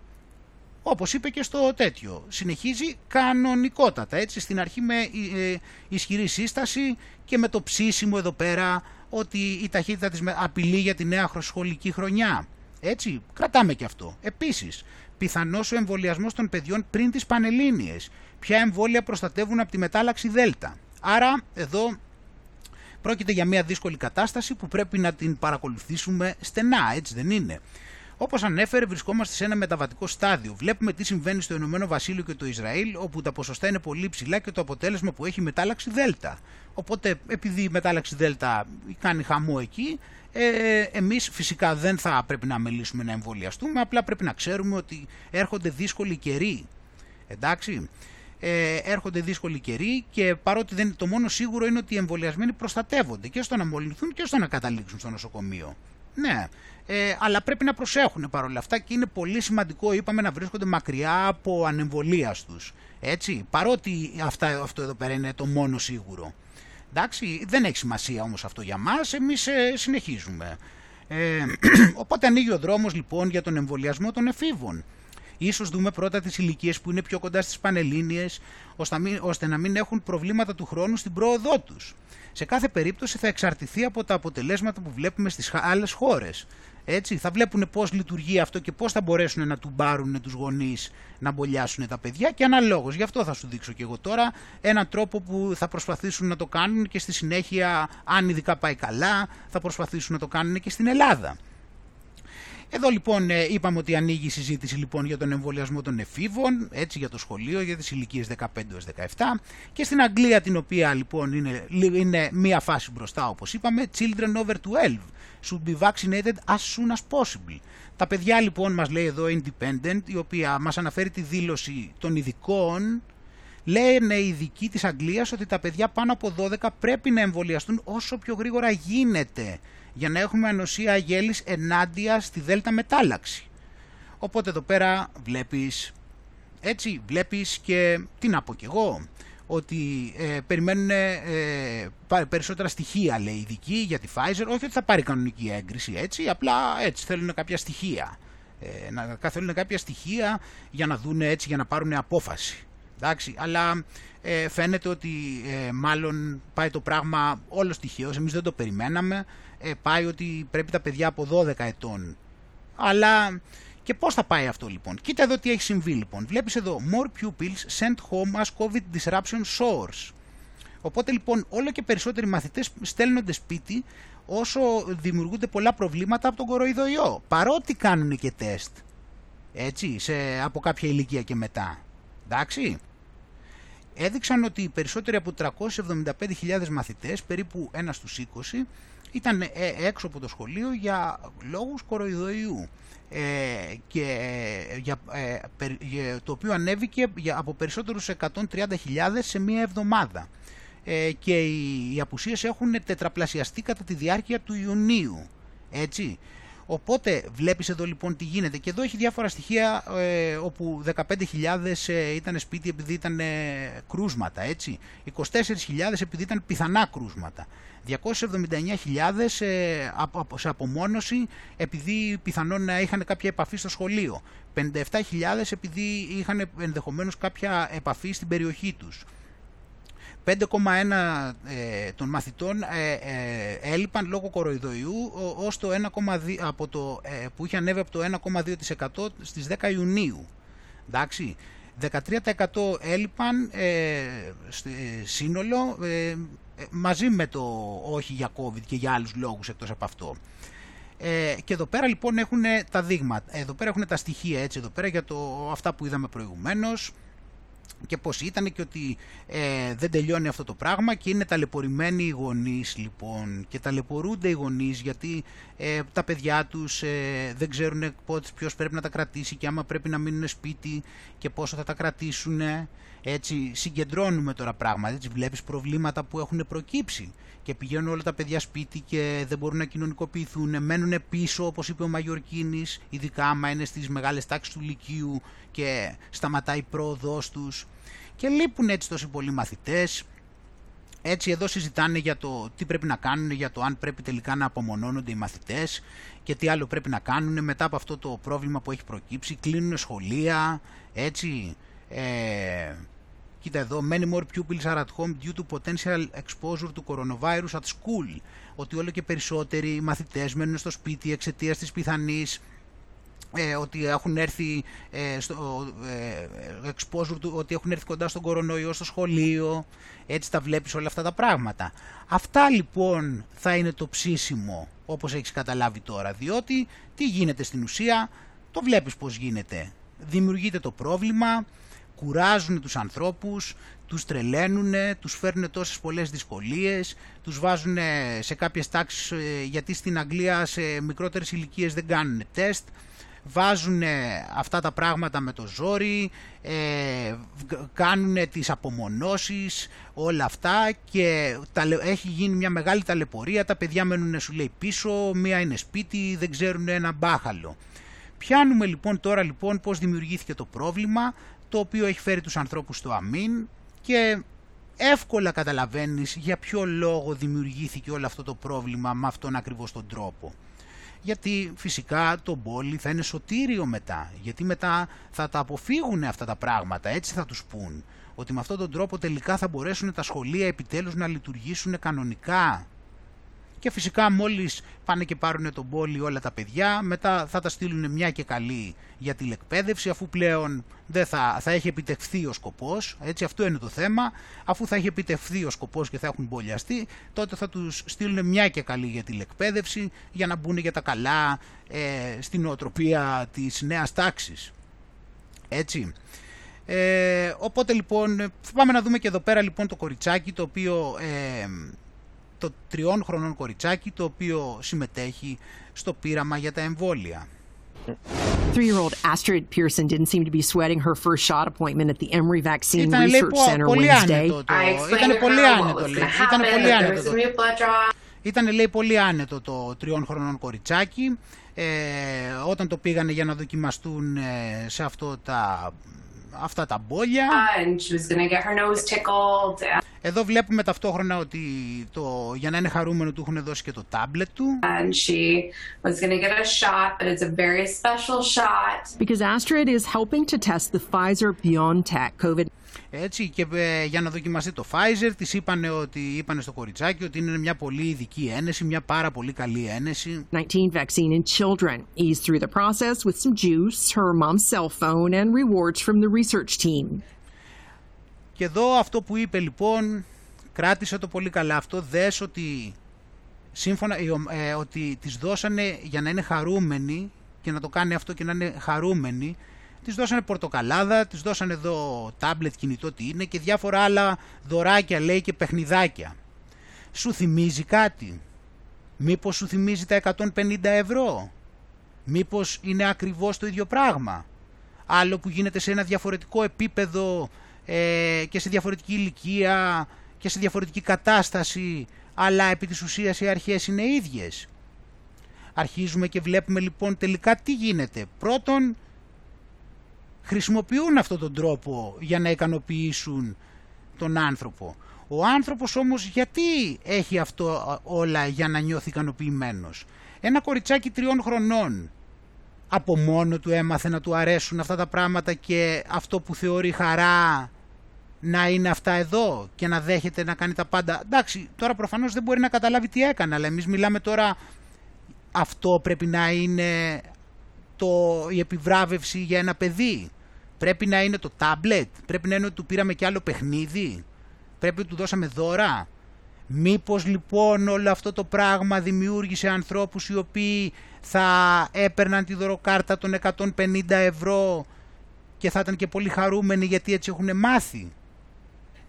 Όπως είπε και στο τέτοιο, συνεχίζει κανονικότατα, έτσι, στην αρχή με ε, ισχυρή σύσταση και με το ψήσιμο εδώ πέρα ότι η ταχύτητα της απειλεί για τη νέα σχολική χρονιά. Έτσι, κρατάμε και αυτό. Επίσης, πιθανός ο εμβολιασμός των παιδιών πριν τις Πανελλήνιες. Ποια εμβόλια προστατεύουν από τη μετάλλαξη Δέλτα. Άρα, εδώ πρόκειται για μια δύσκολη κατάσταση που πρέπει να την παρακολουθήσουμε στενά, έτσι δεν είναι; Όπως ανέφερε, βρισκόμαστε σε ένα μεταβατικό στάδιο. Βλέπουμε τι συμβαίνει στο Ηνωμένο Βασίλειο και το Ισραήλ, όπου τα ποσοστά είναι πολύ ψηλά και το αποτέλεσμα που έχει η μετάλλαξη Δέλτα. Οπότε, επειδή η μετάλλαξη Δέλτα κάνει χαμό εκεί, ε, εμείς φυσικά δεν θα πρέπει να μελήσουμε να εμβολιαστούμε, απλά πρέπει να ξέρουμε ότι έρχονται δύσκολοι καιροί. Εντάξει, ε, έρχονται δύσκολοι καιροί και παρότι δεν, το μόνο σίγουρο είναι ότι οι εμβολιασμένοι προστατεύονται και στο να μολυνθούν και στο να καταλήξουν στο νοσοκομείο. Ναι, ε, αλλά πρέπει να προσέχουν παρόλα αυτά και είναι πολύ σημαντικό, είπαμε, να βρίσκονται μακριά από ανεμβολίας τους. Έτσι, παρότι αυτά, αυτό εδώ πέρα είναι το μόνο σίγουρο. Εντάξει, δεν έχει σημασία όμως αυτό για μας, εμείς ε, συνεχίζουμε. Ε, οπότε ανοίγει ο δρόμος λοιπόν για τον εμβολιασμό των εφήβων. Ίσως δούμε πρώτα τις ηλικίες που είναι πιο κοντά στις Πανελλήνιες, ώστε να, μην, ώστε να μην έχουν προβλήματα του χρόνου στην πρόοδό τους. Σε κάθε περίπτωση θα εξαρτηθεί από τα αποτελέσματα που βλέπουμε στις άλλες χώρες. Έτσι, θα βλέπουν πώς λειτουργεί αυτό και πώς θα μπορέσουν να του πάρουν τους γονείς να μπολιάσουν τα παιδιά και αναλόγως. Γι' αυτό θα σου δείξω και εγώ τώρα έναν τρόπο που θα προσπαθήσουν να το κάνουν και στη συνέχεια, αν ειδικά πάει καλά, θα προσπαθήσουν να το κάνουν και στην Ελλάδα. Εδώ λοιπόν ε, είπαμε ότι ανοίγει η συζήτηση λοιπόν για τον εμβολιασμό των εφήβων, έτσι για το σχολείο, για τις ηλικίες 15 έως 17 και στην Αγγλία την οποία λοιπόν είναι, είναι μία φάση μπροστά όπως είπαμε, children over 12 should be vaccinated as soon as possible. Τα παιδιά λοιπόν μας λέει εδώ Independent, η οποία μας αναφέρει τη δήλωση των ειδικών, λένε οι ειδικοί της Αγγλίας ότι τα παιδιά πάνω από 12 πρέπει να εμβολιαστούν όσο πιο γρήγορα γίνεται για να έχουμε ανοσία γέλης ενάντια στη δέλτα μετάλλαξη. Οπότε εδώ πέρα βλέπεις, έτσι βλέπεις και τι να πω κι εγώ, ότι ε, περιμένουν ε, περισσότερα στοιχεία λέει οι ειδικοί για τη Pfizer, όχι ότι θα πάρει κανονική έγκριση έτσι, απλά έτσι θέλουν κάποια στοιχεία. Ε, να θέλουν κάποια στοιχεία για να δουν έτσι, για να πάρουν απόφαση. Εντάξει, αλλά ε, φαίνεται ότι ε, μάλλον πάει το πράγμα όλο στοιχείο, εμείς δεν το περιμέναμε, ε, πάει ότι πρέπει τα παιδιά από 12 ετών. Αλλά και πώς θα πάει αυτό λοιπόν; Κοίτα εδώ τι έχει συμβεί λοιπόν. Βλέπεις εδώ more pupils sent home as COVID disruption source. Οπότε λοιπόν όλο και περισσότεροι μαθητές στέλνονται σπίτι όσο δημιουργούνται πολλά προβλήματα από τον κοροϊδοϊό. Παρότι κάνουν και τεστ. Έτσι, σε, από κάποια ηλικία και μετά. Εντάξει έδειξαν ότι οι περισσότεροι από 375.000 μαθητές, περίπου ένας στους 20, ήταν ε, έξω από το σχολείο για λόγους κοροϊδοϊού ε, και ε, για, το οποίο ανέβηκε από περισσότερους 130.000 σε μία εβδομάδα. Και οι, οι απουσίες έχουν τετραπλασιαστεί κατά τη διάρκεια του Ιουνίου. Έτσι Οπότε βλέπεις εδώ λοιπόν τι γίνεται. Και εδώ έχει διάφορα στοιχεία ε, όπου 15.000 ε, ήταν σπίτι επειδή ήταν ε, κρούσματα έτσι, 24.000 επειδή ήταν πιθανά κρούσματα, 279.000 ε, σε απομόνωση επειδή πιθανόν να είχαν κάποια επαφή στο σχολείο, 57.000 επειδή είχαν ενδεχομένως κάποια επαφή στην περιοχή τους. 5,1 ε, των μαθητών ε, ε, έλειπαν λόγω κοροϊδοϊού ως το 1,2, από το, ε, που είχε ανέβει από το 1,2% στις 10 Ιουνίου. Εντάξει. 13% έλειπαν ε, σύνολο μαζί με το όχι για COVID και για άλλους λόγους εκτός από αυτό. Ε, και εδώ πέρα λοιπόν έχουν τα δείγματα, εδώ πέρα έχουν τα στοιχεία έτσι εδώ πέρα για το, αυτά που είδαμε προηγουμένως και πως ήταν και ότι ε, δεν τελειώνει αυτό το πράγμα και είναι ταλαιπωρημένοι οι γονείς λοιπόν. Και ταλαιπωρούνται οι γονείς γιατί ε, τα παιδιά τους ε, δεν ξέρουν ποιος πρέπει να τα κρατήσει και άμα πρέπει να μείνουν σπίτι και πόσο θα τα κρατήσουν έτσι συγκεντρώνουμε τώρα πράγματα έτσι βλέπεις προβλήματα που έχουν προκύψει και πηγαίνουν όλα τα παιδιά σπίτι και δεν μπορούν να κοινωνικοποιηθούν μένουν πίσω όπως είπε ο Μαγιορκίνης ειδικά άμα είναι στις μεγάλες τάξεις του Λυκείου και σταματάει η πρόοδός τους και λείπουν έτσι τόσοι πολλοί μαθητές. Έτσι εδώ συζητάνε για το τι πρέπει να κάνουν, για το αν πρέπει τελικά να απομονώνονται οι μαθητές και τι άλλο πρέπει να κάνουν μετά από αυτό το πρόβλημα που έχει προκύψει. Κλείνουν σχολεία, έτσι. Ε, κοίτα εδώ, many more pupils are at home due to potential exposure to coronavirus at school. Ότι όλο και περισσότεροι μαθητές μένουν στο σπίτι εξαιτίας της πιθανής ε, ότι έχουν έρθει ε, στο, ε, exposure του, ότι έχουν έρθει κοντά στον κορονοϊό στο σχολείο, έτσι τα βλέπεις όλα αυτά τα πράγματα. Αυτά λοιπόν θα είναι το ψήσιμο όπως έχεις καταλάβει τώρα, διότι τι γίνεται στην ουσία, το βλέπεις πως γίνεται. Δημιουργείται το πρόβλημα, κουράζουν τους ανθρώπους, τους τρελαίνουν, τους φέρνουν τόσες πολλές δυσκολίες, τους βάζουν σε κάποιες τάξεις, ε, γιατί στην Αγγλία σε μικρότερες ηλικίες δεν κάνουν τεστ, βάζουν αυτά τα πράγματα με το ζόρι, ε, κάνουν τις απομονώσεις, όλα αυτά και έχει γίνει μια μεγάλη ταλαιπωρία, τα παιδιά μένουν σου λέει πίσω, μία είναι σπίτι, δεν ξέρουν ένα μπάχαλο. Πιάνουμε λοιπόν τώρα λοιπόν πώς δημιουργήθηκε το πρόβλημα, το οποίο έχει φέρει τους ανθρώπους στο αμήν και εύκολα καταλαβαίνεις για ποιο λόγο δημιουργήθηκε όλο αυτό το πρόβλημα με αυτόν ακριβώς τον τρόπο. γιατί φυσικά το μπόλι θα είναι σωτήριο μετά, γιατί μετά θα τα αποφύγουν αυτά τα πράγματα, έτσι θα τους πούν, ότι με αυτόν τον τρόπο τελικά θα μπορέσουν τα σχολεία επιτέλους να λειτουργήσουν κανονικά. Και φυσικά μόλις πάνε και πάρουν τον πόλη όλα τα παιδιά, μετά θα τα στείλουν μια και καλή για τηλεκπαίδευση, αφού πλέον δεν θα, θα έχει επιτευχθεί ο σκοπός, έτσι αυτό είναι το θέμα, αφού θα έχει επιτευχθεί ο σκοπός και θα έχουν μπολιαστεί, τότε θα τους στείλουν μια και καλή για τηλεκπαίδευση, για να μπουν για τα καλά ε, στην οτροπία της νέας τάξης. Έτσι. Ε, οπότε λοιπόν, θα πάμε να δούμε και εδώ πέρα λοιπόν το κοριτσάκι το οποίο ε, το τριών χρονών κοριτσάκι το οποίο συμμετέχει στο πείραμα για τα εμβόλια. Three-year-old Astrid Pearson didn't seem to be sweating her first shot appointment at the Emory Vaccine Research Center Wednesday. Ήταν πολύ άνετο, λέει. Ήταν πολύ άνετο. Ήταν, λέει, πολύ άνετο το τριών χρονών κοριτσάκι. Ε, όταν το πήγανε για να δοκιμαστούν ε, σε αυτό τα αυτά τα μπόλια. Εδώ βλέπουμε ταυτόχρονα ότι το, για να είναι χαρούμενο του έχουν δώσει και το τάμπλετ του. And she was going to get a shot, but it's a very special shot. Because Astrid is helping to test the Pfizer BioNTech COVID έτσι, και ε, για να δοκιμαστεί το Pfizer, της είπανε, ότι, είπανε στο κοριτσάκι ότι είναι μια πολύ ειδική ένεση, μια πάρα πολύ καλή ένεση. 19 vaccine in children eased through the process with some juice, her mom's cell phone and rewards from the research team. Και εδώ αυτό που είπε λοιπόν, κράτησε το πολύ καλά αυτό, δες ότι σύμφωνα ε, ότι της δώσανε για να είναι χαρούμενη και να το κάνει αυτό και να είναι χαρούμενη Της δώσανε πορτοκαλάδα, της δώσανε εδώ τάμπλετ κινητό τι είναι και διάφορα άλλα δωράκια λέει και παιχνιδάκια. Σου θυμίζει κάτι; Μήπως σου θυμίζει τα 150 ευρώ; Μήπως είναι ακριβώς το ίδιο πράγμα; Άλλο που γίνεται σε ένα διαφορετικό επίπεδο ε, και σε διαφορετική ηλικία και σε διαφορετική κατάσταση αλλά επί της ουσίας οι αρχές είναι ίδιες. Αρχίζουμε και βλέπουμε λοιπόν τελικά τι γίνεται. Πρώτον χρησιμοποιούν αυτόν τον τρόπο για να ικανοποιήσουν τον άνθρωπο. Ο άνθρωπος όμως γιατί έχει αυτό όλα για να νιώθει ικανοποιημένος; Ένα κοριτσάκι τριών χρονών από μόνο του έμαθε να του αρέσουν αυτά τα πράγματα και αυτό που θεωρεί χαρά να είναι αυτά εδώ και να δέχεται να κάνει τα πάντα. Εντάξει, τώρα προφανώς δεν μπορεί να καταλάβει τι έκανε, αλλά εμείς μιλάμε τώρα αυτό πρέπει να είναι το, η επιβράβευση για ένα παιδί. Πρέπει να είναι το τάμπλετ, πρέπει να είναι ότι του πήραμε και άλλο παιχνίδι, πρέπει να του δώσαμε δώρα. Μήπως λοιπόν όλο αυτό το πράγμα δημιούργησε ανθρώπους οι οποίοι θα έπαιρναν τη δωροκάρτα των 150 ευρώ και θα ήταν και πολύ χαρούμενοι γιατί έτσι έχουν μάθει;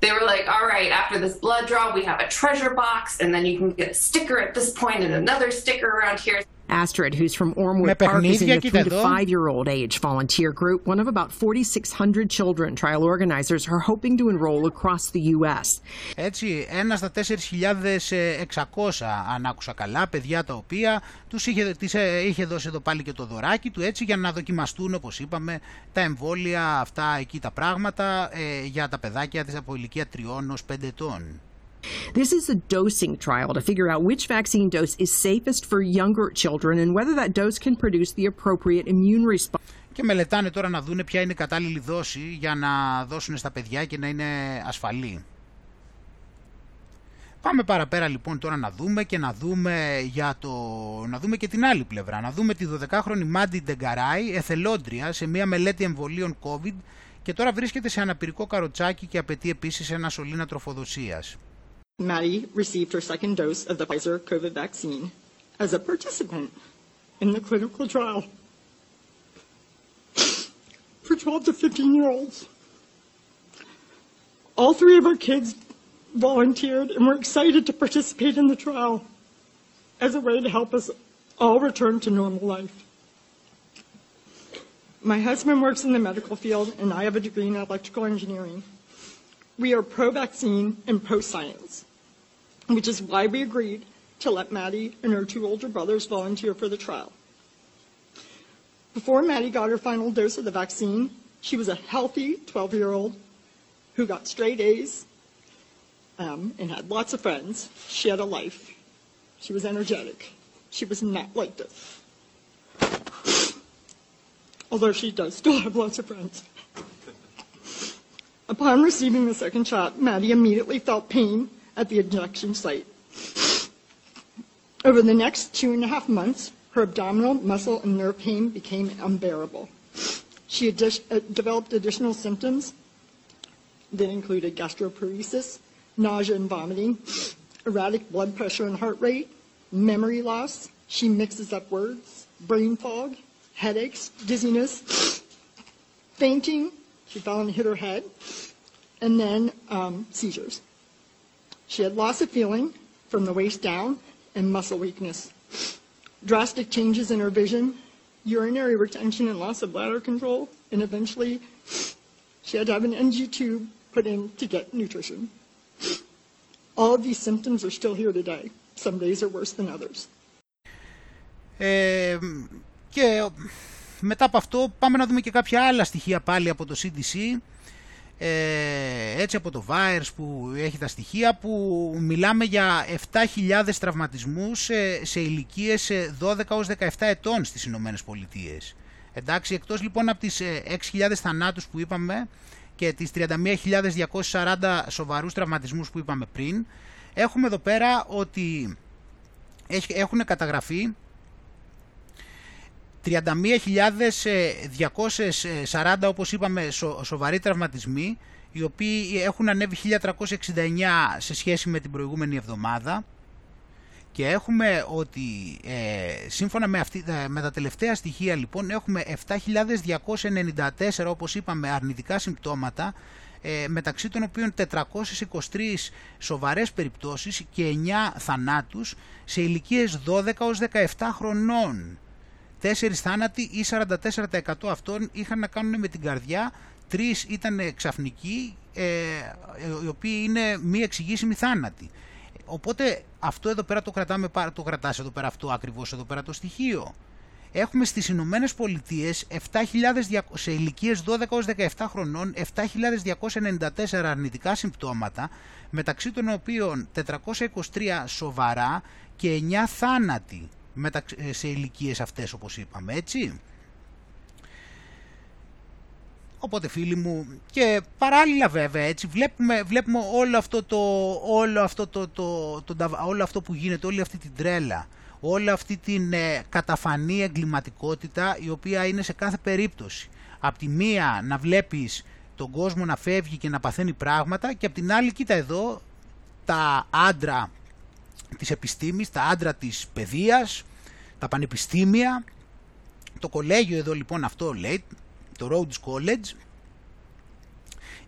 They were like, all right, after this blood draw, we have a treasure box, and then you can get a sticker at this point and another sticker around here. Astrid, who's from Ormwood Park, is in the three to five year old age volunteer group, one of about 4,600 children trial organizers are hoping to enroll across the U.S. Έτσι, ένας στα 4.600, αν άκουσα καλά, παιδιά τα οποία τους είχε, τις, είχε δώσει εδώ πάλι και το δωράκι του, έτσι για να δοκιμαστούν, όπως είπαμε, τα εμβόλια αυτά εκεί τα πράγματα ε, για τα παιδάκια της από ηλικία 3 ως 5 ετών. This is a dosing trial to figure out which vaccine dose is safest for younger children and whether that dose can produce the appropriate immune response. Και μελετάνε τώρα να δούνε ποια είναι η κατάλληλη δόση για να δώσουν στα παιδιά και να είναι ασφαλή. Πάμε παραπέρα λοιπόν τώρα να δούμε και να δούμε, για το... να δούμε και την άλλη πλευρά. Να δούμε τη 12χρονη Μάντι Ντεγκαράη, εθελόντρια σε μια μελέτη εμβολίων COVID και τώρα βρίσκεται σε αναπηρικό καροτσάκι και απαιτεί επίσης ένα σωλήνα τροφοδοσίας. Maddie received her second dose of the Pfizer COVID vaccine as a participant in the clinical trial for 12 to 15 year olds. All three of our kids volunteered and were excited to participate in the trial as a way to help us all return to normal life. My husband works in the medical field and I have a degree in electrical engineering. We are pro-vaccine and pro-science, which is why we agreed to let Maddie and her two older brothers volunteer for the trial. Before Maddie got her final dose of the vaccine, she was a healthy 12-year-old who got straight A's um, and had lots of friends. She had a life. She was energetic. She was not like this. although she does still have lots of friends. Upon receiving the second shot, Maddie immediately felt pain at the injection site. Over the next two and a half months, her abdominal, muscle, and nerve pain became unbearable. She uh, developed additional symptoms that included gastroparesis, nausea and vomiting, erratic blood pressure and heart rate, memory loss. She mixes up words, brain fog, headaches, dizziness, fainting. She fell and hit her head, and then um, seizures. She had loss of feeling from the waist down and muscle weakness. Drastic changes in her vision, urinary retention and loss of bladder control, and eventually she had to have an NG tube put in to get nutrition. All of these symptoms are still here today. Some days are worse than others. Um, yeah. Μετά από αυτό πάμε να δούμε και κάποια άλλα στοιχεία πάλι από το CDC ε, έτσι από το VAERS που έχει τα στοιχεία που μιλάμε για 7.000 τραυματισμούς σε, σε ηλικίες 12 ως 17 ετών στις Ηνωμένες Πολιτείες. Εντάξει, εκτός λοιπόν από τις 6.000 θανάτους που είπαμε και τις 31.240 σοβαρούς τραυματισμούς που είπαμε πριν, έχουμε εδώ πέρα ότι έχουν καταγραφεί 31.240 όπως είπαμε σοβαροί τραυματισμοί οι οποίοι έχουν ανέβει 1.369 σε σχέση με την προηγούμενη εβδομάδα και έχουμε ότι ε, σύμφωνα με, αυτή, ε, με τα τελευταία στοιχεία λοιπόν έχουμε 7.294 όπως είπαμε αρνητικά συμπτώματα ε, μεταξύ των οποίων 423 σοβαρές περιπτώσεις και 9 θανάτους σε ηλικίες 12 ως 17 χρονών. Τέσσερις θάνατοι ή 44% αυτών είχαν να κάνουν με την καρδιά, τρεις ήταν ξαφνικοί, ε, οι οποίοι είναι μη εξηγήσιμοι θάνατοι. Οπότε αυτό εδώ πέρα το κρατάμε, το κρατάς εδώ πέρα αυτό ακριβώς εδώ πέρα το στοιχείο. Έχουμε στις Ηνωμένες Πολιτείες σε ηλικίες 12 έως 17 χρονών 7.294 αρνητικά συμπτώματα μεταξύ των οποίων 423 σοβαρά και 9 θάνατοι σε ηλικίες αυτές όπως είπαμε έτσι. Οπότε φίλοι μου και παράλληλα βέβαια έτσι βλέπουμε, βλέπουμε όλο αυτό το, όλο αυτό το, το, το, όλο αυτό που γίνεται, όλη αυτή την τρέλα, όλη αυτή την ε, καταφανή εγκληματικότητα η οποία είναι σε κάθε περίπτωση. Απ' τη μία να βλέπεις τον κόσμο να φεύγει και να παθαίνει πράγματα και απ' την άλλη κοίτα εδώ τα άντρα της επιστήμης, τα άντρα της παιδείας, τα πανεπιστήμια, το κολέγιο εδώ λοιπόν αυτό λέει, το Rhodes College,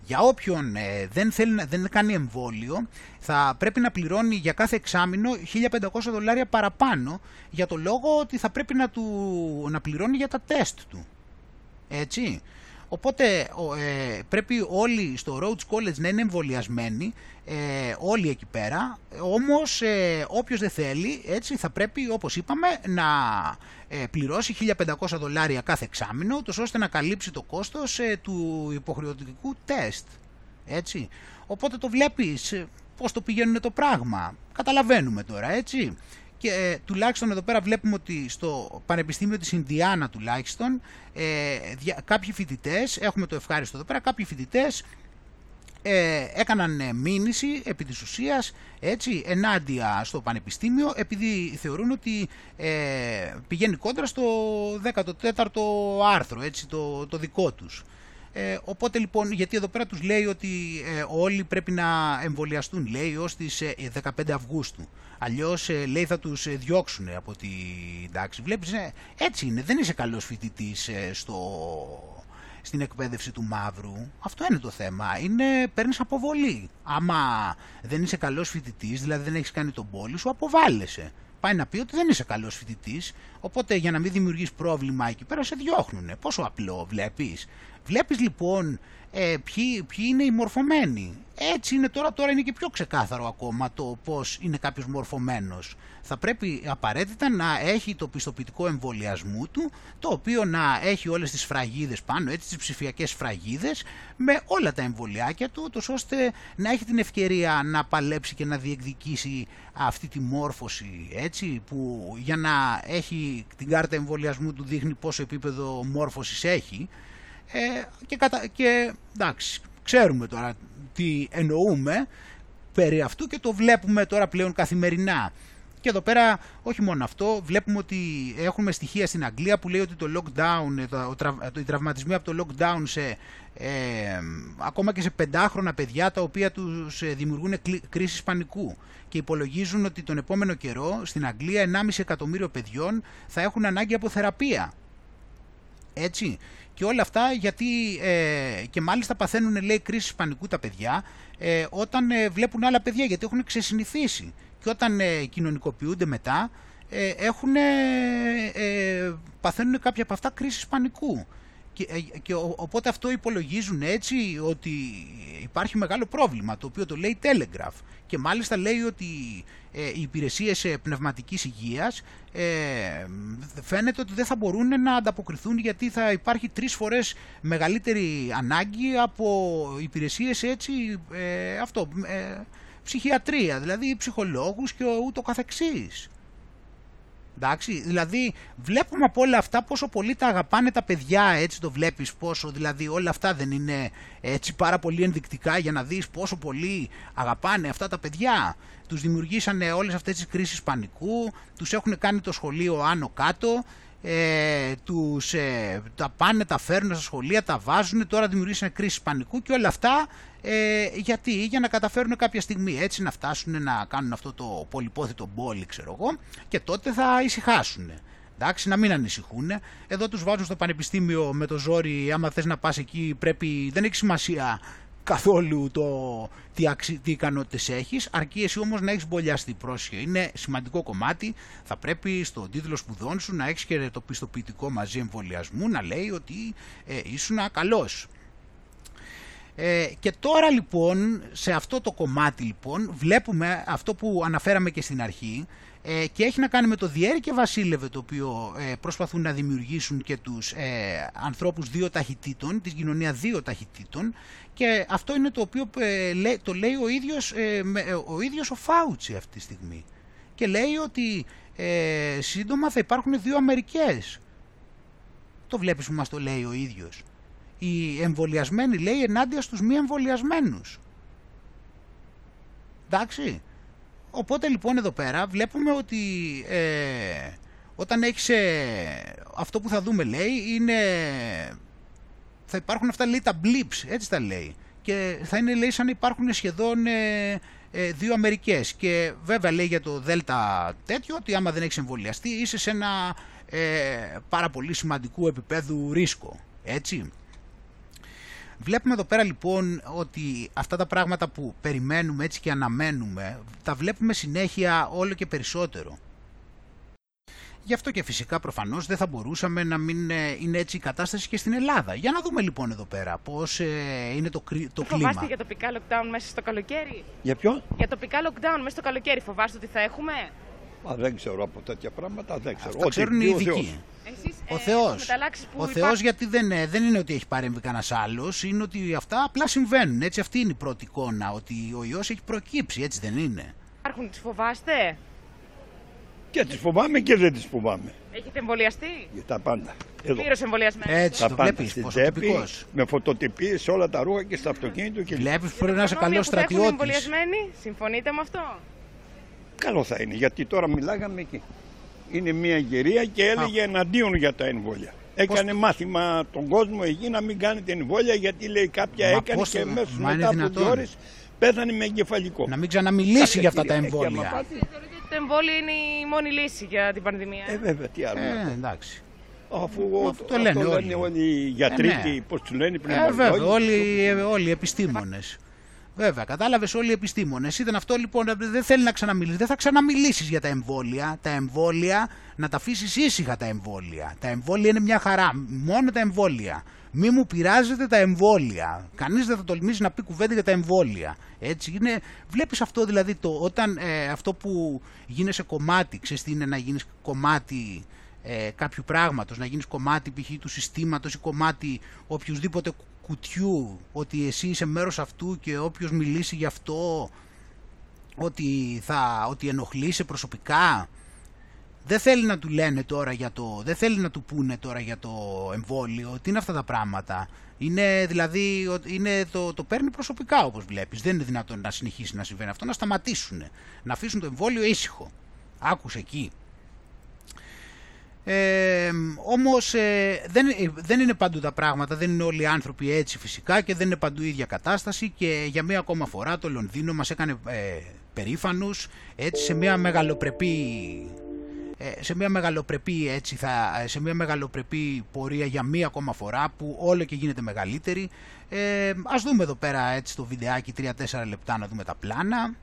για όποιον ε, δεν, θέλει, δεν κάνει εμβόλιο θα πρέπει να πληρώνει για κάθε εξάμεινο 1500 δολάρια παραπάνω για το λόγο ότι θα πρέπει να, του, να πληρώνει για τα τεστ του. Έτσι. Οπότε ε, πρέπει όλοι στο Rhodes College να είναι εμβολιασμένοι, ε, όλοι εκεί πέρα, όμως ε, όποιος δεν θέλει έτσι θα πρέπει όπως είπαμε να ε, πληρώσει 1500 δολάρια κάθε εξάμεινο τόσο ώστε να καλύψει το κόστος ε, του υποχρεωτικού τεστ. Έτσι. Οπότε το βλέπεις πώς το πηγαίνουν το πράγμα. Καταλαβαίνουμε τώρα έτσι και ε, τουλάχιστον εδώ πέρα βλέπουμε ότι στο Πανεπιστήμιο της Ινδιάνα τουλάχιστον ε, δια, κάποιοι φοιτητές, έχουμε το ευχάριστο εδώ πέρα, κάποιοι φοιτητές ε, έκαναν ε, μήνυση επί της ουσίας έτσι, ενάντια στο Πανεπιστήμιο επειδή θεωρούν ότι ε, πηγαίνει κόντρα στο 14ο άρθρο, έτσι, το, το δικό τους. Ε, οπότε λοιπόν, γιατί εδώ πέρα τους λέει ότι ε, όλοι πρέπει να εμβολιαστούν, λέει, ως τις 15 Αυγούστου. Αλλιώς ε, λέει θα τους ε, διώξουν από τη εντάξει. Βλέπεις, ε, έτσι είναι, δεν είσαι καλός φοιτητής στο, στην εκπαίδευση του μαύρου. Αυτό είναι το θέμα. Είναι, παίρνεις αποβολή. Άμα δεν είσαι καλός φοιτητής, δηλαδή δεν έχεις κάνει τον πόλη σου, αποβάλλεσαι. Πάει να πει ότι δεν είσαι καλός φοιτητής, οπότε για να μην δημιουργείς πρόβλημα εκεί πέρα σε διώχνουνε. Πόσο απλό βλέπεις. Βλέπεις λοιπόν ε, ποιοι, ποιοι είναι οι μορφωμένοι; Έτσι είναι τώρα, τώρα είναι και πιο ξεκάθαρο ακόμα το πώς είναι κάποιος μορφωμένος. Θα πρέπει απαραίτητα να έχει το πιστοποιητικό εμβολιασμού του, το οποίο να έχει όλες τις φραγίδες πάνω, έτσι τις ψηφιακές φραγίδες, με όλα τα εμβολιάκια του, τόσο ώστε να έχει την ευκαιρία να παλέψει και να διεκδικήσει αυτή τη μόρφωση, έτσι, που για να έχει την κάρτα εμβολιασμού του δείχνει πόσο επίπεδο μόρφωσης έχει, ε, και, κατα... και εντάξει, ξέρουμε τώρα τι εννοούμε περί αυτού και το βλέπουμε τώρα πλέον καθημερινά. Και εδώ πέρα όχι μόνο αυτό, βλέπουμε ότι έχουμε στοιχεία στην Αγγλία που λέει ότι το lockdown, το, το, οι τραυματισμοί από το lockdown σε, ε, ακόμα και σε πεντάχρονα παιδιά τα οποία τους ε, δημιουργούν κρίσεις πανικού και υπολογίζουν ότι τον επόμενο καιρό στην Αγγλία 1,5 εκατομμύριο παιδιών θα έχουν ανάγκη από θεραπεία. Έτσι. Και όλα αυτά γιατί ε, και μάλιστα παθαίνουν λέει κρίση πανικού τα παιδιά ε, όταν ε, βλέπουν άλλα παιδιά γιατί έχουν ξεσυνηθίσει και όταν ε, κοινωνικοποιούνται μετά ε, έχουν, παθαίνουν κάποια από αυτά κρίση πανικού. Και, και οπότε αυτό υπολογίζουν έτσι ότι υπάρχει μεγάλο πρόβλημα το οποίο το λέει Telegraph και μάλιστα λέει ότι ε, οι υπηρεσίες ε, πνευματικής υγείας ε, φαίνεται ότι δεν θα μπορούν να ανταποκριθούν γιατί θα υπάρχει τρεις φορές μεγαλύτερη ανάγκη από υπηρεσίες έτσι ε, αυτό, ε, ψυχιατρία, δηλαδή ψυχολόγους και ούτω καθεξής. Εντάξει, δηλαδή βλέπουμε από όλα αυτά πόσο πολύ τα αγαπάνε τα παιδιά, έτσι το βλέπεις πόσο, δηλαδή όλα αυτά δεν είναι έτσι πάρα πολύ ενδεικτικά για να δεις πόσο πολύ αγαπάνε αυτά τα παιδιά. Τους δημιουργήσανε όλες αυτές τις κρίσεις πανικού, τους έχουν κάνει το σχολείο άνω κάτω, ε, τους, ε, τα πάνε, τα φέρνουν στα σχολεία, τα βάζουν, τώρα δημιουργήσανε κρίση πανικού και όλα αυτά ε, γιατί, για να καταφέρουν κάποια στιγμή έτσι να φτάσουν να κάνουν αυτό το πολυπόθητο μπόλι ξέρω εγώ και τότε θα ησυχάσουν. Εντάξει, να μην ανησυχούν. Εδώ τους βάζουν στο πανεπιστήμιο με το ζόρι, άμα θες να πας εκεί πρέπει, δεν έχει σημασία καθόλου το τι, αξι... τι ικανότητες έχεις, αρκεί εσύ όμως να έχεις μπολιαστεί πρόσχε. Είναι σημαντικό κομμάτι, θα πρέπει στον τίτλο σπουδών σου να έχεις και το πιστοποιητικό μαζί εμβολιασμού να λέει ότι ε, ήσουν καλός. Ε, και τώρα λοιπόν σε αυτό το κομμάτι λοιπόν βλέπουμε αυτό που αναφέραμε και στην αρχή ε, και έχει να κάνει με το Διέρη και Βασίλευε το οποίο ε, προσπαθούν να δημιουργήσουν και τους ε, ανθρώπους δύο ταχυτήτων, τη κοινωνία δύο ταχυτήτων και αυτό είναι το οποίο ε, το λέει ο ίδιος, ο ίδιος ο Φάουτσι αυτή τη στιγμή και λέει ότι σύντομα θα υπάρχουν δύο Αμερικές. Το βλέπεις που μας το λέει ο ίδιος οι εμβολιασμένοι λέει ενάντια στους μη εμβολιασμένους. Εντάξει. Οπότε λοιπόν εδώ πέρα βλέπουμε ότι ε, όταν έχεις ε, αυτό που θα δούμε λέει είναι θα υπάρχουν αυτά λέει τα blips, έτσι τα λέει. Και θα είναι λέει σαν να υπάρχουν σχεδόν ε, ε, δύο Αμερικές. Και βέβαια λέει για το Δέλτα τέτοιο ότι άμα δεν έχεις εμβολιαστεί είσαι σε ένα πάρα πολύ σημαντικού επίπεδου ρίσκο, έτσι. Βλέπουμε εδώ πέρα λοιπόν ότι αυτά τα πράγματα που περιμένουμε έτσι και αναμένουμε τα βλέπουμε συνέχεια όλο και περισσότερο. Γι' αυτό και φυσικά προφανώς δεν θα μπορούσαμε να μην ε, είναι έτσι η κατάσταση και στην Ελλάδα. Για να δούμε λοιπόν εδώ πέρα πώς ε, είναι το, το κλίμα. Φοβάστε για τοπικά lockdown μέσα στο καλοκαίρι; Για ποιο; Για τοπικά lockdown μέσα στο καλοκαίρι φοβάστε ότι θα έχουμε; Μα δεν ξέρω από τέτοια πράγματα, δεν ξέρω. Αυτά ξέρουν οι ειδικοί. Εσείς, ο ε, Θεός, ο Θεός γιατί δεν, δεν είναι ότι έχει παρέμβει κανένας άλλος, είναι ότι αυτά απλά συμβαίνουν. Έτσι, αυτή είναι η πρώτη εικόνα, ότι ο ιός έχει προκύψει, έτσι δεν είναι. Υπάρχουν, τις φοβάστε; Και τις φοβάμαι και δεν τις φοβάμαι. Έχετε εμβολιαστεί; Για τα πάντα. Εδώ. Πλήρως εμβολιασμένο. Έτσι, τα το πάντα. βλέπεις, Στην πόσο τσέπη, τυπικός. με φωτοτυπίες σε όλα τα ρούχα και στο αυτοκίνητο. Και... Βλέπεις που πρέπει να είσαι Γνώμη καλός που θα έχουν στρατιώτης. εμβολιασμένοι, συμφωνείτε με αυτό; Καλό θα είναι, γιατί τώρα μιλάγαμε εκεί. Είναι μια γερία και έλεγε εναντίον για τα εμβόλια. Έκανε μάθημα τον κόσμο εκεί να μην κάνετε εμβόλια γιατί λέει κάποια Μα έκανε πώς και το- μέσα μα είναι μετά από δύο δυνατόν. ώρες πέθανε με εγκεφαλικό. Να μην ξαναμιλήσει Κάποια για αυτά τα κύριε, έχει άμα εμβόλια. πάτε. Θεωρείτε ότι το εμβόλιο είναι η μόνη λύση για την πανδημία. Ε, βέβαια, τι άλλο. Ε, εντάξει. Αφού Μα ο- αυτό το λένε όλοι. όλοι οι γιατροί, Ε, ναι. τι- πώς τους λένε, οι Ε, βέβαια, πνευματολόγοι. όλοι, ε, όλοι οι επιστήμονες. Βέβαια, κατάλαβες όλοι οι επιστήμονες. Ήταν αυτό λοιπόν, δεν θέλει να ξαναμιλήσεις. Δεν θα ξαναμιλήσεις για τα εμβόλια. Τα εμβόλια, να τα αφήσεις ήσυχα τα εμβόλια. Τα εμβόλια είναι μια χαρά. Μόνο τα εμβόλια. μη μου πειράζετε τα εμβόλια. Κανείς δεν θα τολμήσει να πει κουβέντα για τα εμβόλια. Έτσι είναι, βλέπεις αυτό δηλαδή, το, όταν ε, αυτό που γίνεσαι κομμάτι, ξέρεις τι είναι να γίνεις κομμάτι ε, κάποιου πράγματος, να γίνεις κομμάτι π.χ. του συστήματος ή κομμάτι οποιοδήποτε κουτιού, ότι εσύ είσαι μέρος αυτού και όποιος μιλήσει γι' αυτό, ότι, θα, ότι ενοχλείσαι προσωπικά, δεν θέλει να του λένε τώρα για το, δεν θέλει να του πούνε τώρα για το εμβόλιο, τι είναι αυτά τα πράγματα; Είναι δηλαδή, είναι το, το παίρνει προσωπικά όπως βλέπεις. Δεν είναι δυνατόν να συνεχίσει να συμβαίνει αυτό, να σταματήσουν, να αφήσουν το εμβόλιο ήσυχο. Άκουσες εκεί. Ε, όμως ε, δεν, ε, δεν είναι παντού τα πράγματα, δεν είναι όλοι οι άνθρωποι έτσι φυσικά και δεν είναι παντού η ίδια κατάσταση. Και για μία ακόμα φορά το Λονδίνο μας έκανε ε, περήφανους έτσι σε μία μεγαλοπρεπή ε, σε μια μεγαλοπρεπή έτσι θα, σε μια μεγαλοπρεπή πορεία για μία ακόμα φορά που όλο και γίνεται μεγαλύτερη. Ε, ας δούμε εδώ πέρα έτσι το βιντεάκι 3-4 λεπτά να δούμε τα πλάνα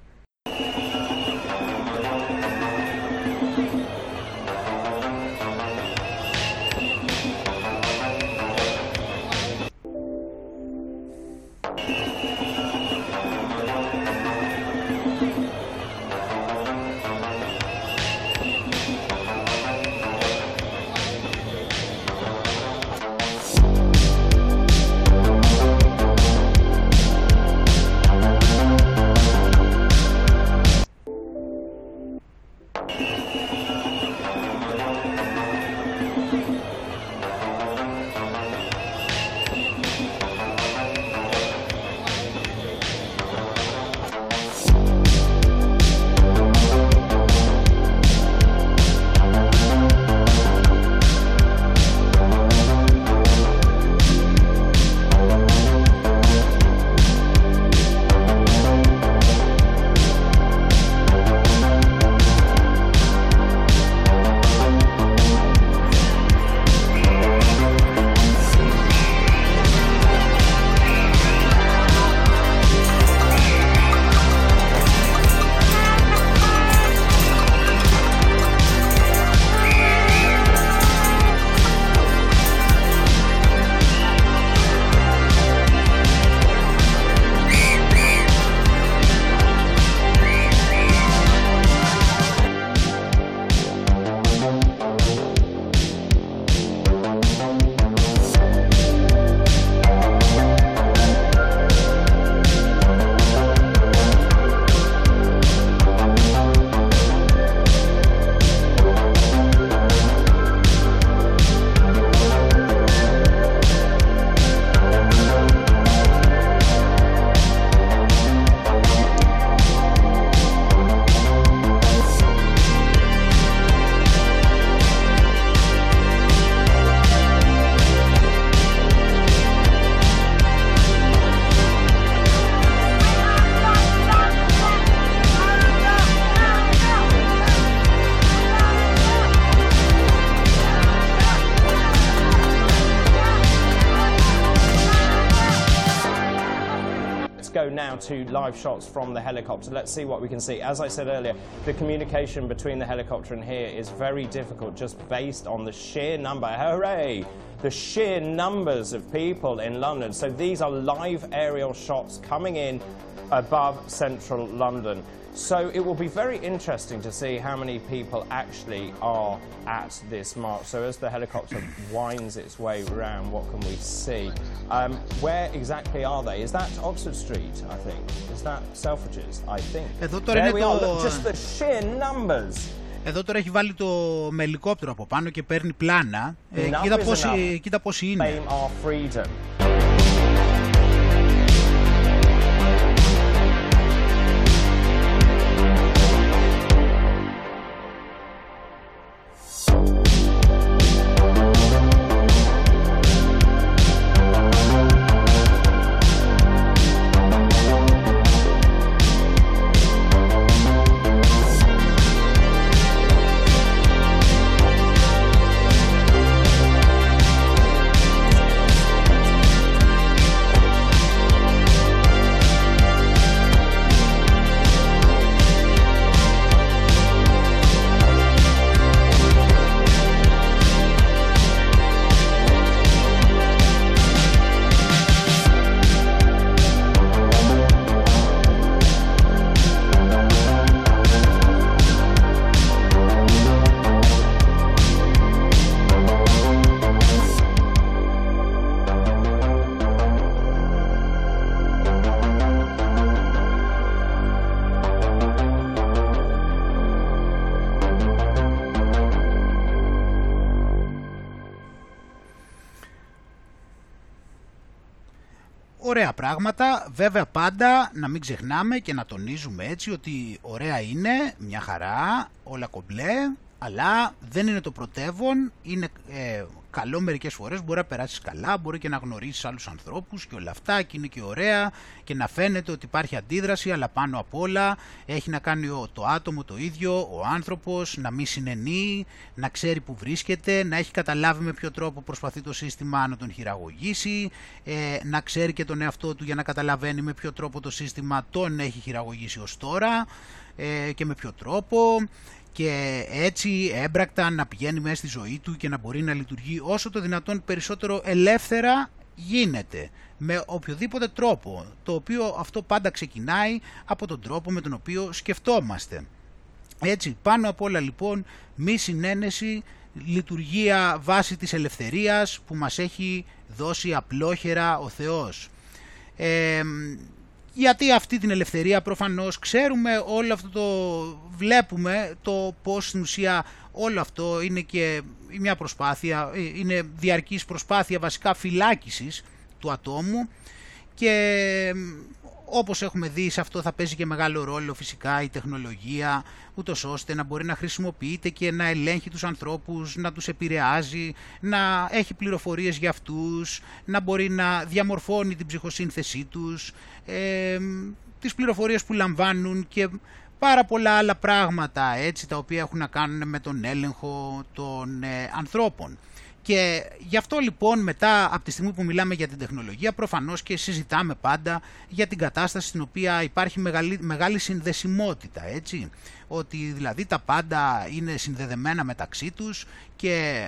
to live shots from the helicopter. Let's see what we can see. As I said earlier, the communication between the helicopter and here is very difficult just based on the sheer number. Hooray! The sheer numbers of people in London. So these are live aerial shots coming in above central London. So it will be very interesting to see how many people actually are at this march. So as the helicopter winds its way around, what can we see? Um, where exactly are they? Is that Oxford Street, I think? Is that Selfridges, I think? Εδώ τώρα There είναι we το... are. Look, just the sheer numbers. Εδώ τώρα έχει βάλει το με ελικόπτερο από πάνω και παίρνει πλάνα. Ε, Enough κοίτα, is πόσοι, enough. κοίτα πόσοι είναι. Claim our freedom. Πράγματα. Βέβαια πάντα να μην ξεχνάμε και να τονίζουμε έτσι ότι ωραία είναι, μια χαρά, όλα κομπλέ, αλλά δεν είναι το πρωτεύον, είναι ε, καλό μερικές φορές. Μπορεί να περάσεις καλά, μπορεί και να γνωρίσεις άλλους ανθρώπους και όλα αυτά και είναι και ωραία και να φαίνεται ότι υπάρχει αντίδραση, αλλά πάνω απ' όλα έχει να κάνει το άτομο το ίδιο, ο άνθρωπος, να μην συνενεί, να ξέρει που βρίσκεται, να έχει καταλάβει με ποιο τρόπο προσπαθεί το σύστημα να τον χειραγωγήσει, ε, να ξέρει και τον εαυτό του για να καταλαβαίνει με ποιο τρόπο το σύστημα τον έχει χειραγωγήσει ως τώρα ε, και με ποιο τρόπο και έτσι έμπρακτα να πηγαίνει μέσα στη ζωή του και να μπορεί να λειτουργεί όσο το δυνατόν περισσότερο ελεύθερα γίνεται με οποιοδήποτε τρόπο το οποίο αυτό πάντα ξεκινάει από τον τρόπο με τον οποίο σκεφτόμαστε. Έτσι πάνω απ' όλα λοιπόν μη συνένεση λειτουργία βάση της ελευθερίας που μας έχει δώσει απλόχερα ο Θεός. Ε, γιατί αυτή την ελευθερία προφανώς ξέρουμε όλο αυτό το βλέπουμε το πως στην ουσία όλο αυτό είναι και μια προσπάθεια, είναι διαρκής προσπάθεια βασικά φυλάκισης του ατόμου και όπως έχουμε δει σε αυτό θα παίζει και μεγάλο ρόλο φυσικά η τεχνολογία ούτως ώστε να μπορεί να χρησιμοποιείται και να ελέγχει τους ανθρώπους, να τους επηρεάζει, να έχει πληροφορίες για αυτούς, να μπορεί να διαμορφώνει την ψυχοσύνθεσή τους, ε, τις πληροφορίες που λαμβάνουν και πάρα πολλά άλλα πράγματα έτσι τα οποία έχουν να κάνουν με τον έλεγχο των ε, ανθρώπων. Και γι' αυτό λοιπόν μετά από τη στιγμή που μιλάμε για την τεχνολογία προφανώς και συζητάμε πάντα για την κατάσταση στην οποία υπάρχει μεγάλη, μεγάλη συνδεσιμότητα έτσι. Ότι δηλαδή τα πάντα είναι συνδεδεμένα μεταξύ τους και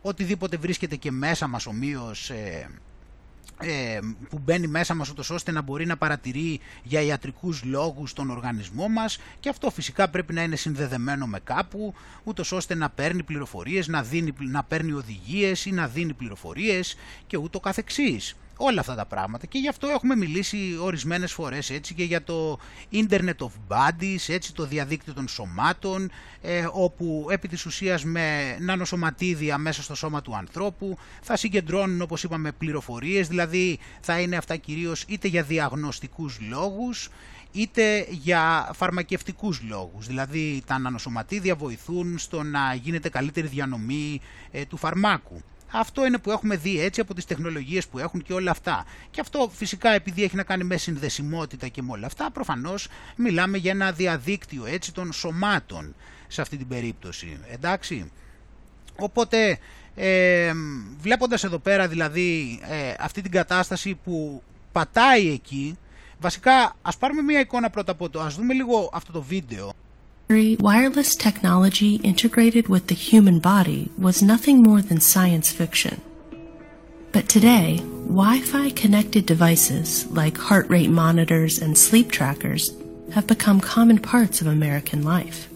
οτιδήποτε βρίσκεται και μέσα μας ομοίως ε, ε, που μπαίνει μέσα μας ούτως ώστε να μπορεί να παρατηρεί για ιατρικούς λόγους τον οργανισμό μας και αυτό φυσικά πρέπει να είναι συνδεδεμένο με κάπου ούτως ώστε να παίρνει πληροφορίες, να, δίνει, να παίρνει οδηγίες ή να δίνει πληροφορίες και ούτω καθεξής όλα αυτά τα πράγματα και γι' αυτό έχουμε μιλήσει ορισμένες φορές έτσι και για το Internet of Bodies, έτσι το διαδίκτυο των σωμάτων ε, όπου επί της ουσίας με νανοσωματίδια μέσα στο σώμα του ανθρώπου θα συγκεντρώνουν όπως είπαμε πληροφορίες, δηλαδή θα είναι αυτά κυρίως είτε για διαγνωστικούς λόγους είτε για φαρμακευτικούς λόγους. Δηλαδή τα νανοσωματίδια βοηθούν στο να γίνεται καλύτερη διανομή ε, του φαρμάκου. Αυτό είναι που έχουμε δει έτσι από τις τεχνολογίες που έχουν και όλα αυτά. Και αυτό φυσικά επειδή έχει να κάνει με συνδεσιμότητα και με όλα αυτά, προφανώς μιλάμε για ένα διαδίκτυο έτσι των σωμάτων σε αυτή την περίπτωση. Εντάξει. Οπότε ε, βλέποντας εδώ πέρα δηλαδή ε, αυτή την κατάσταση που πατάει εκεί, βασικά ας πάρουμε μια εικόνα πρώτα από το, ας δούμε λίγο αυτό το βίντεο. Wireless technology integrated with the human body was nothing more than science fiction. But today, Wi Fi connected devices like heart rate monitors and sleep trackers have become common parts of American life.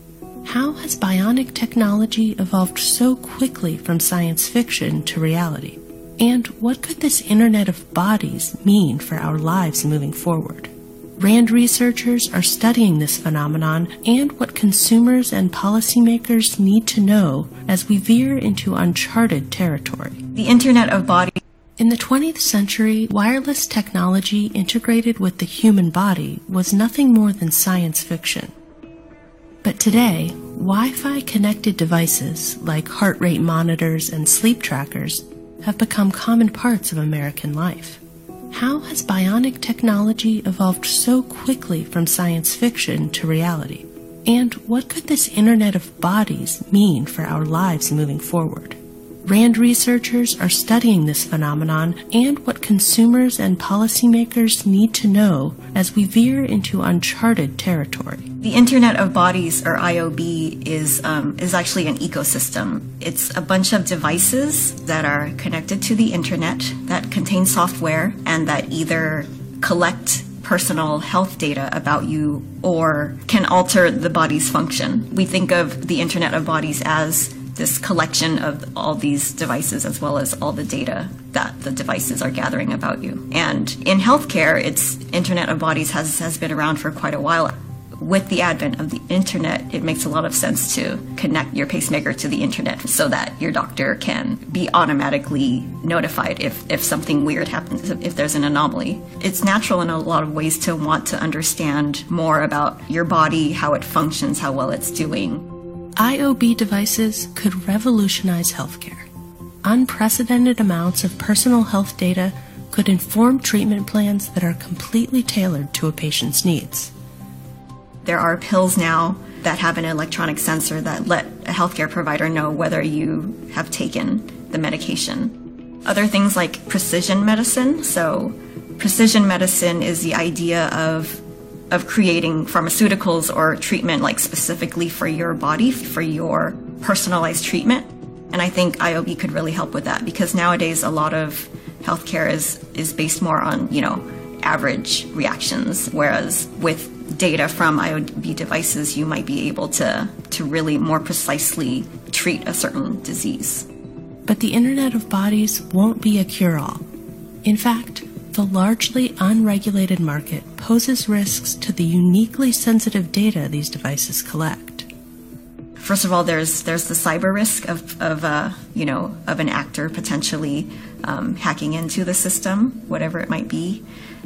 How has bionic technology evolved so quickly from science fiction to reality? And what could this Internet of Bodies mean for our lives moving forward? RAND researchers are studying this phenomenon and what consumers and policymakers need to know as we veer into uncharted territory. The Internet of Bodies. In the 20th century, wireless technology integrated with the human body was nothing more than science fiction. But today, Wi Fi connected devices like heart rate monitors and sleep trackers have become common parts of American life. How has bionic technology evolved so quickly from science fiction to reality? And what could this Internet of Bodies mean for our lives moving forward? RAND researchers are studying this phenomenon and what consumers and policymakers need to know as we veer into uncharted territory. The Internet of Bodies, or IOB, is um, is actually an ecosystem. It's a bunch of devices that are connected to the internet that contain software and that either collect personal health data about you or can alter the body's function. We think of the Internet of Bodies as this collection of all these devices as well as all the data that the devices are gathering about you. And in healthcare, it's Internet of Bodies has, has been around for quite a while. With the advent of the internet, it makes a lot of sense to connect your pacemaker to the internet so that your doctor can be automatically notified if, if something weird happens, if there's an anomaly. It's natural in a lot of ways to want to understand more about your body, how it functions, how well it's doing. IOB devices could revolutionize healthcare. Unprecedented amounts of personal health data could inform treatment plans that are completely tailored to a patient's needs. There are pills now that have an electronic sensor that let a healthcare provider know whether you have taken the medication. Other things like precision medicine. So, precision medicine is the idea of of creating pharmaceuticals or treatment like specifically for your body, for your personalized treatment. And I think IOB could really help with that because nowadays a lot of healthcare is is based more on, you know, average reactions whereas with data from IOB devices, you might be able to, to really more precisely treat a certain disease. But the Internet of Bodies won't be a cure all. In fact, the largely unregulated market poses risks to the uniquely sensitive data these devices collect. First of all, there's there's the cyber risk of of uh, you know of an actor potentially um, hacking into the system, whatever it might be.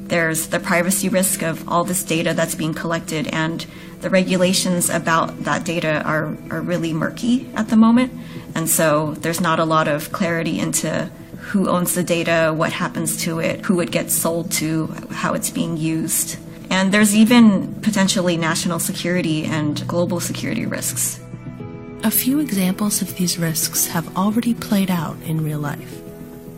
There's the privacy risk of all this data that's being collected, and the regulations about that data are, are really murky at the moment. And so there's not a lot of clarity into who owns the data, what happens to it, who it gets sold to, how it's being used. And there's even potentially national security and global security risks. A few examples of these risks have already played out in real life.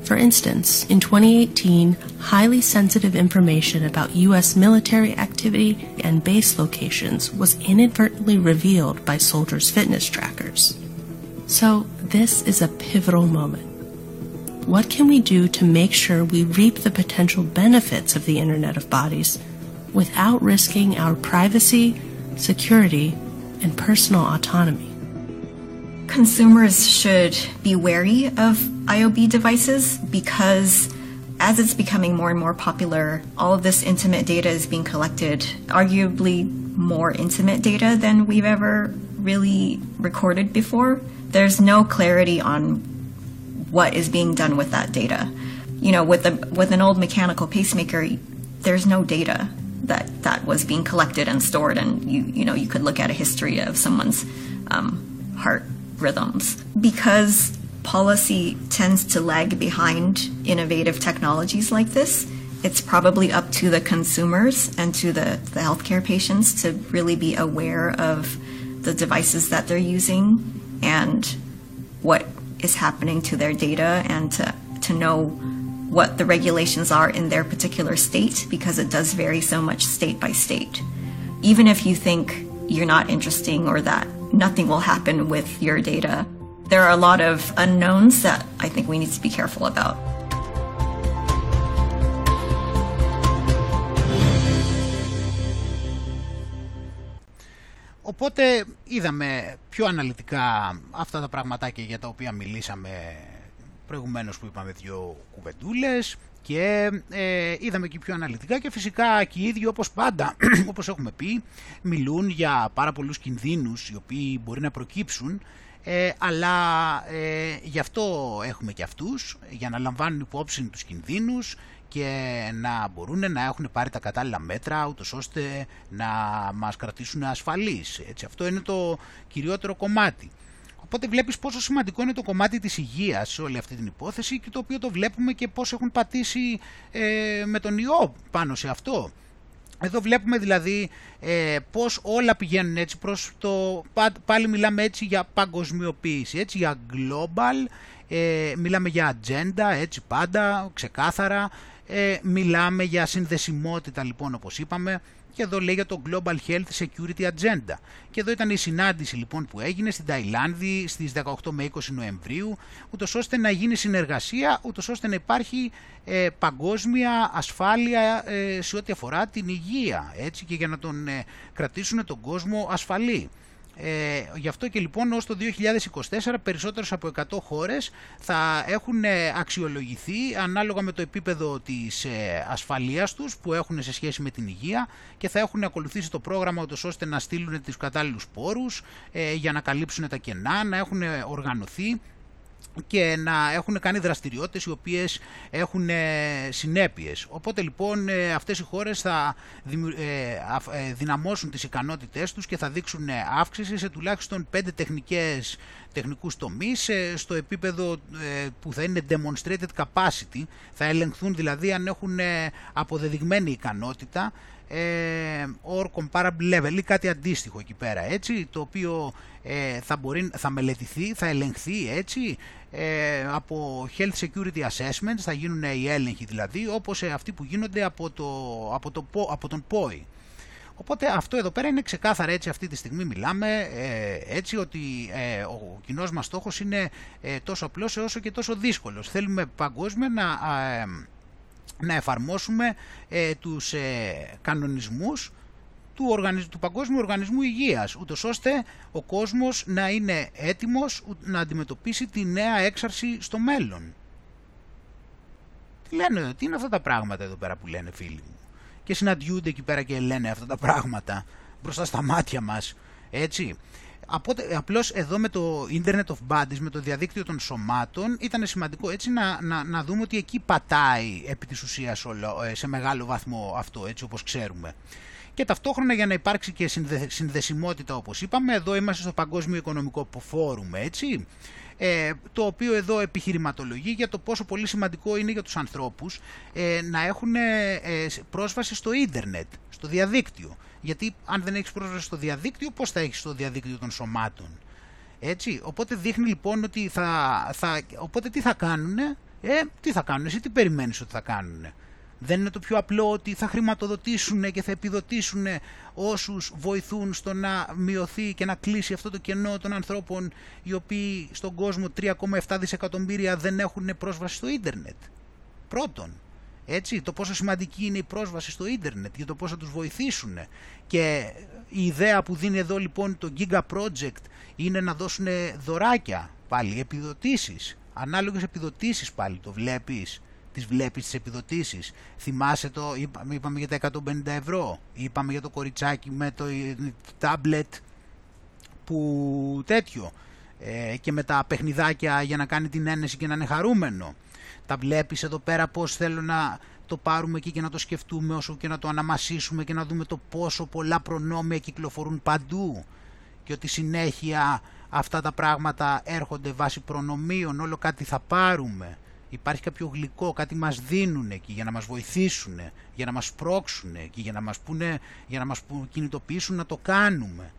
For instance, in 2018, highly sensitive information about U.S. military activity and base locations was inadvertently revealed by soldiers' fitness trackers. So, this is a pivotal moment. What can we do to make sure we reap the potential benefits of the Internet of Bodies without risking our privacy, security, and personal autonomy? Consumers should be wary of IOB devices because as it's becoming more and more popular, all of this intimate data is being collected, arguably more intimate data than we've ever really recorded before. There's no clarity on what is being done with that data. You know, with a with an old mechanical pacemaker, there's no data that that was being collected and stored, and you you know you could look at a history of someone's um, heart rhythms. Because policy tends to lag behind innovative technologies like this, it's probably up to the consumers and to the, the healthcare patients to really be aware of the devices that they're using and what is happening to their data and to, to know what the regulations are in their particular state because it does vary so much state by state. Even if you think you're not interesting or that nothing will happen with your data. There are a lot of unknowns that I think we need to be careful about. Οπότε είδαμε πιο αναλυτικά αυτά τα πραγματάκια για τα οποία μιλήσαμε προηγουμένως που είπαμε δύο κουβεντούλες και ε, είδαμε και πιο αναλυτικά και φυσικά και οι ίδιοι όπως πάντα, όπως έχουμε πει, μιλούν για πάρα πολλούς κινδύνους οι οποίοι μπορεί να προκύψουν ε, αλλά ε, γι' αυτό έχουμε και αυτούς, για να λαμβάνουν υπόψη τους κινδύνους και να μπορούν να έχουν πάρει τα κατάλληλα μέτρα ούτως ώστε να μας κρατήσουν ασφαλείς. Έτσι, αυτό είναι το κυριότερο κομμάτι. Οπότε βλέπεις πόσο σημαντικό είναι το κομμάτι της υγείας σε όλη αυτή την υπόθεση και το οποίο το βλέπουμε και πώς έχουν πατήσει ε, με τον ιό πάνω σε αυτό. Εδώ βλέπουμε δηλαδή ε, πώς όλα πηγαίνουν έτσι προς το... Πάλι μιλάμε έτσι για παγκοσμιοποίηση, έτσι για global, ε, μιλάμε για agenda, έτσι πάντα, ξεκάθαρα. Ε, μιλάμε για συνδεσιμότητα λοιπόν όπως είπαμε και εδώ λέει για το Global Health Security Agenda. Και εδώ ήταν η συνάντηση λοιπόν που έγινε στην Ταϊλάνδη στις 18 με 20 Νοεμβρίου, ούτως ώστε να γίνει συνεργασία, ούτως ώστε να υπάρχει ε, παγκόσμια ασφάλεια ε, σε ό,τι αφορά την υγεία, έτσι και για να τον ε, κρατήσουν τον κόσμο ασφαλή. Ε, γι' αυτό και λοιπόν ως το 2024 περισσότερες από 100 χώρες θα έχουν ε, αξιολογηθεί ανάλογα με το επίπεδο της ε, ασφαλείας τους που έχουν σε σχέση με την υγεία και θα έχουν ακολουθήσει το πρόγραμμα ώστε να στείλουν τους κατάλληλους πόρους ε, για να καλύψουν τα κενά, να έχουν οργανωθεί και να έχουν κάνει δραστηριότητες οι οποίες έχουν ε, συνέπειες. Οπότε λοιπόν ε, αυτές οι χώρες θα ε, δυναμώσουν τις ικανότητές τους και θα δείξουν αύξηση σε τουλάχιστον πέντε τεχνικές, τεχνικούς τομείς στο επίπεδο που θα είναι demonstrated capacity, θα ελεγχθούν δηλαδή αν έχουν αποδεδειγμένη ικανότητα or comparable level ή κάτι αντίστοιχο εκεί πέρα έτσι το οποίο θα, μπορεί, θα μελετηθεί, θα ελεγχθεί έτσι ε, από Health Security Assessments, θα γίνουν οι έλεγχοι δηλαδή, όπως ε, αυτοί που γίνονται από, το, από, το, από τον ΠΟΗ. Οπότε αυτό εδώ πέρα είναι ξεκάθαρα έτσι αυτή τη στιγμή μιλάμε ε, έτσι ότι ε, ο κοινός μας στόχος είναι ε, τόσο απλός όσο και τόσο δύσκολος. Θέλουμε παγκόσμια να, να εφαρμόσουμε τους κανονισμούς του, του Παγκόσμιου Οργανισμού Υγείας, ούτως ώστε ο κόσμος να είναι έτοιμος να αντιμετωπίσει τη νέα έξαρση στο μέλλον. Τι λένε, τι είναι αυτά τα πράγματα εδώ πέρα που λένε φίλοι μου; Και συναντιούνται εκεί πέρα και λένε αυτά τα πράγματα μπροστά στα μάτια μας, έτσι; Απλώ απλώς εδώ με το Internet of Bodies, με το διαδίκτυο των σωμάτων, ήταν σημαντικό έτσι να, να, να δούμε ότι εκεί πατάει επί της ουσίας ε, σε μεγάλο βαθμό αυτό, έτσι όπως ξέρουμε και ταυτόχρονα για να υπάρξει και συνδεσιμότητα όπως είπαμε, εδώ είμαστε στο Παγκόσμιο Οικονομικό Φόρουμ, έτσι, ε, το οποίο εδώ επιχειρηματολογεί για το πόσο πολύ σημαντικό είναι για τους ανθρώπους ε, να έχουν ε, πρόσβαση στο ίντερνετ, στο διαδίκτυο. Γιατί αν δεν έχεις πρόσβαση στο διαδίκτυο, πώς θα έχεις στο διαδίκτυο των σωμάτων; Έτσι, οπότε δείχνει λοιπόν ότι θα, θα οπότε τι θα κάνουνε, ε, τι θα κάνουν, εσύ τι περιμένεις ότι θα κάνουνε; Δεν είναι το πιο απλό ότι θα χρηματοδοτήσουν και θα επιδοτήσουν όσους βοηθούν στο να μειωθεί και να κλείσει αυτό το κενό των ανθρώπων οι οποίοι στον κόσμο 3,7 δισεκατομμύρια δεν έχουν πρόσβαση στο ίντερνετ. Πρώτον, έτσι, το πόσο σημαντική είναι η πρόσβαση στο ίντερνετ για το πώς θα τους βοηθήσουν. Και η ιδέα που δίνει εδώ λοιπόν το Giga Project είναι να δώσουν δωράκια πάλι, επιδοτήσεις, ανάλογες επιδοτήσεις πάλι, το βλέπεις τις βλέπεις τις επιδοτήσεις. Θυμάσαι το, είπαμε για τα 150 ευρώ, είπαμε για το κοριτσάκι με το τάμπλετ που τέτοιο ε, και με τα παιχνιδάκια για να κάνει την ένεση και να είναι χαρούμενο. Τα βλέπεις εδώ πέρα πώς θέλω να το πάρουμε εκεί και να το σκεφτούμε όσο και να το αναμασίσουμε και να δούμε το πόσο πολλά προνόμια κυκλοφορούν παντού και ότι συνέχεια αυτά τα πράγματα έρχονται βάσει προνομίων, όλο κάτι θα πάρουμε υπάρχει κάποιο γλυκό, κάτι μας δίνουν εκεί για να μας βοηθήσουν, για να μας πρόξουν και για να μας, πούνε, για να μας κινητοποιήσουν να το κάνουμε.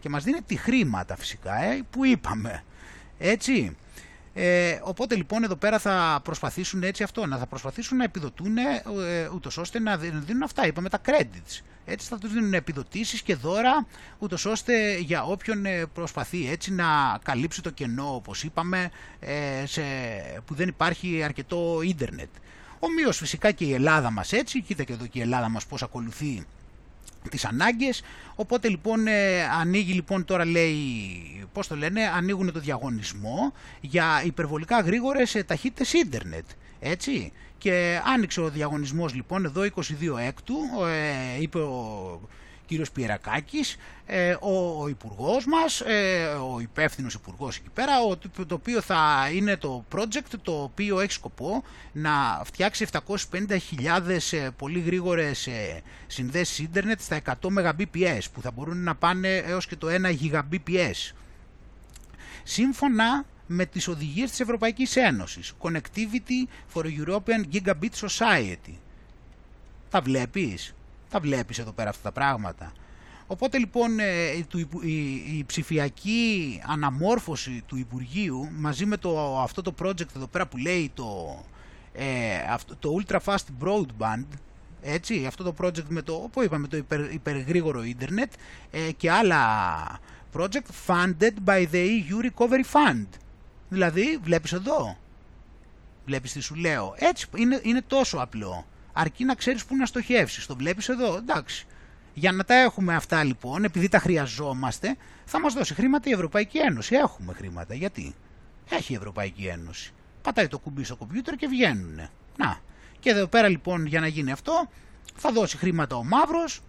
Και μας δίνει τη χρήματα φυσικά, ε, που είπαμε. Έτσι. Ε, οπότε λοιπόν εδώ πέρα θα προσπαθήσουν έτσι αυτό, να θα προσπαθήσουν να επιδοτούν ε, ούτως ώστε να δίνουν αυτά, είπαμε τα credits. Έτσι θα τους δίνουν επιδοτήσεις και δώρα, ούτως ώστε για όποιον ε, προσπαθεί έτσι να καλύψει το κενό, όπως είπαμε, ε, σε, που δεν υπάρχει αρκετό ίντερνετ. Ομοίως φυσικά και η Ελλάδα μας έτσι, κοίτα και εδώ και η Ελλάδα μας πώς ακολουθεί τις ανάγκες, οπότε λοιπόν ε, ανοίγει λοιπόν τώρα λέει, πώς το λένε, ανοίγουν το διαγωνισμό για υπερβολικά γρήγορες ταχύτητες ίντερνετ, έτσι. Και άνοιξε ο διαγωνισμός λοιπόν εδώ 22 έκτου, ε, είπε ο κύριος Πιερακάκης, ε, ο, ο υπουργός μας, ε, ο υπεύθυνος υπουργός εκεί πέρα, ο, το οποίο θα είναι το project το οποίο έχει σκοπό να φτιάξει 750.000 ε, πολύ γρήγορες ε, συνδέσεις ίντερνετ στα 100 Mbps που θα μπορούν να πάνε έως και το 1 Gbps. Σύμφωνα με τις οδηγίες της Ευρωπαϊκής Ένωσης. Connectivity for European Gigabit Society. Τα βλέπεις, τα βλέπεις εδώ πέρα αυτά τα πράγματα. Οπότε λοιπόν ε, η ψηφιακή αναμόρφωση του Υπουργείου μαζί με το, αυτό το project εδώ πέρα που λέει το, ε, το Ultra Fast Broadband έτσι, αυτό το project με το, που είπαμε, το υπερ, υπεργρήγορο ίντερνετ ε, και άλλα project funded by the EU Recovery Fund. Δηλαδή, βλέπεις εδώ. Βλέπεις τι σου λέω. Έτσι, είναι, είναι τόσο απλό. Αρκεί να ξέρεις πού να στοχεύσεις. Το βλέπεις εδώ, εντάξει. Για να τα έχουμε αυτά λοιπόν, επειδή τα χρειαζόμαστε, θα μας δώσει χρήματα η Ευρωπαϊκή Ένωση. Έχουμε χρήματα. Γιατί; Έχει η Ευρωπαϊκή Ένωση. Πατάει το κουμπί στο κομπιούτερ και βγαίνουν. Να. Και εδώ πέρα λοιπόν για να γίνει αυτό, θα δώσει χρήματα ο Μαύρος,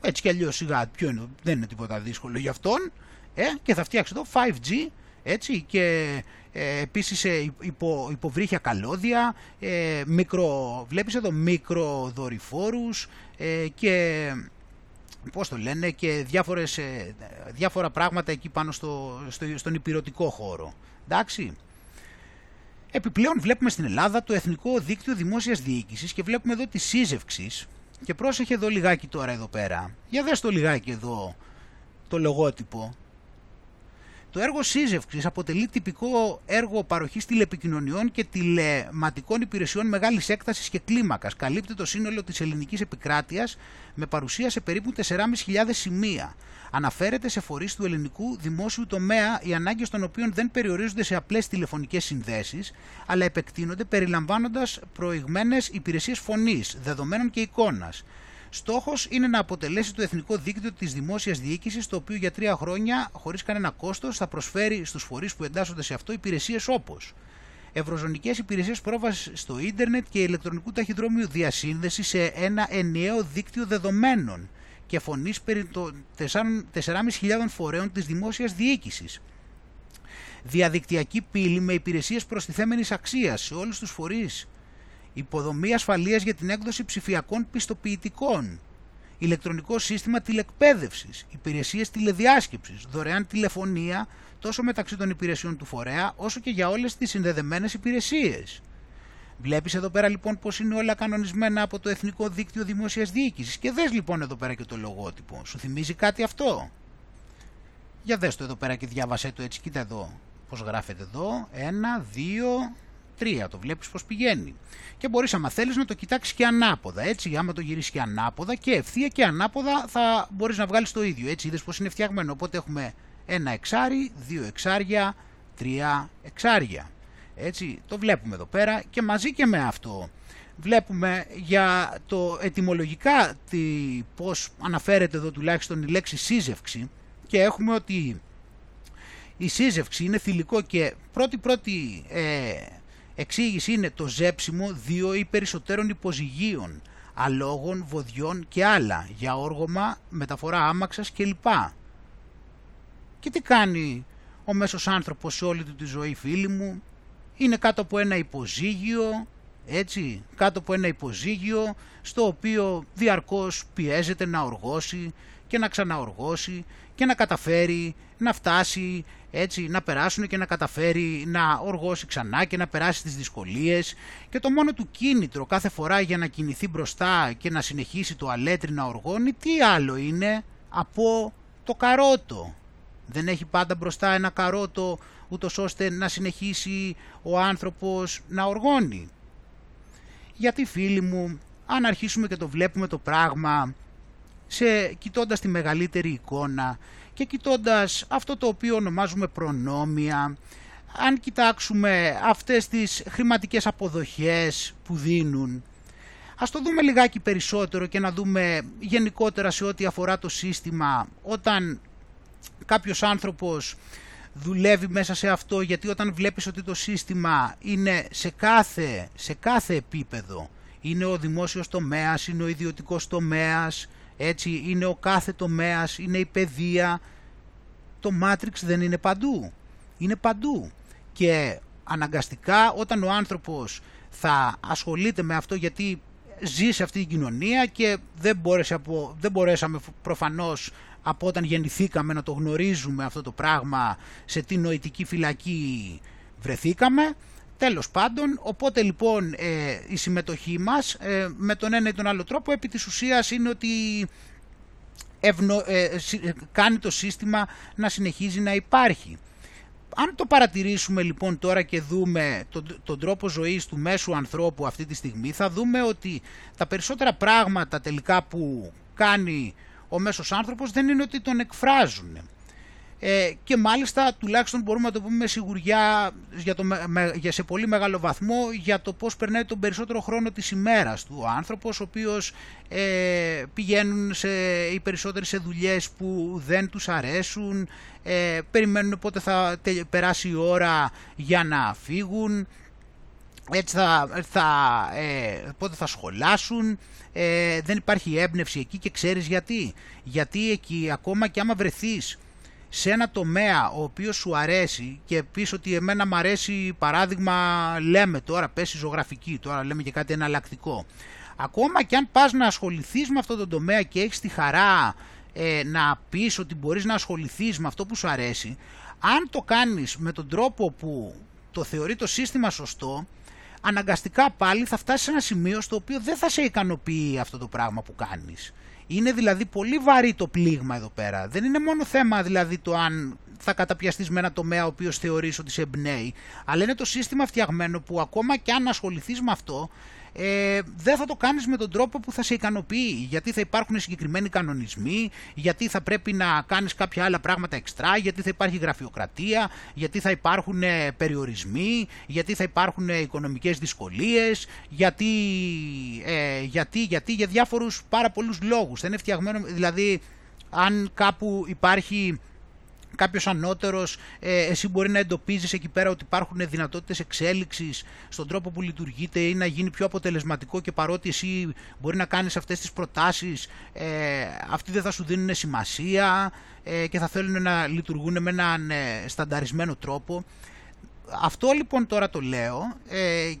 έτσι κι αλλιώς σιγά, ποιο είναι, δεν είναι τίποτα δύσκολο για αυτόν, ε, και θα φτιάξει εδώ 5G, έτσι, και ε, επίσης ε, υπο, υποβρύχια καλώδια, ε, μικρο, βλέπεις εδώ μικροδορυφόρους ε, και πώς το λένε και διάφορες, ε, διάφορα πράγματα εκεί πάνω στο, στο, στον υπηρετικό χώρο. Εντάξει. Επιπλέον βλέπουμε στην Ελλάδα το Εθνικό Δίκτυο Δημόσιας Διοίκησης και βλέπουμε εδώ τη σύζευξη και πρόσεχε εδώ λιγάκι τώρα εδώ πέρα. Για δες το λιγάκι εδώ το λογότυπο. Το έργο σύζευξης αποτελεί τυπικό έργο παροχής τηλεπικοινωνιών και τηλεματικών υπηρεσιών μεγάλης έκτασης και κλίμακας. Καλύπτει το σύνολο της ελληνικής επικράτειας με παρουσία σε περίπου 4.500 σημεία. Αναφέρεται σε φορείς του ελληνικού δημόσιου τομέα, οι ανάγκες των οποίων δεν περιορίζονται σε απλές τηλεφωνικές συνδέσεις, αλλά επεκτείνονται περιλαμβάνοντας προηγμένες υπηρεσίες φωνής, δεδομένων και εικόνας. Στόχος είναι να αποτελέσει το εθνικό δίκτυο της δημόσιας διοίκησης, το οποίο για τρία χρόνια, χωρίς κανένα κόστος, θα προσφέρει στους φορείς που εντάσσονται σε αυτό υπηρεσίες όπως ευρωζωνικές υπηρεσίες πρόβασης στο ίντερνετ και ηλεκτρονικού ταχυδρομείου διασύνδεση σε ένα ενιαίο δίκτυο δεδομένων και φωνής περί των 4.500 φορέων της δημόσιας διοίκησης. Διαδικτυακή πύλη με υπηρεσίες προστιθέμενης αξίας σε όλους τους φορείς υποδομή ασφαλείας για την έκδοση ψηφιακών πιστοποιητικών, ηλεκτρονικό σύστημα τηλεκπαίδευσης, υπηρεσίες τηλεδιάσκεψης, δωρεάν τηλεφωνία τόσο μεταξύ των υπηρεσιών του φορέα όσο και για όλες τις συνδεδεμένες υπηρεσίες. Βλέπεις εδώ πέρα λοιπόν πως είναι όλα κανονισμένα από το Εθνικό Δίκτυο Δημόσιας Διοίκησης; Και δες λοιπόν εδώ πέρα και το λογότυπο. Σου θυμίζει κάτι αυτό; Για δες το εδώ πέρα και διάβασέ το έτσι, κοίτα εδώ. Πώς γράφεται εδώ, ένα, δύο, 3. Το βλέπεις πώς πηγαίνει. Και μπορείς άμα θέλεις να το κοιτάξεις και ανάποδα. Έτσι, άμα το γυρίσεις και ανάποδα και ευθεία και ανάποδα θα μπορείς να βγάλεις το ίδιο. Έτσι, είδες πώς είναι φτιαγμένο. Οπότε έχουμε ένα εξάρι, δύο εξάρια, τρία εξάρια. Έτσι, το βλέπουμε εδώ πέρα και μαζί και με αυτό βλέπουμε για το ετυμολογικά τι, πώς αναφέρεται εδώ τουλάχιστον η λέξη σύζευξη και έχουμε ότι η σύζευξη είναι θηλυκό και πρώτη πρώτη ε, Εξήγηση είναι το ζέψιμο δύο ή περισσότερων υποζυγίων, αλόγων, βοδιών και άλλα για όργωμα, μεταφορά άμαξας κλπ. Και τι κάνει ο μέσος άνθρωπος σε όλη του τη ζωή φίλοι μου, είναι κάτω από ένα υποζύγιο, έτσι, κάτω από ένα υποζύγιο στο οποίο διαρκώς πιέζεται να οργώσει και να ξαναοργώσει και να καταφέρει να φτάσει έτσι, να περάσουν και να καταφέρει να οργώσει ξανά και να περάσει τις δυσκολίες και το μόνο του κίνητρο κάθε φορά για να κινηθεί μπροστά και να συνεχίσει το αλέτρι να οργώνει τι άλλο είναι από το καρότο. Δεν έχει πάντα μπροστά ένα καρότο ούτως ώστε να συνεχίσει ο άνθρωπος να οργώνει. Γιατί φίλοι μου, αν αρχίσουμε και το βλέπουμε το πράγμα σε, κοιτώντας τη μεγαλύτερη εικόνα και κοιτώντας αυτό το οποίο ονομάζουμε προνόμια, αν κοιτάξουμε αυτές τις χρηματικές αποδοχές που δίνουν, ας το δούμε λιγάκι περισσότερο και να δούμε γενικότερα σε ό,τι αφορά το σύστημα. Όταν κάποιος άνθρωπος δουλεύει μέσα σε αυτό γιατί όταν βλέπεις ότι το σύστημα είναι σε κάθε, σε κάθε επίπεδο είναι ο δημόσιος τομέας, είναι ο ιδιωτικός τομέας, έτσι είναι ο κάθε τομέας, είναι η παιδεία. Το Matrix δεν είναι παντού. Είναι παντού. Και αναγκαστικά όταν ο άνθρωπος θα ασχολείται με αυτό γιατί ζει σε αυτή την κοινωνία και δεν, μπόρεσε από, δεν μπορέσαμε προφανώς από όταν γεννηθήκαμε να το γνωρίζουμε αυτό το πράγμα σε τι νοητική φυλακή βρεθήκαμε Τέλος πάντων, οπότε λοιπόν ε, η συμμετοχή μας ε, με τον ένα ή τον άλλο τρόπο επί της ουσίας είναι ότι ευνο, ε, κάνει το σύστημα να συνεχίζει να υπάρχει. Αν το παρατηρήσουμε λοιπόν τώρα και δούμε τον, τον τρόπο ζωής του μέσου ανθρώπου αυτή τη στιγμή θα δούμε ότι τα περισσότερα πράγματα τελικά που κάνει ο μέσος άνθρωπος δεν είναι ότι τον εκφράζουν ε, και μάλιστα τουλάχιστον μπορούμε να το πούμε με σιγουριά για, το, για σε πολύ μεγάλο βαθμό για το πώς περνάει τον περισσότερο χρόνο της ημέρας του ο άνθρωπος ο οποίος ε, πηγαίνουν σε, οι περισσότεροι σε δουλειές που δεν τους αρέσουν ε, περιμένουν πότε θα περάσει η ώρα για να φύγουν έτσι θα, θα, ε, πότε θα σχολάσουν, ε, δεν υπάρχει έμπνευση εκεί και ξέρεις γιατί. Γιατί εκεί ακόμα και άμα βρεθείς σε ένα τομέα ο οποίος σου αρέσει και πεις ότι εμένα μου αρέσει παράδειγμα λέμε τώρα πέσει ζωγραφική, τώρα λέμε και κάτι εναλλακτικό. Ακόμα και αν πας να ασχοληθείς με αυτό το τομέα και έχεις τη χαρά ε, να πεις ότι μπορείς να ασχοληθείς με αυτό που σου αρέσει, αν το κάνεις με τον τρόπο που το θεωρεί το σύστημα σωστό, αναγκαστικά πάλι θα φτάσεις σε ένα σημείο στο οποίο δεν θα σε ικανοποιεί αυτό το πράγμα που κάνεις. Είναι δηλαδή πολύ βαρύ το πλήγμα εδώ πέρα. Δεν είναι μόνο θέμα δηλαδή το αν θα καταπιαστείς με ένα τομέα ο οποίος θεωρείς ότι σε εμπνέει, αλλά είναι το σύστημα φτιαγμένο που ακόμα και αν ασχοληθείς με αυτό, ε, δεν θα το κάνεις με τον τρόπο που θα σε ικανοποιεί. Γιατί θα υπάρχουν συγκεκριμένοι κανονισμοί, γιατί θα πρέπει να κάνεις κάποια άλλα πράγματα εξτρά, γιατί θα υπάρχει γραφειοκρατία, γιατί θα υπάρχουν ε, περιορισμοί, γιατί θα υπάρχουν ε, οικονομικές δυσκολίες, γιατί, ε, γιατί, γιατί για διάφορους πάρα πολλούς λόγους. Θα είναι φτιαγμένο, δηλαδή αν κάπου υπάρχει κάποιος ανώτερος, ε, εσύ μπορεί να εντοπίζεις εκεί πέρα ότι υπάρχουν δυνατότητες εξέλιξης στον τρόπο που λειτουργείται ή να γίνει πιο αποτελεσματικό και παρότι εσύ μπορεί να κάνεις αυτές τις προτάσεις, ε, αυτοί δεν θα σου δίνουν σημασία ε, και θα θέλουν να λειτουργούν με έναν ε, στανταρισμένο τρόπο. Αυτό λοιπόν τώρα το λέω ε,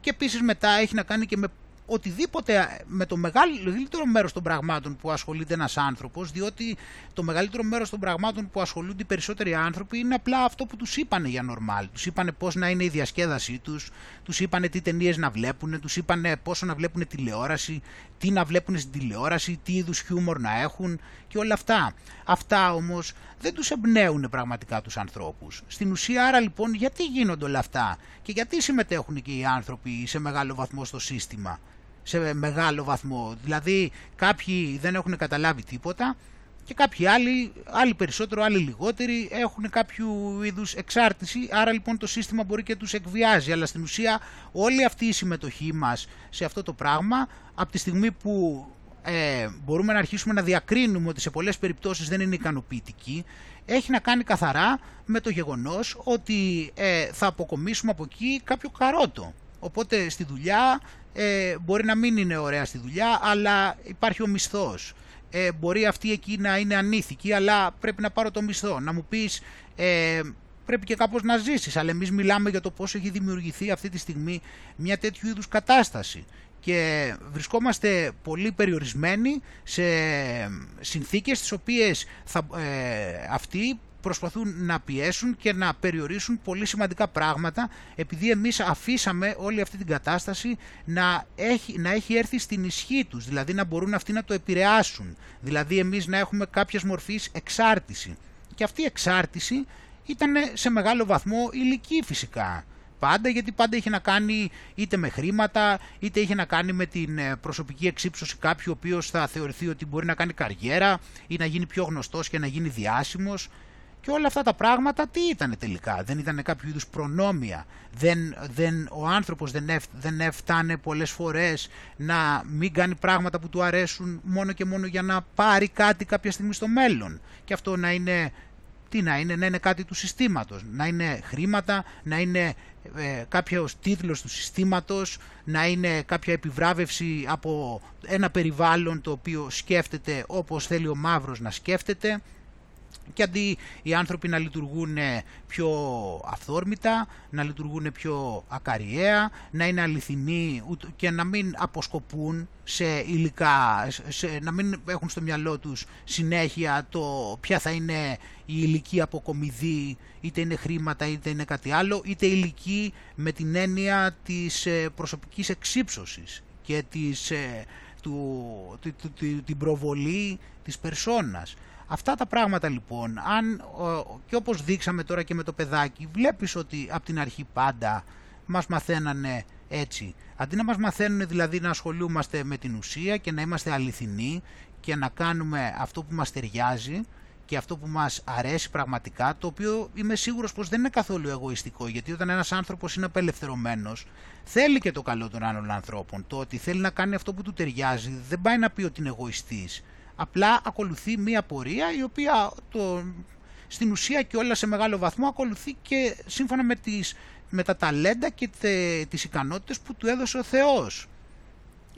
και επίσης μετά έχει να κάνει και με οτιδήποτε με το μεγαλύτερο μέρος των πραγμάτων που ασχολείται ένας άνθρωπος, διότι το μεγαλύτερο μέρος των πραγμάτων που ασχολούνται οι περισσότεροι άνθρωποι είναι απλά αυτό που τους είπανε για νορμάλ. Τους είπανε πώς να είναι η διασκέδασή τους, τους είπανε τι ταινίες να βλέπουν, τους είπανε πόσο να βλέπουν τηλεόραση, τι να βλέπουν στην τηλεόραση, τι είδους χιούμορ να έχουν και όλα αυτά. Αυτά όμως δεν τους εμπνέουν πραγματικά τους ανθρώπους. Στην ουσία άρα λοιπόν γιατί γίνονται όλα αυτά και γιατί συμμετέχουν και οι άνθρωποι σε μεγάλο βαθμό στο σύστημα; Σε μεγάλο βαθμό. Δηλαδή κάποιοι δεν έχουν καταλάβει τίποτα και κάποιοι άλλοι, άλλοι περισσότερο, άλλοι λιγότεροι έχουν κάποιο είδους εξάρτηση, άρα λοιπόν το σύστημα μπορεί και τους εκβιάζει, αλλά στην ουσία όλη αυτή η συμμετοχή μας σε αυτό το πράγμα, από τη στιγμή που ε, μπορούμε να αρχίσουμε να διακρίνουμε ότι σε πολλές περιπτώσεις δεν είναι ικανοποιητική, έχει να κάνει καθαρά με το γεγονός ότι ε, θα αποκομίσουμε από εκεί κάποιο καρότο. Οπότε στη δουλειά ε, μπορεί να μην είναι ωραία στη δουλειά, αλλά υπάρχει ο μισθός. Ε, μπορεί αυτή εκεί να είναι ανήθικη, αλλά πρέπει να πάρω το μισθό. Να μου πεις, ε, πρέπει και κάπως να ζήσεις, αλλά εμείς μιλάμε για το πώς έχει δημιουργηθεί αυτή τη στιγμή μια τέτοιου είδους κατάσταση. Και βρισκόμαστε πολύ περιορισμένοι σε συνθήκες τις οποίες θα, ε, αυτοί προσπαθούν να πιέσουν και να περιορίσουν πολύ σημαντικά πράγματα επειδή εμείς αφήσαμε όλη αυτή την κατάσταση να έχει, να έχει έρθει στην ισχύ τους, δηλαδή να μπορούν αυτοί να το επηρεάσουν, δηλαδή εμείς να έχουμε κάποιες μορφής εξάρτηση. Και αυτή η εξάρτηση ήταν σε μεγάλο βαθμό ηλική φυσικά. Πάντα, γιατί πάντα είχε να κάνει είτε με χρήματα, είτε είχε να κάνει με την ε, προσωπική εξύψωση κάποιου ο οποίος θα θεωρηθεί ότι μπορεί να κάνει καριέρα ή να γίνει πιο γνωστός και να γίνει διάσημος. Και όλα αυτά τα πράγματα τι ήταν τελικά, δεν ήταν κάποιο είδους προνόμια, δεν, δεν, ο άνθρωπος δεν, εφ, δεν έφτανε πολλές φορές να μην κάνει πράγματα που του αρέσουν μόνο και μόνο για να πάρει κάτι κάποια στιγμή στο μέλλον; Και αυτό να είναι, τι να είναι, να είναι κάτι του συστήματος, να είναι χρήματα, να είναι ε, κάποιος τίτλος του συστήματος, να είναι κάποια επιβράβευση από ένα περιβάλλον το οποίο σκέφτεται όπως θέλει ο μαύρος να σκέφτεται; Και αντί οι άνθρωποι να λειτουργούν πιο αυθόρμητα, να λειτουργούν πιο ακαριέα, να είναι αληθινοί και να μην αποσκοπούν σε υλικά, σε, να μην έχουν στο μυαλό τους συνέχεια το ποια θα είναι η υλική αποκομιδή, είτε είναι χρήματα είτε είναι κάτι άλλο, είτε υλική με την έννοια της ε, προσωπικής εξύψωσης και της, ε, του, την προβολή της περσόνας. Αυτά τα πράγματα λοιπόν, αν, και όπως δείξαμε τώρα και με το παιδάκι, βλέπεις ότι από την αρχή πάντα μας μαθαίνανε έτσι. Αντί να μας μαθαίνουν δηλαδή να ασχολούμαστε με την ουσία και να είμαστε αληθινοί και να κάνουμε αυτό που μας ταιριάζει και αυτό που μας αρέσει πραγματικά, το οποίο είμαι σίγουρος πως δεν είναι καθόλου εγωιστικό, γιατί όταν ένας άνθρωπος είναι απελευθερωμένος, θέλει και το καλό των άλλων ανθρώπων. Το ότι θέλει να κάνει αυτό που του ταιριάζει δεν πάει να πει ότι είναι εγωιστής. Απλά ακολουθεί μία πορεία η οποία το, στην ουσία και όλα σε μεγάλο βαθμό ακολουθεί και σύμφωνα με, τις, με τα ταλέντα και τε, τις ικανότητες που του έδωσε ο Θεός.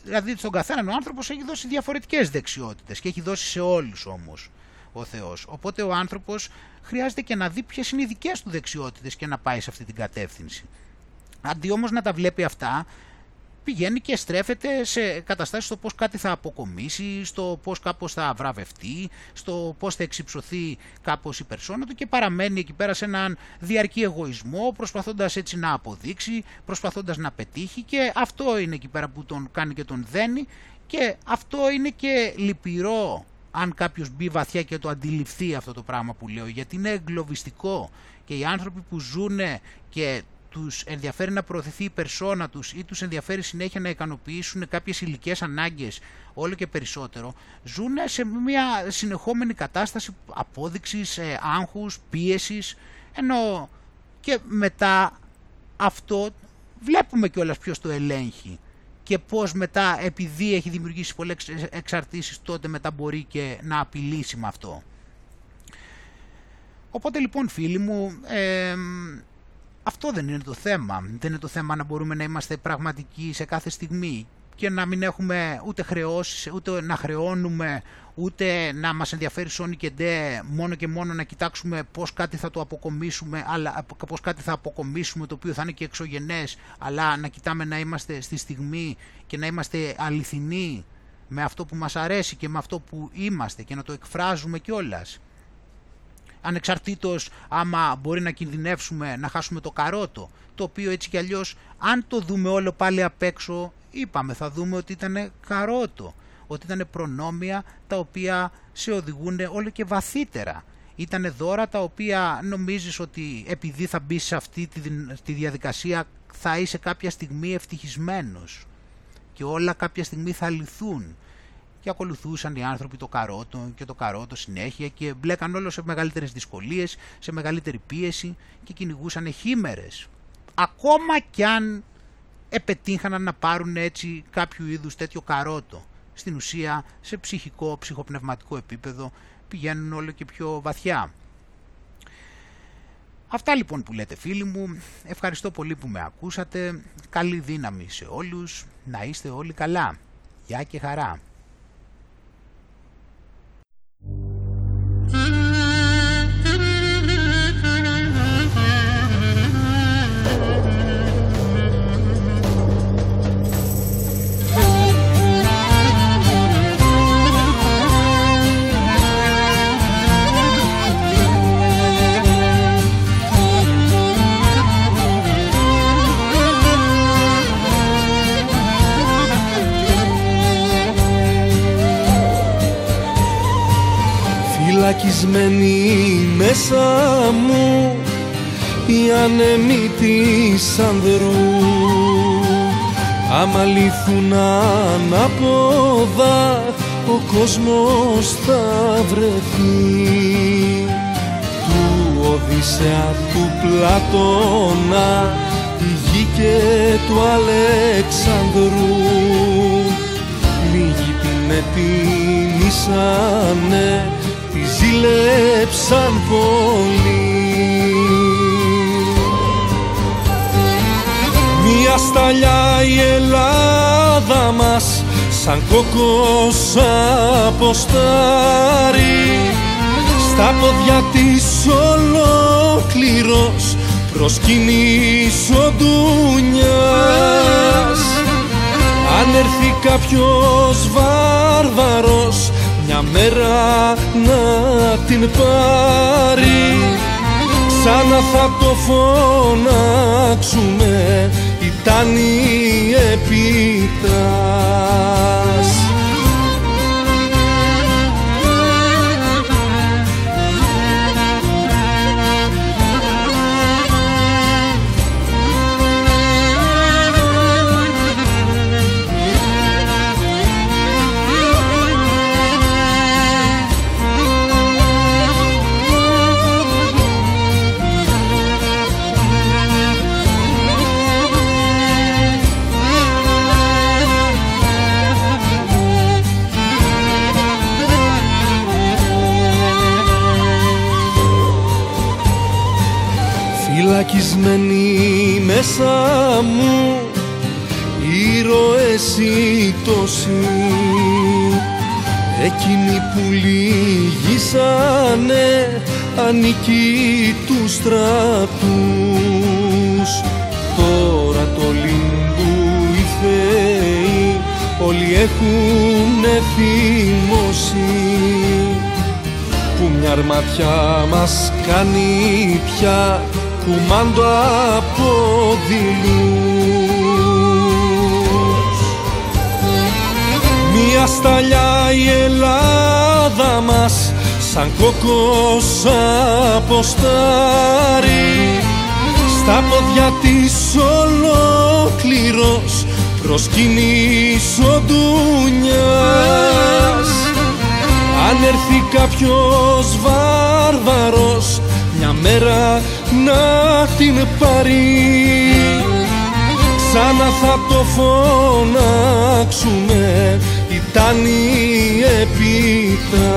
Δηλαδή στον καθέναν ο άνθρωπος έχει δώσει διαφορετικές δεξιότητες και έχει δώσει σε όλους όμως ο Θεός. Οπότε ο άνθρωπος χρειάζεται και να δει ποιες είναι οι δικές του δεξιότητες και να πάει σε αυτή την κατεύθυνση. Αντί όμως να τα βλέπει αυτά, πηγαίνει και στρέφεται σε καταστάσεις στο πώς κάτι θα αποκομίσει, στο πώς κάπως θα βραβευτεί, στο πώς θα εξυψωθεί κάπως η περσόνα του και παραμένει εκεί πέρα σε έναν διαρκή εγωισμό, προσπαθώντας έτσι να αποδείξει, προσπαθώντας να πετύχει και αυτό είναι εκεί πέρα που τον κάνει και τον δένει και αυτό είναι και λυπηρό αν κάποιος μπει βαθιά και το αντιληφθεί αυτό το πράγμα που λέω, γιατί είναι εγκλωβιστικό και οι άνθρωποι που ζουν και τους ενδιαφέρει να προωθηθεί η περσόνα τους ή τους ενδιαφέρει συνέχεια να ικανοποιήσουν κάποιες υλικές ανάγκες όλο και περισσότερο, ζουν σε μια συνεχόμενη κατάσταση απόδειξης, ε, άγχους, πίεσης, ενώ και μετά αυτό βλέπουμε κιόλας ποιος το ελέγχει και πώς μετά επειδή έχει δημιουργήσει πολλές εξαρτήσεις τότε μετά μπορεί και να απειλήσει με αυτό. Οπότε λοιπόν φίλοι μου, αυτό δεν είναι το θέμα. Δεν είναι το θέμα να μπορούμε να είμαστε πραγματικοί σε κάθε στιγμή και να μην έχουμε ούτε χρεώσεις, ούτε να χρεώνουμε, ούτε να μας ενδιαφέρει Sony και ντε μόνο και μόνο να κοιτάξουμε πώς κάτι θα το αποκομίσουμε, αλλά πώς κάτι θα αποκομίσουμε το οποίο θα είναι και εξωγενές, αλλά να κοιτάμε να είμαστε στη στιγμή και να είμαστε αληθινοί με αυτό που μας αρέσει και με αυτό που είμαστε και να το εκφράζουμε κιόλας. Ανεξαρτήτως άμα μπορεί να κινδυνεύσουμε να χάσουμε το καρότο, το οποίο έτσι κι αλλιώς αν το δούμε όλο πάλι απ' έξω, είπαμε θα δούμε ότι ήταν καρότο, ότι ήταν προνόμια τα οποία σε οδηγούν όλο και βαθύτερα. Ήταν δώρα τα οποία νομίζεις ότι επειδή θα μπεις σε αυτή τη διαδικασία θα είσαι κάποια στιγμή ευτυχισμένος και όλα κάποια στιγμή θα λυθούν και ακολουθούσαν οι άνθρωποι το καρότο και το καρότο συνέχεια και μπλέκαν όλο σε μεγαλύτερες δυσκολίες, σε μεγαλύτερη πίεση και κυνηγούσαν χήμερες. Ακόμα κι αν επετύχαναν να πάρουν έτσι κάποιο είδους τέτοιο καρότο. Στην ουσία σε ψυχικό, ψυχοπνευματικό επίπεδο πηγαίνουν όλο και πιο βαθιά. Αυτά λοιπόν που λέτε φίλοι μου, ευχαριστώ πολύ που με ακούσατε, καλή δύναμη σε όλους, να είστε όλοι καλά. Γεια και χαρά. Φυλακισμένη μέσα μου η άνεμη της ανδρού άμα λυθούν ανάποδα ο κόσμος θα βρεθεί. Του Οδυσσέα του Πλατώνα η γη και του Αλεξανδρού. Λίγοι την επίμησανε ζήλεψαν πολύ Μια σταλιά η Ελλάδα μας σαν κόκκος αποστάρει. Στα πόδια της ολόκληρος προσκυνής ο Ντουνιάς αν έρθει κάποιος βάρβαρος μια μέρα να την πάρει. Ξανά θα το φωνάξουμε ήταν η επιτάς Φυλακισμένοι μέσα μου. Ήρωες οι τόσοι Εκείνοι που λυγίσανε ανήκει τους στρατούς. Τώρα το λίμπου οι θεοί όλοι έχουν θυμώσει που μια αρματιά μας κάνει πια κουμάντο από δειλούς. Μια σταλιά η Ελλάδα μας σαν κόκκος αποστάρει στα πόδια της ολόκληρος προσκυνής ο Ντουνιάς. Αν έρθει κάποιος βάρβαρος μια μέρα να την πάρει. Ξανά θα το φωνάξουμε ήταν η επιτάς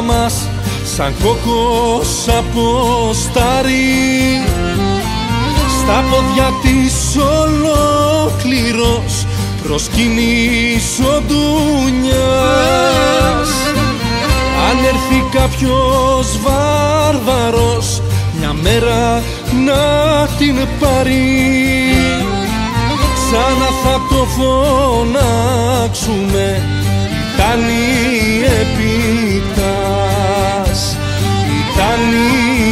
μας σαν κόκκος αποστάρει στα πόδια της ολόκληρος προσκυνής ο Ντουνιάς αν έρθει κάποιος βάρβαρος μια μέρα να την πάρει. Ξανά θα το φωνάξουμε ήταν η επιτάς ήταν η